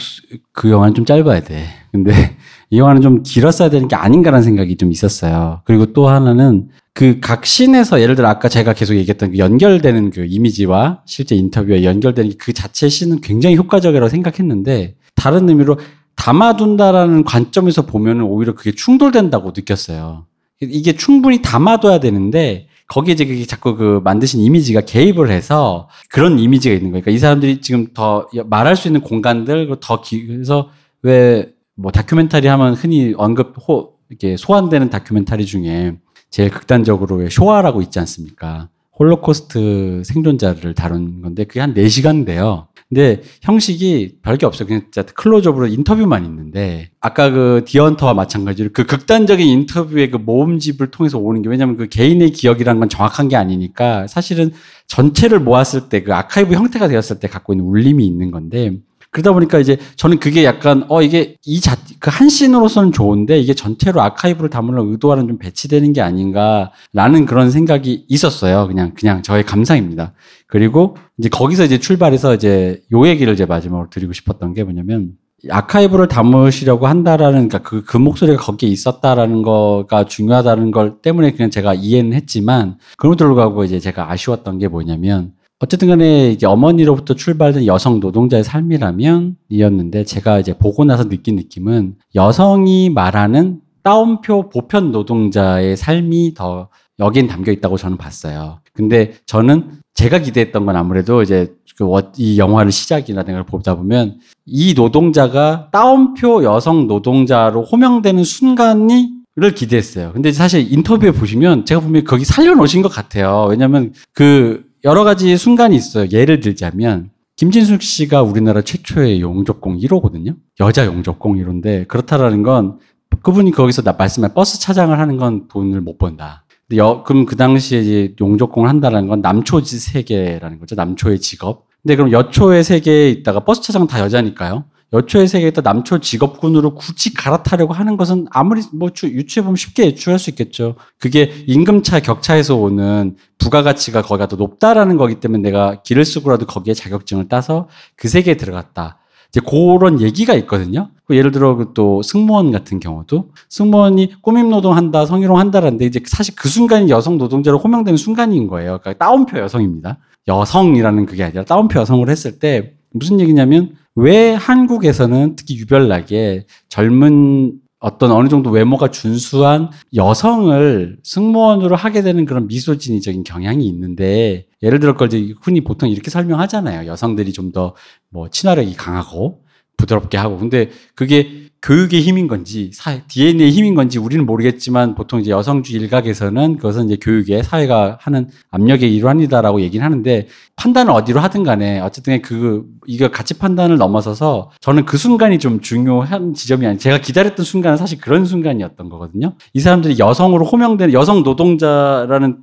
그 영화는 좀 짧아야 돼. 근데 이 영화는 좀 길었어야 되는 게 아닌가라는 생각이 좀 있었어요. 그리고 또 하나는 그 각 씬에서 예를 들어 아까 제가 계속 얘기했던 그 연결되는 그 이미지와 실제 인터뷰와 연결되는 게그 자체 씬은 굉장히 효과적이라고 생각했는데 다른 의미로 담아둔다라는 관점에서 보면은 오히려 그게 충돌된다고 느꼈어요. 이게 충분히 담아둬야 되는데 거기에 이제 그게 자꾸 그 만드신 이미지가 개입을 해서 그런 이미지가 있는. 그러니까 이 사람들이 지금 더 말할 수 있는 공간들 더 기, 그래서 왜 뭐 다큐멘터리 하면 흔히 언급 호 이렇게 소환되는 다큐멘터리 중에 제일 극단적으로 왜 쇼아라고 있지 않습니까? 홀로코스트 생존자를 다룬 건데 그게 한 4시간인데요. 근데 형식이 별게 없어요. 그냥 진짜 클로즈업으로 인터뷰만 있는데 아까 그 디언터와 마찬가지로 그 극단적인 인터뷰의 그 모음집을 통해서 오는 게 왜냐면 그 개인의 기억이라는 건 정확한 게 아니니까 사실은 전체를 모았을 때 그 아카이브 형태가 되었을 때 갖고 있는 울림이 있는 건데 그러다 보니까 이제 저는 그게 약간 어 이게 이 자그마한 씬으로서는 좋은데 이게 전체로 아카이브를 담으려 의도와는 좀 배치되는 게 아닌가라는 그런 생각이 있었어요. 그냥 그냥 저의 감상입니다. 그리고 이제 거기서 이제 출발해서 이제 요 얘기를 제 마지막으로 드리고 싶었던 게 뭐냐면 아카이브를 담으시려고 한다라는 그러니까 그, 그 목소리가 거기에 있었다라는 거가 중요하다는 걸 때문에 그냥 제가 이해는 했지만 그럼에도 불구하고 이제 제가 아쉬웠던 게 뭐냐면 어쨌든 간에 이제 어머니로부터 출발된 여성 노동자의 삶이라면 이었는데 제가 이제 보고 나서 느낀 느낌은 여성이 말하는 따옴표 보편 노동자의 삶이 더 여긴 담겨 있다고 저는 봤어요. 근데 저는 제가 기대했던 건 아무래도 이제 그이 영화를 시작이나 걸 보다 보면 이 노동자가 따옴표 여성 노동자로 호명되는 순간이 를 기대했어요. 근데 사실 인터뷰에 보시면 제가 보면 거기 살려놓으신 것 같아요. 왜냐하면 그 여러 가지 순간이 있어요. 예를 들자면 김진숙 씨가 우리나라 최초의 용접공 1호거든요. 여자 용접공 1호인데 그렇다라는 건 그분이 거기서 나 말씀한 버스 차장을 하는 건 돈을 못 번다. 근데 여, 그럼 그 당시에 용접공을 한다는 건 남초지 세계라는 거죠. 남초의 직업. 근데 그럼 여초의 세계에 있다가 버스 차장 다 여자니까요. 여초의 세계에 있다 남초 직업군으로 굳이 갈아타려고 하는 것은 아무리 뭐 유추해 보면 쉽게 유추할 수 있겠죠. 그게 임금차 격차에서 오는 부가가치가 거기가 더 높다라는 거기 때문에 내가 길을 쓰고라도 거기에 자격증을 따서 그 세계에 들어갔다. 이제 그런 얘기가 있거든요. 그 예를 들어 그또 승무원 같은 경우도 승무원이 꾸밈 노동한다, 성희롱 한다라는데 이제 사실 그 순간이 여성 노동자로 호명되는 순간인 거예요. 그러니까 따옴표 여성입니다. 여성이라는 그게 아니라 따옴표 여성으로 했을 때 무슨 얘기냐면 왜 한국에서는 특히 유별나게 젊은 어떤 어느 정도 외모가 준수한 여성을 승무원으로 하게 되는 그런 미소진이적인 경향이 있는데 예를 들어 걸 이제 흔히 보통 이렇게 설명하잖아요. 여성들이 좀 더 뭐 친화력이 강하고 부드럽게 하고 근데 그게 교육의 힘인 건지 사, DNA의 힘인 건지 우리는 모르겠지만 보통 이제 여성주의 일각에서는 그것은 이제 교육의 사회가 하는 압력의 일환이다라고 얘기는 하는데 판단을 어디로 하든 간에 어쨌든 그 이거 가치 판단을 넘어서서 저는 그 순간이 좀 중요한 지점이 아니 제가 기다렸던 순간은 사실 그런 순간이었던 거거든요. 이 사람들이 여성으로 호명되는 여성 노동자라는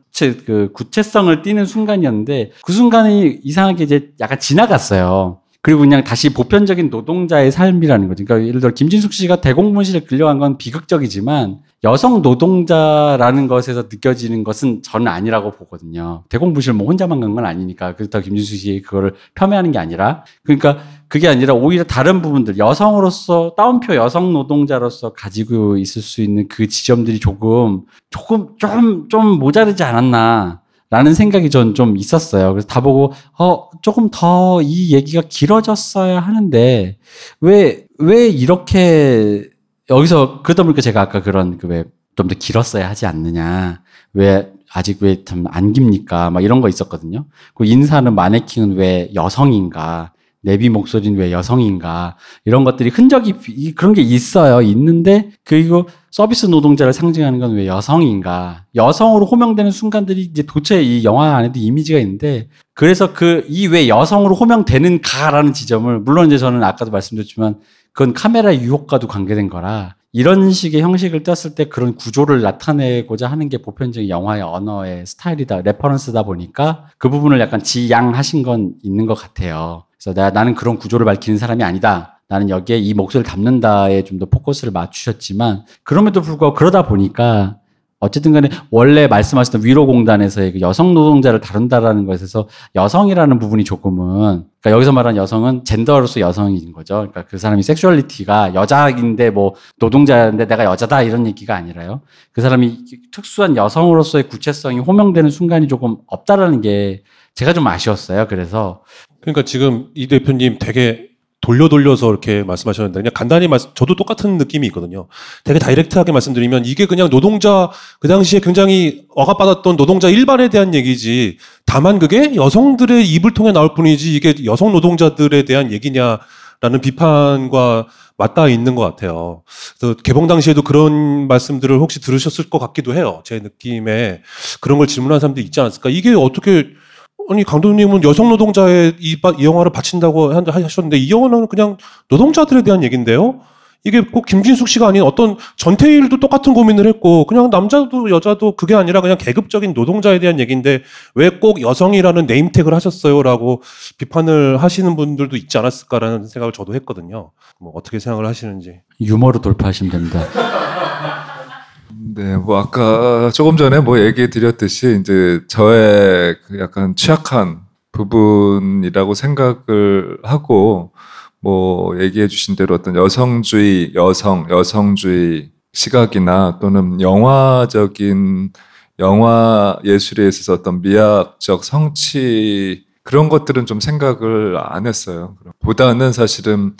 그 구체성을 띠는 순간이었는데 그 순간이 이상하게 이제 약간 지나갔어요. 그리고 그냥 다시 보편적인 노동자의 삶이라는 거죠. 그러니까 예를 들어 김진숙 씨가 대공분실에 끌려간 건 비극적이지만 여성 노동자라는 것에서 느껴지는 것은 저는 아니라고 보거든요. 대공분실 뭐 혼자만 간 건 아니니까 그렇다고 김진숙 씨 그거를 폄훼하는 게 아니라 그러니까 그게 아니라 오히려 다른 부분들 여성으로서 따옴표 여성 노동자로서 가지고 있을 수 있는 그 지점들이 조금 조금 좀좀 모자르지 않았나. 라는 생각이 전 좀 있었어요. 그래서 다 보고, 어, 조금 더 이 얘기가 길어졌어야 하는데, 왜, 왜 이렇게, 여기서, 그러다 보니까 제가 아까 그런, 그 왜, 좀 더 길었어야 하지 않느냐. 왜, 아직 왜 참 안 깁니까? 막 이런 거 있었거든요. 그 인사는 마네킹은 왜 여성인가? 내비 목소리는 왜 여성인가? 이런 것들이 흔적이 그런 게 있어요. 있는데 그리고 서비스 노동자를 상징하는 건 왜 여성인가? 여성으로 호명되는 순간들이 이제 도체 이 영화 안에도 이미지가 있는데 그래서 그 이 왜 여성으로 호명되는가라는 지점을 물론 이제 저는 아까도 말씀드렸지만 그건 카메라 유혹과도 관계된 거라 이런 식의 형식을 떴을 때 그런 구조를 나타내고자 하는 게 보편적인 영화의 언어의 스타일이다 reference다 보니까 그 부분을 약간 지양하신 건 있는 것 같아요. 그래서 내가 나는 그런 구조를 밝히는 사람이 아니다. 나는 여기에 이 목소리를 담는다에 좀 더 포커스를 맞추셨지만 그럼에도 불구하고 그러다 보니까 어쨌든 간에 원래 말씀하셨던 위로공단에서의 그 여성 노동자를 다룬다라는 것에서 여성이라는 부분이 조금은 그러니까 여기서 말하는 여성은 젠더로서 여성인 거죠. 그러니까 그 사람이 sexuality가 여자인데 뭐 노동자인데 내가 여자다 이런 얘기가 아니라요. 그 사람이 특수한 여성으로서의 구체성이 호명되는 순간이 조금 없다라는 게 제가 좀 아쉬웠어요. 그래서 그러니까 지금 이 대표님 되게 돌려 돌려서 이렇게 말씀하셨는데 그냥 간단히 말씀 저도 똑같은 느낌이 있거든요. 되게 다이렉트하게 말씀드리면 이게 그냥 노동자 그 당시에 굉장히 억압받았던 노동자 일반에 대한 얘기지 다만 그게 여성들의 입을 통해 나올 뿐이지 이게 여성 노동자들에 대한 얘기냐라는 비판과 맞닿아 있는 것 같아요. 그래서 개봉 당시에도 그런 말씀들을 혹시 들으셨을 것 같기도 해요. 제 느낌에 그런 걸 질문한 사람들이 있지 않았을까? 이게 어떻게 아니 강도님은 여성 노동자의 이, 이 영화를 바친다고 하셨는데 이 영화는 그냥 노동자들에 대한 얘기인데요. 이게 꼭 김진숙 씨가 아닌 어떤 전태일도 똑같은 고민을 했고 그냥 남자도 여자도 그게 아니라 그냥 계급적인 노동자에 대한 얘기인데 왜 꼭 여성이라는 네임택을 하셨어요라고 비판을 하시는 분들도 있지 않았을까라는 생각을 저도 했거든요. 뭐 어떻게 생각을 하시는지 유머로 돌파하시면 됩니다. 네, 뭐 아까 조금 전에 뭐 얘기 드렸듯이 이제 저의 그 약간 취약한 부분이라고 생각을 하고 뭐 얘기해 주신 대로 어떤 여성주의, 여성, 여성주의 시각이나 또는 영화적인 영화 예술에 있어서 어떤 미학적 성취 그런 것들은 좀 생각을 안 했어요. 보다는 사실은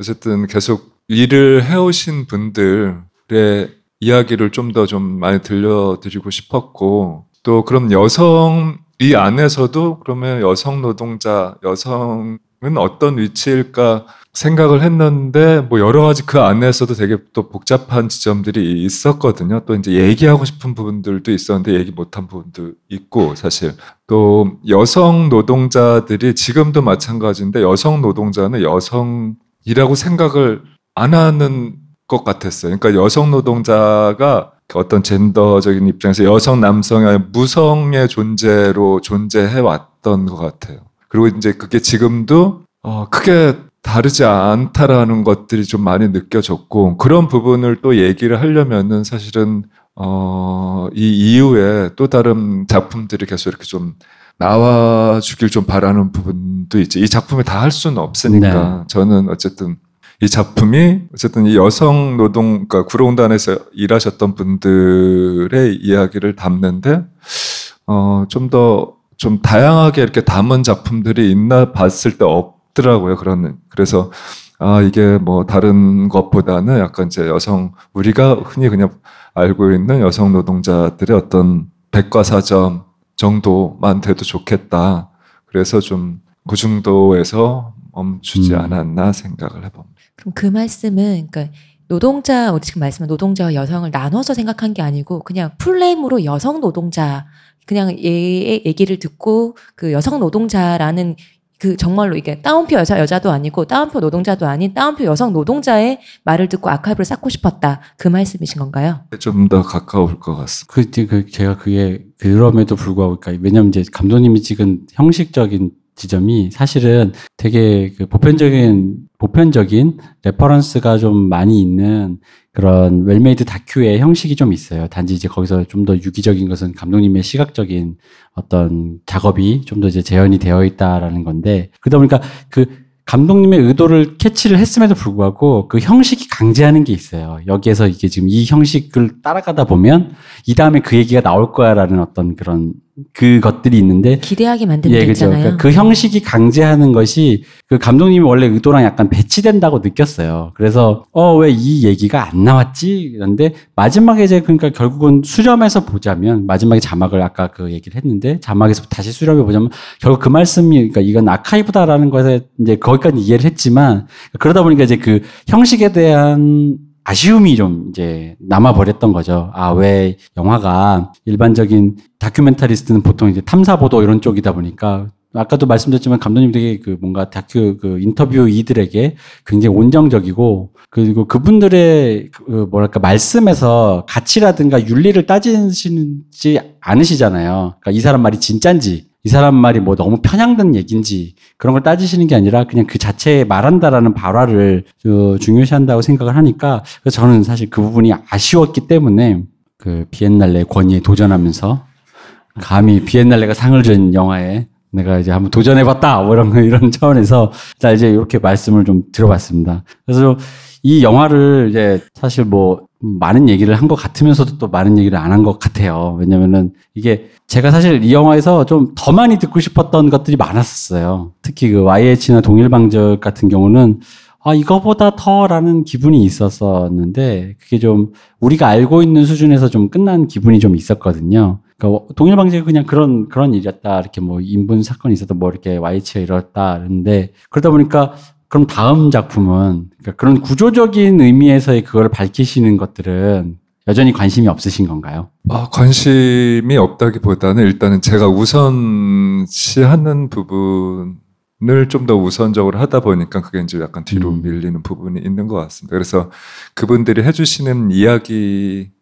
어쨌든 계속 일을 해오신 분들의 이야기를 좀 더좀 좀 많이 들려드리고 싶었고 또 그럼 여성 이 안에서도 그러면 여성 노동자 여성은 어떤 위치일까 생각을 했는데 뭐 여러 가지 그 안에서도 되게 또 복잡한 지점들이 있었거든요. 또 이제 얘기하고 싶은 부분들도 있었는데 얘기 못한 부분도 있고 사실 또 여성 노동자들이 지금도 마찬가지인데 여성 노동자는 여성이라고 생각을 안 하는 것 같았어요. 그러니까 여성 노동자가 어떤 젠더적인 입장에서 여성 남성의 무성의 존재로 존재해 왔던 것 같아요. 그리고 이제 그게 지금도 어, 크게 다르지 않다라는 것들이 좀 많이 느껴졌고 그런 부분을 또 얘기를 하려면은 사실은 어, 이 이후에 또 다른 작품들이 계속 이렇게 좀 나와 주길 좀 바라는 부분도 있지. 이 작품에 다할 수는 없으니까 네. 저는 어쨌든 이 작품이 어쨌든 이 여성 노동 그러니까 구로공단에서 일하셨던 분들의 이야기를 담는데 어, 좀 더좀 좀 다양하게 이렇게 담은 작품들이 있나 봤을 때 없. 없더라고요. 그런 그래서 아 이게 뭐 다른 것보다는 약간 이제 여성 우리가 흔히 그냥 알고 있는 여성 노동자들의 어떤 백과사전 정도만 돼도 좋겠다. 그래서 좀 그 정도에서 멈추지 음. 않았나 생각을 해봅니다. 그럼 그 말씀은 그러니까 노동자 지금 말씀한 노동자와 여성을 나눠서 생각한 게 아니고 그냥 풀네임으로 여성 노동자 그냥 얘의 얘기를 듣고 그 여성 노동자라는 그 정말로 이게 따옴표 여자 여자도 아니고 따옴표 노동자도 아닌 따옴표 여성 노동자의 말을 듣고 아카이브를 쌓고 싶었다 그 말씀이신 건가요? 좀 더 가까울 것 같습니다. 그, 그 제가 그게 그럼에도 불구하고 그러니까 왜냐면 이제 감독님이 찍은 형식적인 지점이 사실은 되게 그 보편적인 보편적인 reference가 좀 많이 있는 그런 well-made 다큐의 형식이 좀 있어요. 단지 이제 거기서 좀 더 유기적인 것은 감독님의 시각적인 어떤 작업이 좀 더 이제 재현이 되어 있다라는 건데 그러다 보니까 그 감독님의 의도를 캐치를 했음에도 불구하고 그 형식이 강제하는 게 있어요. 여기에서 이게 지금 이 형식을 따라가다 보면 이 다음에 그 얘기가 나올 거야라는 어떤 그런 그 것들이 있는데 기대하게 만드는 예, 그죠. 그러니까 그 형식이 강제하는 것이 그 감독님이 원래 의도랑 약간 배치된다고 느꼈어요. 그래서 어 왜 이 얘기가 안 나왔지? 그런데 마지막에 이제 그러니까 결국은 수렴해서 보자면 마지막에 자막을 아까 그 얘기를 했는데 자막에서 다시 수렴해 보자면 결국 그 말씀이 그러니까 이건 아카이브다라는 것에 이제 거기까지 이해를 했지만 그러다 보니까 이제 그 형식에 대한 아쉬움이 좀 이제 남아버렸던 거죠. 아, 왜 영화가 일반적인 다큐멘터리스트는 보통 이제 탐사보도 이런 쪽이다 보니까 아까도 말씀드렸지만 감독님 되게 그 뭔가 다큐 그 인터뷰 이들에게 굉장히 온정적이고 그리고 그분들의 그 뭐랄까 말씀에서 가치라든가 윤리를 따지시지 않으시잖아요. 그러니까 이 사람 말이 진짠지 이 사람 말이 뭐 너무 편향된 얘기인지 그런 걸 따지시는 게 아니라 그냥 그 자체에 말한다라는 발화를 그 중요시한다고 생각을 하니까 그래서 저는 사실 그 부분이 아쉬웠기 때문에 그 비엔날레 권위에 도전하면서 감히 비엔날레가 상을 준 영화에 내가 이제 한번 도전해봤다 뭐 이런 이런 차원에서 자 이제 이렇게 말씀을 좀 들어봤습니다. 그래서 이 영화를 이제 사실 뭐 많은 얘기를 한 것 같으면서도 또 많은 얘기를 안 한 것 같아요. 왜냐면은 이게 제가 사실 이 영화에서 좀 더 많이 듣고 싶었던 것들이 많았었어요. 특히 그 YH나 동일방적 같은 경우는 아, 이거보다 더라는 기분이 있었었는데, 그게 좀 우리가 알고 있는 수준에서 좀 끝난 기분이 좀 있었거든요. 그러니까 동일방식이 그냥 그런, 그런 일이었다. 이렇게 뭐 인분 사건이 있어도 뭐 이렇게 YH가 이렇다. 그런데 그러다 보니까 그럼 다음 작품은 그러니까 그런 구조적인 의미에서의 그걸 밝히시는 것들은 여전히 관심이 없으신 건가요? 아, 관심이 없다기보다는 일단은 제가 우선시하는 부분을 좀 더 우선적으로 하다 보니까 그게 이제 약간 뒤로 음. 밀리는 부분이 있는 것 같습니다. 그래서 그분들이 해주시는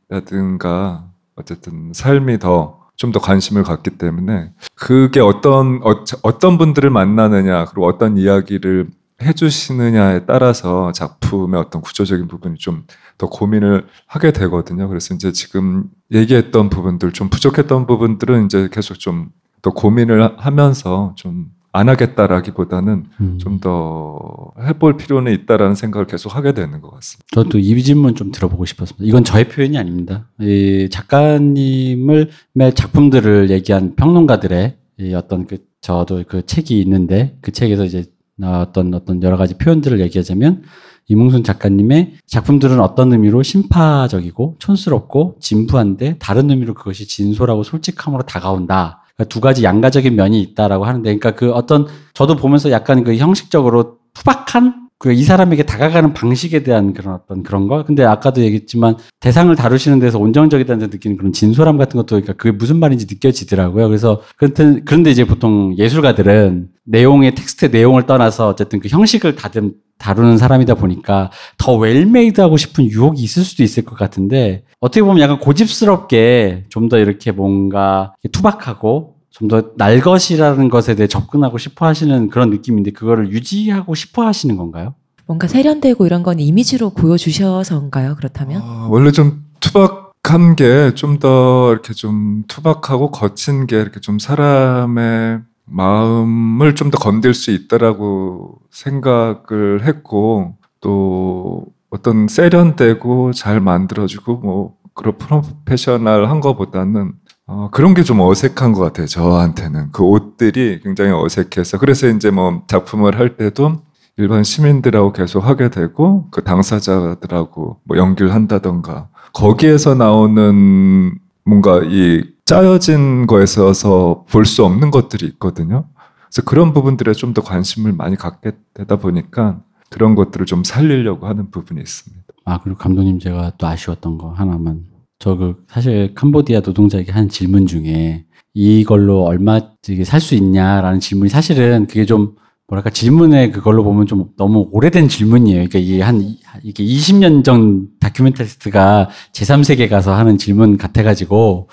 이야기라든가 어쨌든 삶이 더 좀더 관심을 갖기 때문에 그게 어떤 어, 어떤 분들을 만나느냐 그리고 어떤 이야기를 해주시느냐에 따라서 작품의 어떤 구조적인 부분이 좀 더 고민을 하게 되거든요. 그래서 이제 지금 얘기했던 부분들 좀 부족했던 부분들은 이제 계속 좀 더 고민을 하면서 좀 안 하겠다라기보다는 음. 좀더 해볼 필요는 있다라는 생각을 계속 하게 되는 것 같습니다. 저도 이 질문 좀 들어보고 싶었습니다. 이건 저의 표현이 아닙니다. 이 작가님을 의 작품들을 얘기한 평론가들의 이 어떤 그 저도 그 책이 있는데 그 책에서 이제 나왔던 어떤 여러 가지 표현들을 얘기하자면 이몽순 작가님의 작품들은 어떤 의미로 심파적이고 촌스럽고 진부한데 다른 의미로 그것이 진솔하고 솔직함으로 다가온다. 그러니까 두 가지 양가적인 면이 있다라고 하는데, 그러니까 그 어떤 저도 보면서 약간 그 형식적으로 투박한 그 이 사람에게 다가가는 방식에 대한 그런 어떤 그런 거. 근데 아까도 얘기했지만 대상을 다루시는 데서 온정적이다는 데 느끼는 그런 진솔함 같은 것도 그러니까 그게 무슨 말인지 느껴지더라고요. 그래서 그런데 그런데 이제 보통 예술가들은 내용의 텍스트의 내용을 떠나서 어쨌든 그 형식을 다듬 다루는 사람이다 보니까 더 well-made 하고 싶은 유혹이 있을 수도 있을 것 같은데 어떻게 보면 약간 고집스럽게 좀 더 이렇게 뭔가 투박하고 좀 더 날 것이라는 것에 대해 접근하고 싶어 하시는 그런 느낌인데 그거를 유지하고 싶어 하시는 건가요? 뭔가 세련되고 이런 건 이미지로 보여주셔서인가요? 그렇다면? 어, 원래 좀 투박한 게 좀 더 이렇게 좀 투박하고 거친 게 이렇게 좀 사람의 마음을 좀 더 건들 수 있다라고 생각을 했고 또 어떤 세련되고 잘 만들어주고 뭐 그런 프로페셔널한 거보다는 어, 그런 게 좀 어색한 것 같아요. 저한테는 그 옷들이 굉장히 어색해서 그래서 이제 뭐 작품을 할 때도 일반 시민들하고 계속 하게 되고 그 당사자들하고 뭐 연기를 한다던가 거기에서 나오는 뭔가 이 짜여진 거에서 볼 수 없는 것들이 있거든요. 그래서 그런 부분들에 좀 더 관심을 많이 갖게 되다 보니까 그런 것들을 좀 살리려고 하는 부분이 있습니다. 아 그리고 감독님 제가 또 아쉬웠던 거 하나만 저 그 사실 캄보디아 노동자에게 한 질문 중에 이걸로 얼마 살수 있냐라는 질문이 사실은 그게 좀 뭐랄까 질문에 그걸로 보면 좀 너무 오래된 질문이에요. 그러니까 이게 한 이게 20년 전 다큐멘터리스트가 제3세계 가서 하는 질문 같아가지고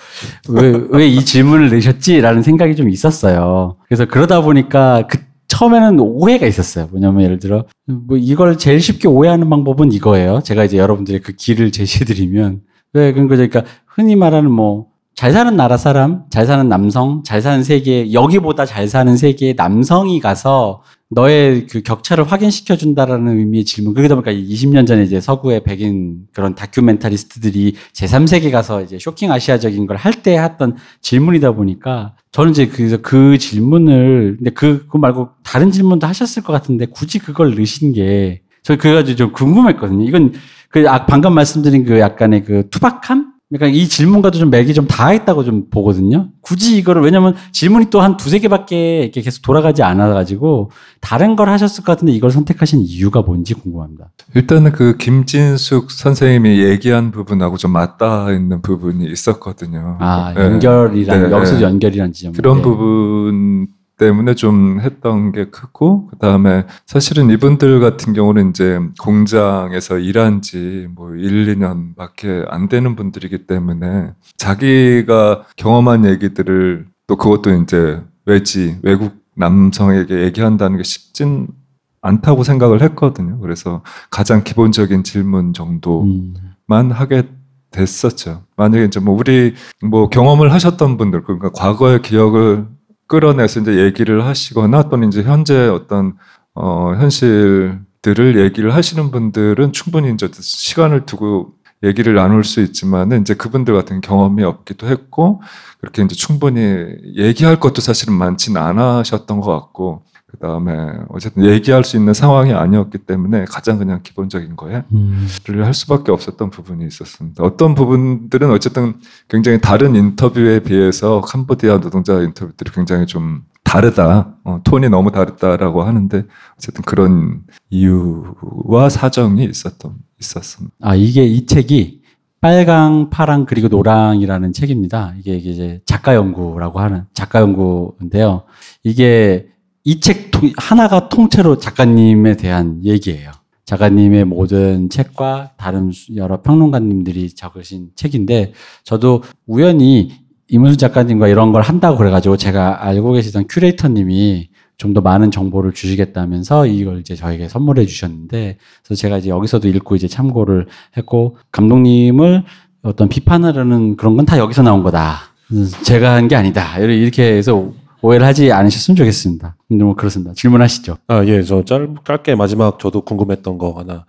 왜 왜 이 질문을 내셨지라는 생각이 좀 있었어요. 그래서 그러다 보니까 그 처음에는 오해가 있었어요. 뭐냐면 예를 들어 뭐 이걸 제일 쉽게 오해하는 방법은 이거예요. 제가 이제 여러분들의 그 길을 제시해드리면 왜 거죠? 그러니까 흔히 말하는 뭐 잘 사는 나라 사람, 잘 사는 남성, 잘 사는 세계, 여기보다 잘 사는 세계에 남성이 가서 너의 그 격차를 확인시켜 준다라는 의미의 질문. 그러다 보니까 20년 전에 이제 서구의 백인 그런 다큐멘터리스트들이 제3세계 가서 이제 쇼킹 아시아적인 걸 할 때 했던 질문이다 보니까 저는 이제 그래서 그 질문을 근데 그, 그거 말고 다른 질문도 하셨을 것 같은데 굳이 그걸 넣으신 게 저 그래가지고 좀 궁금했거든요. 이건 그 아, 방금 말씀드린 그 약간의 그 투박함? 그러니까 이 질문과도 좀 맥이 좀 닿아있다고 좀 보거든요. 굳이 이거를, 왜냐면 질문이 또 한 두세 개밖에 이렇게 계속 돌아가지 않아가지고 다른 걸 하셨을 것 같은데 이걸 선택하신 이유가 뭔지 궁금합니다. 일단은 그 김진숙 선생님이 얘기한 부분하고 좀 맞닿아 있는 부분이 있었거든요. 아, 네. 연결이란, 네. 여기서 연결이란 지점. 그런 네. 부분 때문에 좀 했던 게 크고 그다음에 사실은 이분들 같은 경우는 이제 공장에서 일한 지 뭐 1, 2년밖에 안 되는 분들이기 때문에 자기가 경험한 얘기들을 또 그것도 이제 외지 외국 남성에게 얘기한다는 게 쉽진 않다고 생각을 했거든요. 그래서 가장 기본적인 질문 정도만 음. 하게 됐었죠. 만약에 이제 뭐 우리 뭐 경험을 하셨던 분들 그러니까 과거의 기억을 끌어내서 이제 얘기를 하시거나 또는 이제 현재 어떤 어 현실들을 얘기를 하시는 분들은 충분히 이제 시간을 두고 얘기를 나눌 수 있지만은 이제 그분들 같은 경험이 없기도 했고 그렇게 이제 충분히 얘기할 것도 사실은 많지는 않으셨던 것 같고 그 다음에 어쨌든 얘기할 수 있는 상황이 아니었기 때문에 가장 그냥 기본적인 거에 음. 를할 수밖에 없었던 부분이 있었습니다. 어떤 부분들은 어쨌든 굉장히 다른 인터뷰에 비해서 캄보디아 노동자 인터뷰들이 굉장히 좀 다르다, 어, 톤이 너무 다르다라고 하는데 어쨌든 그런 이유와 사정이 있었던 있었습니다. 아, 이게 이 책이 빨강, 파랑, 그리고 노랑이라는 책입니다. 이게 이제 작가 연구라고 하는 작가 연구인데요. 이게 이 책 하나가 통째로 작가님에 대한 얘기예요. 작가님의 모든 책과 다른 수- 여러 평론가님들이 적으신 책인데 저도 우연히 이문수 작가님과 이런 걸 한다고 그래가지고 제가 알고 계시던 큐레이터님이 좀 더 많은 정보를 주시겠다면서 이걸 이제 저에게 선물해 주셨는데 그래서 제가 이제 여기서도 읽고 이제 참고를 했고 감독님을 어떤 비판하려는 그런 건 다 여기서 나온 거다. 음, 제가 한 게 아니다. 이렇게 해서 오해를 하지 않으셨으면 좋겠습니다. 뭐 그렇습니다. 질문하시죠. 아, 예, 저 짧, 짧게 마지막 저도 궁금했던 거 하나.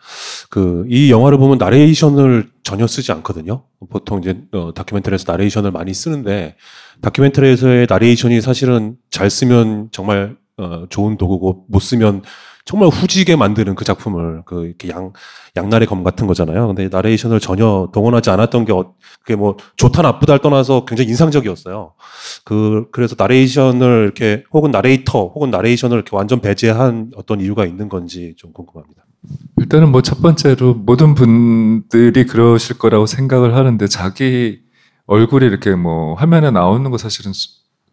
그, 이 영화를 보면 나레이션을 전혀 쓰지 않거든요. 보통 이제, 어, 다큐멘터리에서 나레이션을 많이 쓰는데, 다큐멘터리에서의 나레이션이 사실은 잘 쓰면 정말, 어, 좋은 도구고, 못 쓰면 정말 후지게 만드는 그 작품을, 그, 이렇게 양, 양날의 검 같은 거잖아요. 근데 나레이션을 전혀 동원하지 않았던 게, 어, 그게 뭐, 좋다 나쁘다를 떠나서 굉장히 인상적이었어요. 그, 그래서 나레이션을 이렇게, 혹은 나레이터, 혹은 나레이션을 이렇게 완전 배제한 어떤 이유가 있는 건지 좀 궁금합니다. 일단은 뭐 첫 번째로 모든 분들이 그러실 거라고 생각을 하는데 자기 얼굴이 이렇게 뭐 화면에 나오는 거 사실은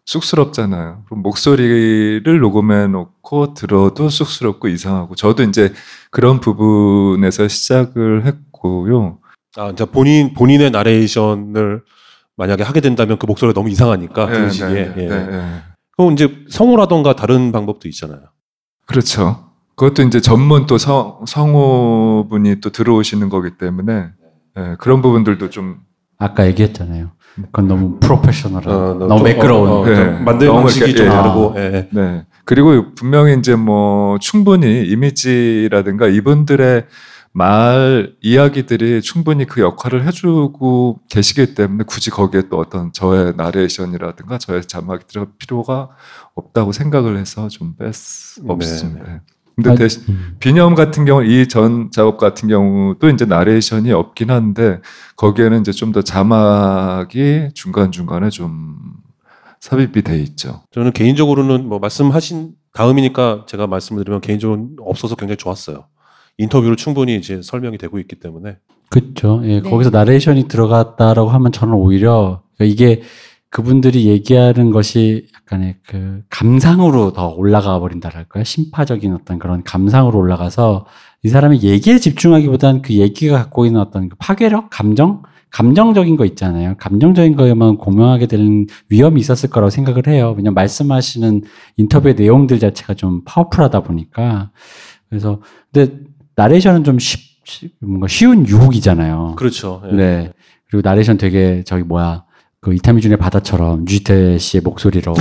쑥- 쑥스럽잖아요. 그럼 목소리를 녹음해 놓고 들어도 쑥스럽고 이상하고 저도 이제 그런 부분에서 시작을 했고요. 아, 이제 본인, 본인의 나레이션을 만약에 하게 된다면 그 목소리가 너무 이상하니까, 네, 들으시기에. 네, 예. 네, 네. 그럼 이제 성우라던가 다른 방법도 있잖아요. 그렇죠. 그것도 이제 전문 또 성, 성우분이 또 들어오시는 거기 때문에 예, 그런 부분들도 좀 아까 얘기했잖아요. 그건 너무 프로페셔널한, 어, 너무 좀, 매끄러운. 어, 어, 네. 좀 만드는 너무 방식이 좀 예. 다르고, 예, 예. 네. 그리고 분명히 이제 뭐 충분히 이미지라든가 이분들의 말 이야기들이 충분히 그 역할을 해주고 계시기 때문에 굳이 거기에 또 어떤 저의 나레이션이라든가 저의 자막이 들어갈 필요가 없다고 생각을 해서 좀 뺐, 없습니다. 네. 근데 아, 대신 음. 비념 같은 경우 이 전 작업 같은 경우도 이제 나레이션이 없긴 한데 거기에는 이제 좀 더 자막이 중간 중간에 좀 삽입이 돼 있죠. 저는 개인적으로는 뭐 말씀하신 다음이니까 제가 말씀을 드리면 개인적으로 없어서 굉장히 좋았어요. 인터뷰로 충분히 이제 설명이 되고 있기 때문에. 그렇죠. 예, 네. 거기서 나레이션이 들어갔다라고 하면 저는 오히려 이게 그분들이 얘기하는 것이 약간의 그 감상으로 더 올라가 버린다랄까요? 심파적인 어떤 그런 감상으로 올라가서 이 사람의 얘기에 집중하기보다는 그 얘기가 갖고 있는 어떤 그 파괴력, 감정, 감정적인 거 있잖아요. 감정적인 거에만 공명하게 되는 위험이 있었을 거라고 생각을 해요. 왜냐면 말씀하시는 인터뷰의 내용들 자체가 좀 파워풀하다 보니까. 그래서 근데 나레이션은 좀 쉽, 쉽- 뭔가 쉬운 유혹이잖아요. 그렇죠. 예. 네. 그리고 나레이션 되게 저기 뭐야 그 이타미준의 바다처럼 유지태 씨의 목소리로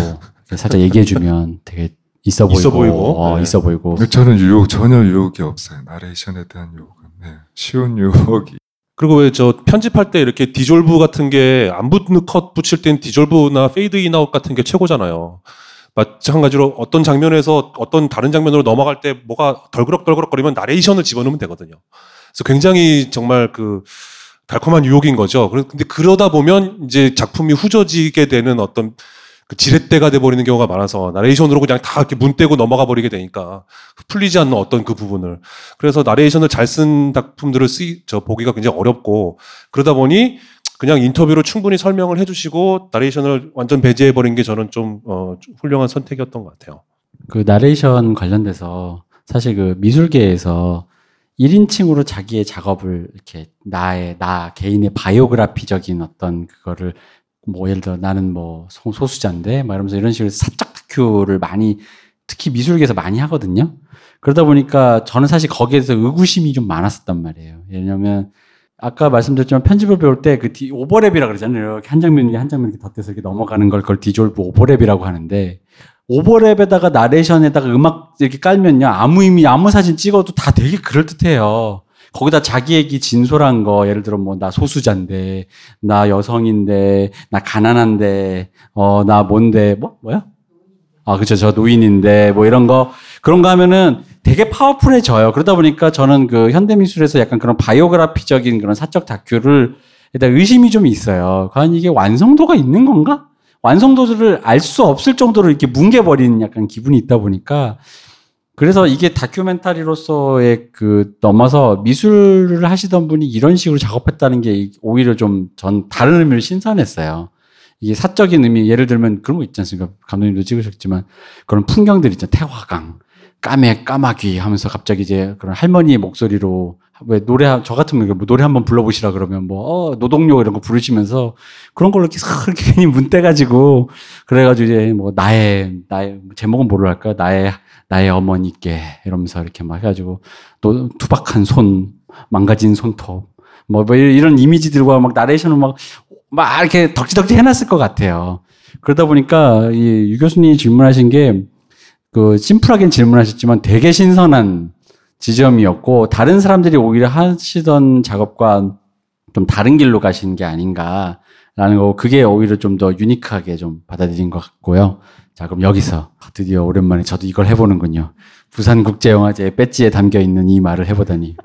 살짝 얘기해주면 되게 있어 보이고, 있어 보이고. 어, 네. 있어 보이고. 저는 유혹 전혀 유혹이 없어요. 나레이션에 대한 유혹은 네. 쉬운 유혹이 그리고 왜 저 편집할 때 이렇게 디졸브 같은 게 안 붙는 컷 붙일 땐 디졸브나 페이드 인아웃 같은 게 최고잖아요. 마찬가지로 어떤 장면에서 어떤 다른 장면으로 넘어갈 때 뭐가 덜그럭덜그럭거리면 나레이션을 집어넣으면 되거든요. 그래서 굉장히 정말 그 달콤한 유혹인 거죠. 근데 그러다 보면 이제 작품이 후져지게 되는 어떤 그 지렛대가 돼버리는 경우가 많아서 나레이션으로 그냥 다 이렇게 문 떼고 넘어가 버리게 되니까 풀리지 않는 어떤 그 부분을 그래서 나레이션을 잘 쓴 작품들을 쓰, 저 보기가 굉장히 어렵고 그러다 보니 그냥 인터뷰로 충분히 설명을 해주시고 나레이션을 완전 배제해 버린 게 저는 좀 어, 좀 훌륭한 선택이었던 것 같아요. 그 나레이션 관련돼서 사실 그 미술계에서 1인칭으로 자기의 작업을 이렇게 나의 나 개인의 바이오그라피적인 어떤 그거를 뭐 예를 들어 나는 뭐 소- 소수자인데 막 이러면서 이런 식으로 사적 다큐를 많이 특히 미술계에서 많이 하거든요. 그러다 보니까 저는 사실 거기에서 의구심이 좀 많았었단 말이에요. 왜냐면 아까 말씀드렸지만 편집을 배울 때 그 오버랩이라 그러잖아요. 이렇게 한 장면 한 장면 이렇게 덧대서 이렇게 넘어가는 걸 그걸 디졸브 오버랩이라고 하는데 오버랩에다가 나레이션에다가 음악 이렇게 깔면요 아무 의미 아무 사진 찍어도 다 되게 그럴 듯해요. 거기다 자기 얘기 진솔한 거 예를 들어 뭐 나 소수자인데 나 여성인데 나 가난한데 어 나 뭔데 뭐 뭐야? 아 그렇죠 저 노인인데 뭐 이런 거 그런 거 하면은 되게 파워풀해져요. 그러다 보니까 저는 그 현대미술에서 약간 그런 바이오그라피적인 그런 사적 다큐를 일단 의심이 좀 있어요. 과연 이게 완성도가 있는 건가? 완성도를 알 수 없을 정도로 이렇게 뭉개버리는 약간 기분이 있다 보니까 그래서 이게 다큐멘터리로서의 그 넘어서 미술을 하시던 분이 이런 식으로 작업했다는 게 오히려 좀 전 다른 의미로 신선했어요. 이게 사적인 의미, 예를 들면 그런 거 있지 않습니까? 감독님도 찍으셨지만 그런 풍경들 있잖아요. 태화강, 까매, 까마귀 하면서 갑자기 이제 그런 할머니의 목소리로 왜 노래, 저 같으면 뭐 노래 한번 불러보시라 그러면 뭐, 어, 노동요 이런 거 부르시면서 그런 걸로 이렇게 싹 이렇게 괜히 문 떼가지고 그래가지고 이제 뭐 나의, 나의, 제목은 뭐로 할까요? 나의, 나의 어머니께 이러면서 이렇게 막 해가지고 또 투박한 손, 망가진 손톱 뭐, 뭐 이런 이미지들과 막 나레이션을 막, 막 이렇게 덕지덕지 해놨을 것 같아요. 그러다 보니까 이 유 교수님이 질문하신 게 그 심플하게 질문하셨지만 되게 신선한 지점이었고 다른 사람들이 오히려 하시던 작업과 좀 다른 길로 가신 게 아닌가라는 거 그게 오히려 좀 더 유니크하게 좀 받아들인 것 같고요. 자 그럼 여기서 드디어 오랜만에 저도 이걸 해보는군요. 부산국제영화제 배지에 담겨 있는 이 말을 해보다니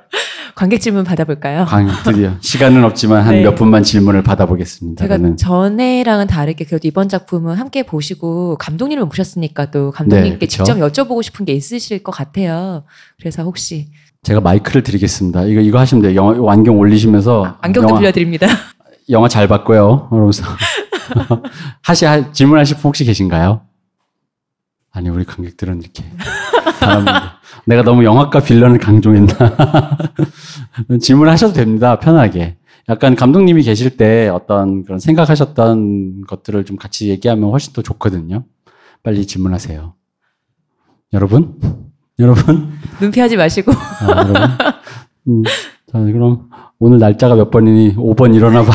관객 질문 받아볼까요? 광 드디어 시간은 없지만 한 네. 몇 분만 질문을 받아보겠습니다. 제가 저는 전에랑은 다르게 그래도 이번 작품은 함께 보시고 감독님을 모셨으니까 또 감독님께 네. 직접 여쭤보고 싶은 게 있으실 것 같아요. 그래서 혹시 제가 마이크를 드리겠습니다. 이거 이거 하시면 돼요. 영화 안경 올리시면서 안경도 영화, 빌려드립니다. 영화 잘 봤고요. 그러면서 하시 하, 질문하실 분 혹시 계신가요? 아니 우리 관객들은 이렇게. 내가 너무 영화과 빌런을 강조했나? 질문하셔도 됩니다. 편하게. 약간 감독님이 계실 때 어떤 그런 생각하셨던 것들을 좀 같이 얘기하면 훨씬 더 좋거든요. 빨리 질문하세요. 여러분? 여러분? 눈 피하지 마시고 아, 여러분. 음, 자, 그럼 오늘 날짜가 몇 번이니 5번 일어나 봐.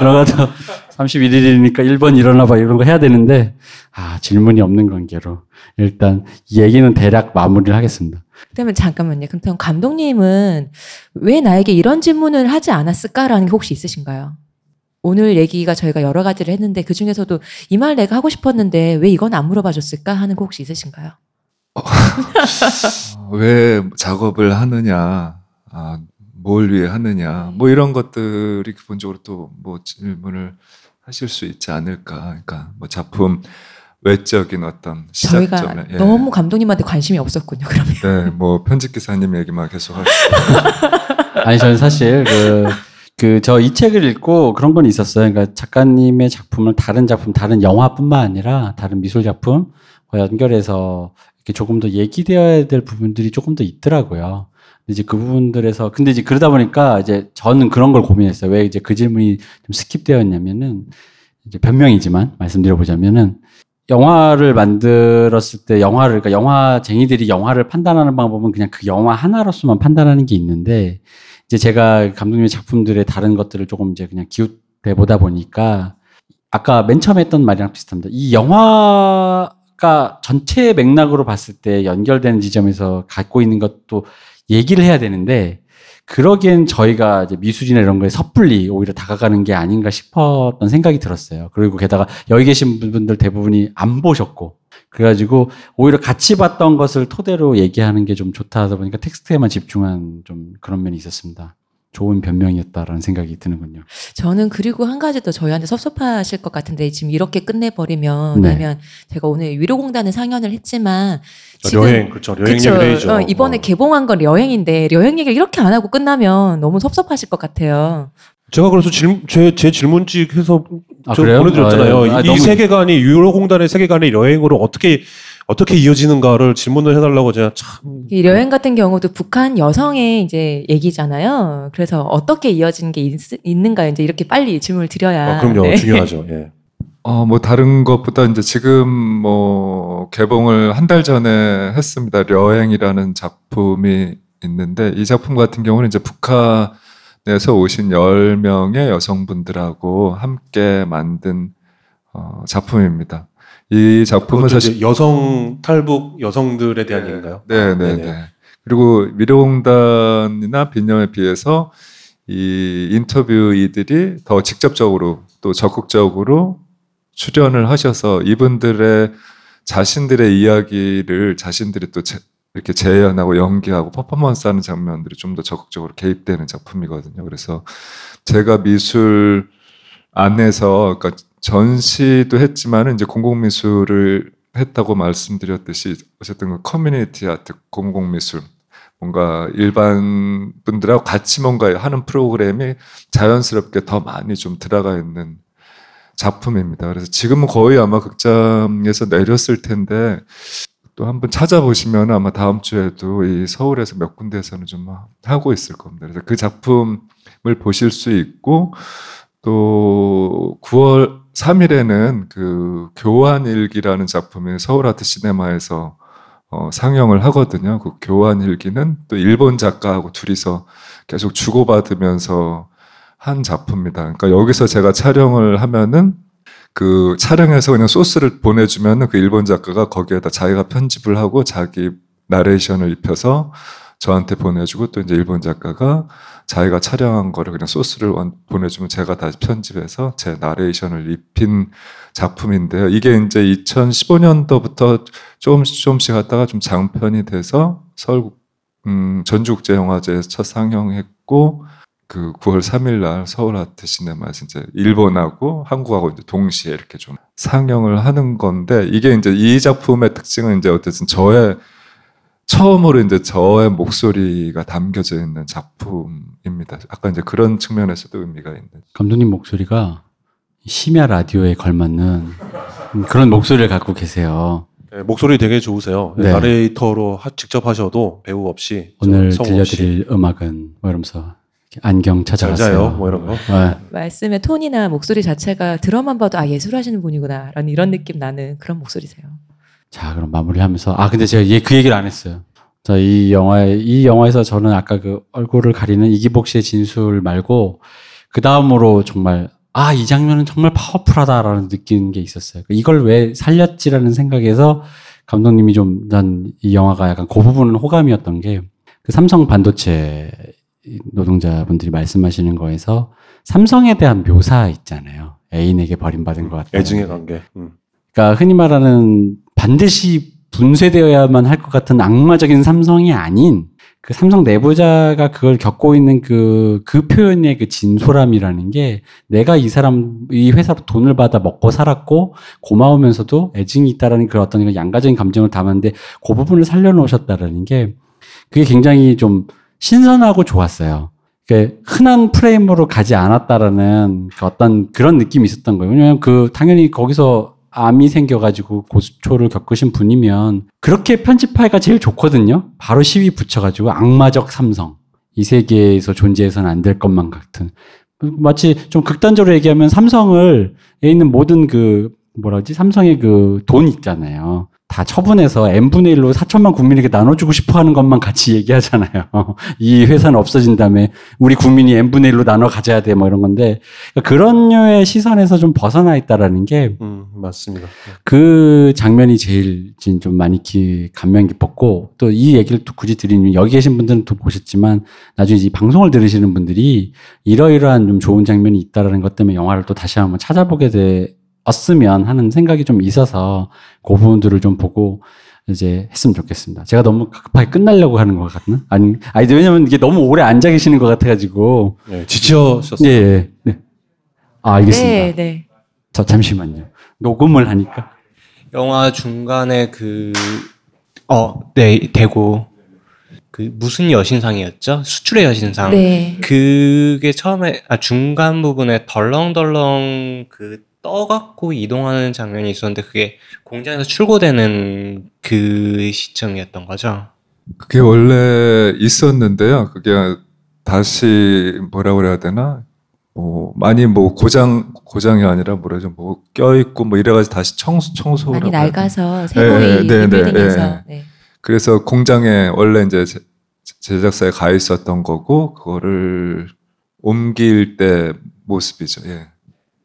이런 거 31일이니까 1번 일어나 봐. 이런 거 해야 되는데, 아, 질문이 없는 관계로. 일단, 이 얘기는 대략 마무리를 하겠습니다. 그러면 잠깐만요. 그럼 감독님은 왜 나에게 이런 질문을 하지 않았을까라는 게 혹시 있으신가요? 오늘 얘기가 저희가 여러 가지를 했는데 그 중에서도 이 말 내가 하고 싶었는데 왜 이건 안 물어봐 줬을까 하는 거 혹시 있으신가요? 어, 왜 작업을 하느냐, 아, 뭘 위해 하느냐, 뭐 이런 것들이 기본적으로 또 뭐 질문을 하실 수 있지 않을까. 그러니까 뭐 작품 외적인 어떤 시작점에 예. 너무 감독님한테 관심이 없었군요. 그러면 네, 뭐 편집 기사님 얘기만 계속 하시고 아니, 저는 사실 그, 그, 저 이 책을 읽고 그런 건 있었어요. 그러니까 작가님의 작품을 다른 작품, 다른 영화뿐만 아니라 다른 미술 작품과 연결해서 이렇게 조금 더 얘기되어야 될 부분들이 조금 더 있더라고요. 이제 그 부분들에서, 근데 이제 그러다 보니까 이제 저는 그런 걸 고민했어요. 왜 이제 그 질문이 좀 스킵되어 있냐면은 이제 변명이지만 말씀드려 보자면은 영화를 만들었을 때 영화를 그러니까 영화쟁이들이 영화를 판단하는 방법은 그냥 그 영화 하나로서만 판단하는 게 있는데 이제 제가 감독님의 작품들의 다른 것들을 조금 이제 그냥 기웃대 보다 보니까 아까 맨 처음에 했던 말이랑 비슷합니다. 이 영화가 전체 맥락으로 봤을 때 연결되는 지점에서 갖고 있는 것도 얘기를 해야 되는데 그러기엔 저희가 이제 미술이나 이런 거에 섣불리 오히려 다가가는 게 아닌가 싶었던 생각이 들었어요. 그리고 게다가 여기 계신 분들 대부분이 안 보셨고 그래가지고 오히려 같이 봤던 것을 토대로 얘기하는 게 좀 좋다 하다 보니까 텍스트에만 집중한 좀 그런 면이 있었습니다. 좋은 변명이었다라는 생각이 드는군요. 저는 그리고 한 가지 더 저희한테 섭섭하실 것 같은데 지금 이렇게 끝내버리면 네. 왜냐면 제가 오늘 위로공단에 상연을 했지만 여행 그렇죠. 여행 그쵸. 얘기를 해야죠. 어, 이번에 어. 개봉한 건 여행인데 여행 얘기를 이렇게 안 하고 끝나면 너무 섭섭하실 것 같아요. 제가 그래서 질, 제, 제 질문집 해서 아? 보내드렸잖아요. 아, 예. 아, 이, 너무- 세계관이 유로공단의 세계관의 여행으로 어떻게 어떻게 이어지는가를 질문을 해달라고 제가 참 이 여행 같은 경우도 북한 여성의 이제 얘기잖아요. 그래서 어떻게 이어지는 게 있, 는가 이제 이렇게 빨리 질문을 드려야. 아, 그럼요 네. 중요하죠. 예. 어, 뭐 다른 것보다 이제 지금 뭐 개봉을 한 달 전에 했습니다. 여행이라는 작품이 있는데 이 작품 같은 경우는 이제 북한에서 오신 10명의 여성분들하고 함께 만든 어, 작품입니다. 이 작품은 사실 여성 탈북 여성들에 대한 얘기인가요? 네, 아, 네, 네네. 네. 그리고 미래공단이나 빈념에 비해서 이 인터뷰이들이 더 직접적으로 또 적극적으로 출연을 하셔서 이분들의 자신들의 이야기를 자신들이 또 제- 이렇게 재현하고 연기하고 퍼포먼스하는 장면들이 좀 더 적극적으로 개입되는 작품이거든요. 그래서 제가 미술 안에서 그러니까 전시도 했지만은 이제 공공미술을 했다고 말씀드렸듯이 어쨌든 그 커뮤니티 아트 공공미술 뭔가 일반 분들하고 같이 뭔가 하는 프로그램이 자연스럽게 더 많이 좀 들어가 있는 작품입니다. 그래서 지금은 거의 아마 극장에서 내렸을 텐데 또 한번 찾아보시면 아마 다음 주에도 이 서울에서 몇 군데에서는 좀 하고 있을 겁니다. 그래서 그 작품을 보실 수 있고 또 9월 3일에는 그 교환일기라는 작품이 서울 아트 시네마에서 어, 상영을 하거든요. 그 교환일기는 또 일본 작가하고 둘이서 계속 주고받으면서 한 작품입니다. 그러니까 여기서 제가 촬영을 하면은 그 촬영해서 그냥 소스를 보내주면 그 일본 작가가 거기에다 자기가 편집을 하고 자기 나레이션을 입혀서 저한테 보내주고 또 이제 일본 작가가 자기가 촬영한 거를 그냥 소스를 보내주면 제가 다시 편집해서 제 나레이션을 입힌 작품인데요. 이게 이제 2015년도부터 조금씩 조금씩 하다가 좀 장편이 돼서 서울 음, 전주국제영화제에서 첫 상영했고 그 9월 3일 날 서울 아트 시네마에서 이제 일본하고 한국하고 이제 동시에 이렇게 좀 상영을 하는 건데 이게 이제 이 작품의 특징은 이제 어쨌든 저의 처음으로 이제 저의 목소리가 담겨져 있는 작품입니다. 아까 이제 그런 측면에서도 의미가 있는. 감독님 목소리가 심야 라디오에 걸맞는 그런 목소리를 갖고 계세요. 네, 목소리 되게 좋으세요. 네. 나레이터로 하, 직접 하셔도 배우 없이 오늘 들려드릴 없이. 음악은 뭐 이러면서 안경 찾아갔어요. 뭐 이런 거. 네. 말씀의 톤이나 목소리 자체가 드럼만 봐도 아 예술하시는 분이구나라는 이런 느낌 나는 그런 목소리세요. 자 그럼 마무리 하면서 아 근데 제가 그 얘기를 안 했어요. 자 이 영화에 이 영화에서 저는 아까 그 얼굴을 가리는 이기복 씨의 진술 말고 그 다음으로 정말 아, 이 장면은 정말 파워풀하다라는 느끼는 게 있었어요. 이걸 왜 살렸지라는 생각에서 감독님이 좀, 난 이 영화가 약간 그 부분은 호감이었던 게, 그 삼성 반도체 노동자분들이 말씀하시는 거에서 삼성에 대한 묘사 있잖아요. 애인에게 버림받은 것 같다. 애증의 관계. 음. 그러니까 흔히 말하는 반드시 분쇄되어야만 할 것 같은 악마적인 삼성이 아닌 그 삼성 내부자가 그걸 겪고 있는 그, 그 표현의 그 진솔함이라는 게 내가 이 사람, 이 회사로 돈을 받아 먹고 살았고 고마우면서도 애증이 있다라는 그런 어떤 양가적인 감정을 담았는데 그 부분을 살려놓으셨다라는 게 그게 굉장히 좀 신선하고 좋았어요. 그 흔한 프레임으로 가지 않았다라는 그 어떤 그런 느낌이 있었던 거예요. 왜냐면 그 당연히 거기서 암이 생겨가지고 고수초를 겪으신 분이면 그렇게 편집하기가 제일 좋거든요. 바로 시위 붙여가지고 악마적 삼성. 이 세계에서 존재해서는 안 될 것만 같은. 마치 좀 극단적으로 얘기하면 삼성을 에 있는 모든 그 뭐라지 삼성의 그 돈 있잖아요. 다 처분해서 n분의 1로 4천만 국민에게 나눠주고 싶어 하는 것만 같이 얘기하잖아요. 이 회사는 없어진 다음에 우리 국민이 n분의 1로 나눠 가져야 돼, 뭐 이런 건데, 그러니까 그런 류의 시선에서 좀 벗어나 있다라는 게, 음, 맞습니다. 그 장면이 제일 좀 많이 기, 감명 깊었고, 또 이 얘기를 또 굳이 드리면, 여기 계신 분들은 또 보셨지만, 나중에 이 방송을 들으시는 분들이 이러이러한 좀 좋은 장면이 있다라는 것 때문에 영화를 또 다시 한번 찾아보게 돼, 었으면 하는 생각이 좀 있어서 그 부분들을 좀 보고 이제 했으면 좋겠습니다. 제가 너무 급하게 끝나려고 하는 것 같나? 아니, 아니, 왜냐면 이게 너무 오래 앉아 계시는 것 같아가지고. 네, 지치셨어요. 네, 네. 아, 알겠습니다. 네, 네. 저 잠시만요. 녹음을 하니까. 영화 중간에 그, 어, 네, 되고, 그 무슨 여신상이었죠? 수출의 여신상. 네. 그게 처음에, 아, 중간 부분에 덜렁덜렁 그 떠갖고 이동하는 장면이 있었는데 그게 공장에서 출고되는 그 시점이었던 거죠. 그게 원래 있었는데요. 그게 다시 뭐라 그래야 되나? 뭐 많이 뭐 고장 고장이 아니라 뭐라죠? 뭐 껴있고 뭐 이래가지고 다시 청소 청소 많이 낡아서 새로이 네, 네, 네, 네, 네. 그래서 공장에 원래 이제 제작사에 가 있었던 거고 그거를 옮길 때 모습이죠. 예.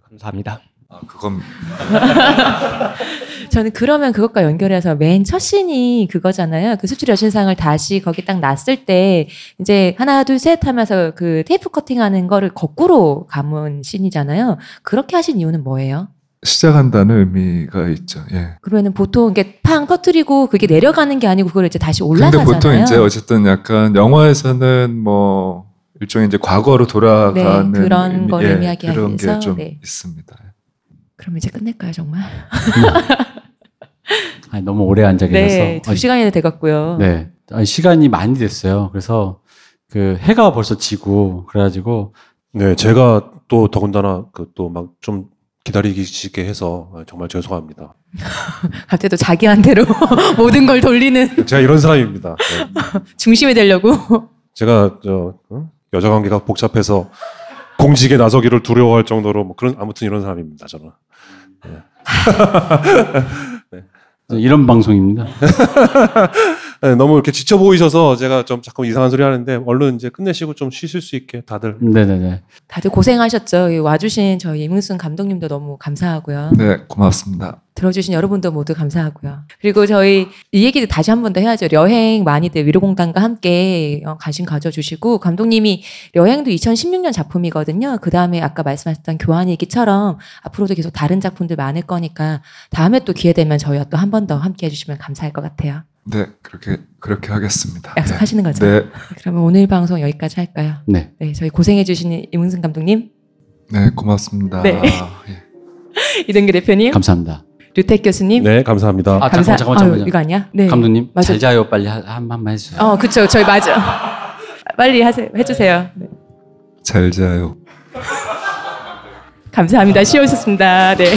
감사합니다. 아, 그건 저는 그러면 그것과 연결해서 맨첫 씬이 그거잖아요. 그 수출 여신상을 다시 거기 딱 놨을 때 이제 하나 둘 셋 하면서 그 테이프 커팅하는 거를 거꾸로 감은 씬이잖아요. 그렇게 하신 이유는 뭐예요? 시작한다는 의미가 있죠. 예. 그러면은 보통 이게 팡 터트리고 그게 내려가는 게 아니고 그걸 이제 다시 올라가잖아요. 근데 보통 이제 어쨌든 약간 영화에서는 뭐 일종의 이제 과거로 돌아가는 네, 그런 걸 예, 의미하기 그런 게 좀 네. 있습니다. 그럼 이제 끝낼까요, 정말? 아니, 너무 오래 앉아 계셔서. 네, 두 시간이나 돼갔고요. 네. 아니, 시간이 많이 됐어요. 그래서 그 해가 벌써 지고 그래가지고. 네, 제가 또 더군다나 그 또 막 좀 기다리시게 해서 정말 죄송합니다. 갑자기 또 자기한테로 모든 걸 돌리는. 제가 이런 사람입니다. 네. 중심이 되려고. 제가 저 어? 여자 관계가 복잡해서 공직에 나서기를 두려워할 정도로 뭐 그런 아무튼 이런 사람입니다. 저는. 네. 네. 이런 방송입니다. 네, 너무 이렇게 지쳐 보이셔서 제가 좀 자꾸 이상한 소리 하는데 얼른 이제 끝내시고 좀 쉬실 수 있게 다들. 네네네. 다들 고생하셨죠. 와주신 저희 이문순 감독님도 너무 감사하고요. 네, 고맙습니다. 들어주신 여러분도 모두 감사하고요. 그리고 저희 이 얘기도 다시 한 번 더 해야죠. 여행 많이들 위로공단과 함께 어, 관심 가져주시고 감독님이 여행도 2016년 작품이거든요. 그 다음에 아까 말씀하셨던 교환 얘기처럼 앞으로도 계속 다른 작품들 많을 거니까 다음에 또 기회 되면 저희와 또 한 번 더 함께 해주시면 감사할 것 같아요. 네, 그렇게 그렇게 하겠습니다. 약속하시는 네. 거죠? 네, 그러면 오늘 방송 여기까지 할까요? 네. 네, 저희 고생해 주신 이문승 감독님, 네, 고맙습니다. 네. 예. 이동규 대표님, 감사합니다. 류택 교수님. 네, 감사합니다. 아, 감사. 잠깐만, 잠깐만, 잠깐만요. 아유, 이거 아니야? 네. 감독님 맞아. 잘 자요 빨리 한, 한 번만 해주세요. 어, 그쵸. 저희 맞아. 빨리 하세요. 해주세요. 네. 잘 자요. 감사합니다. 쉬우셨습니다. 네.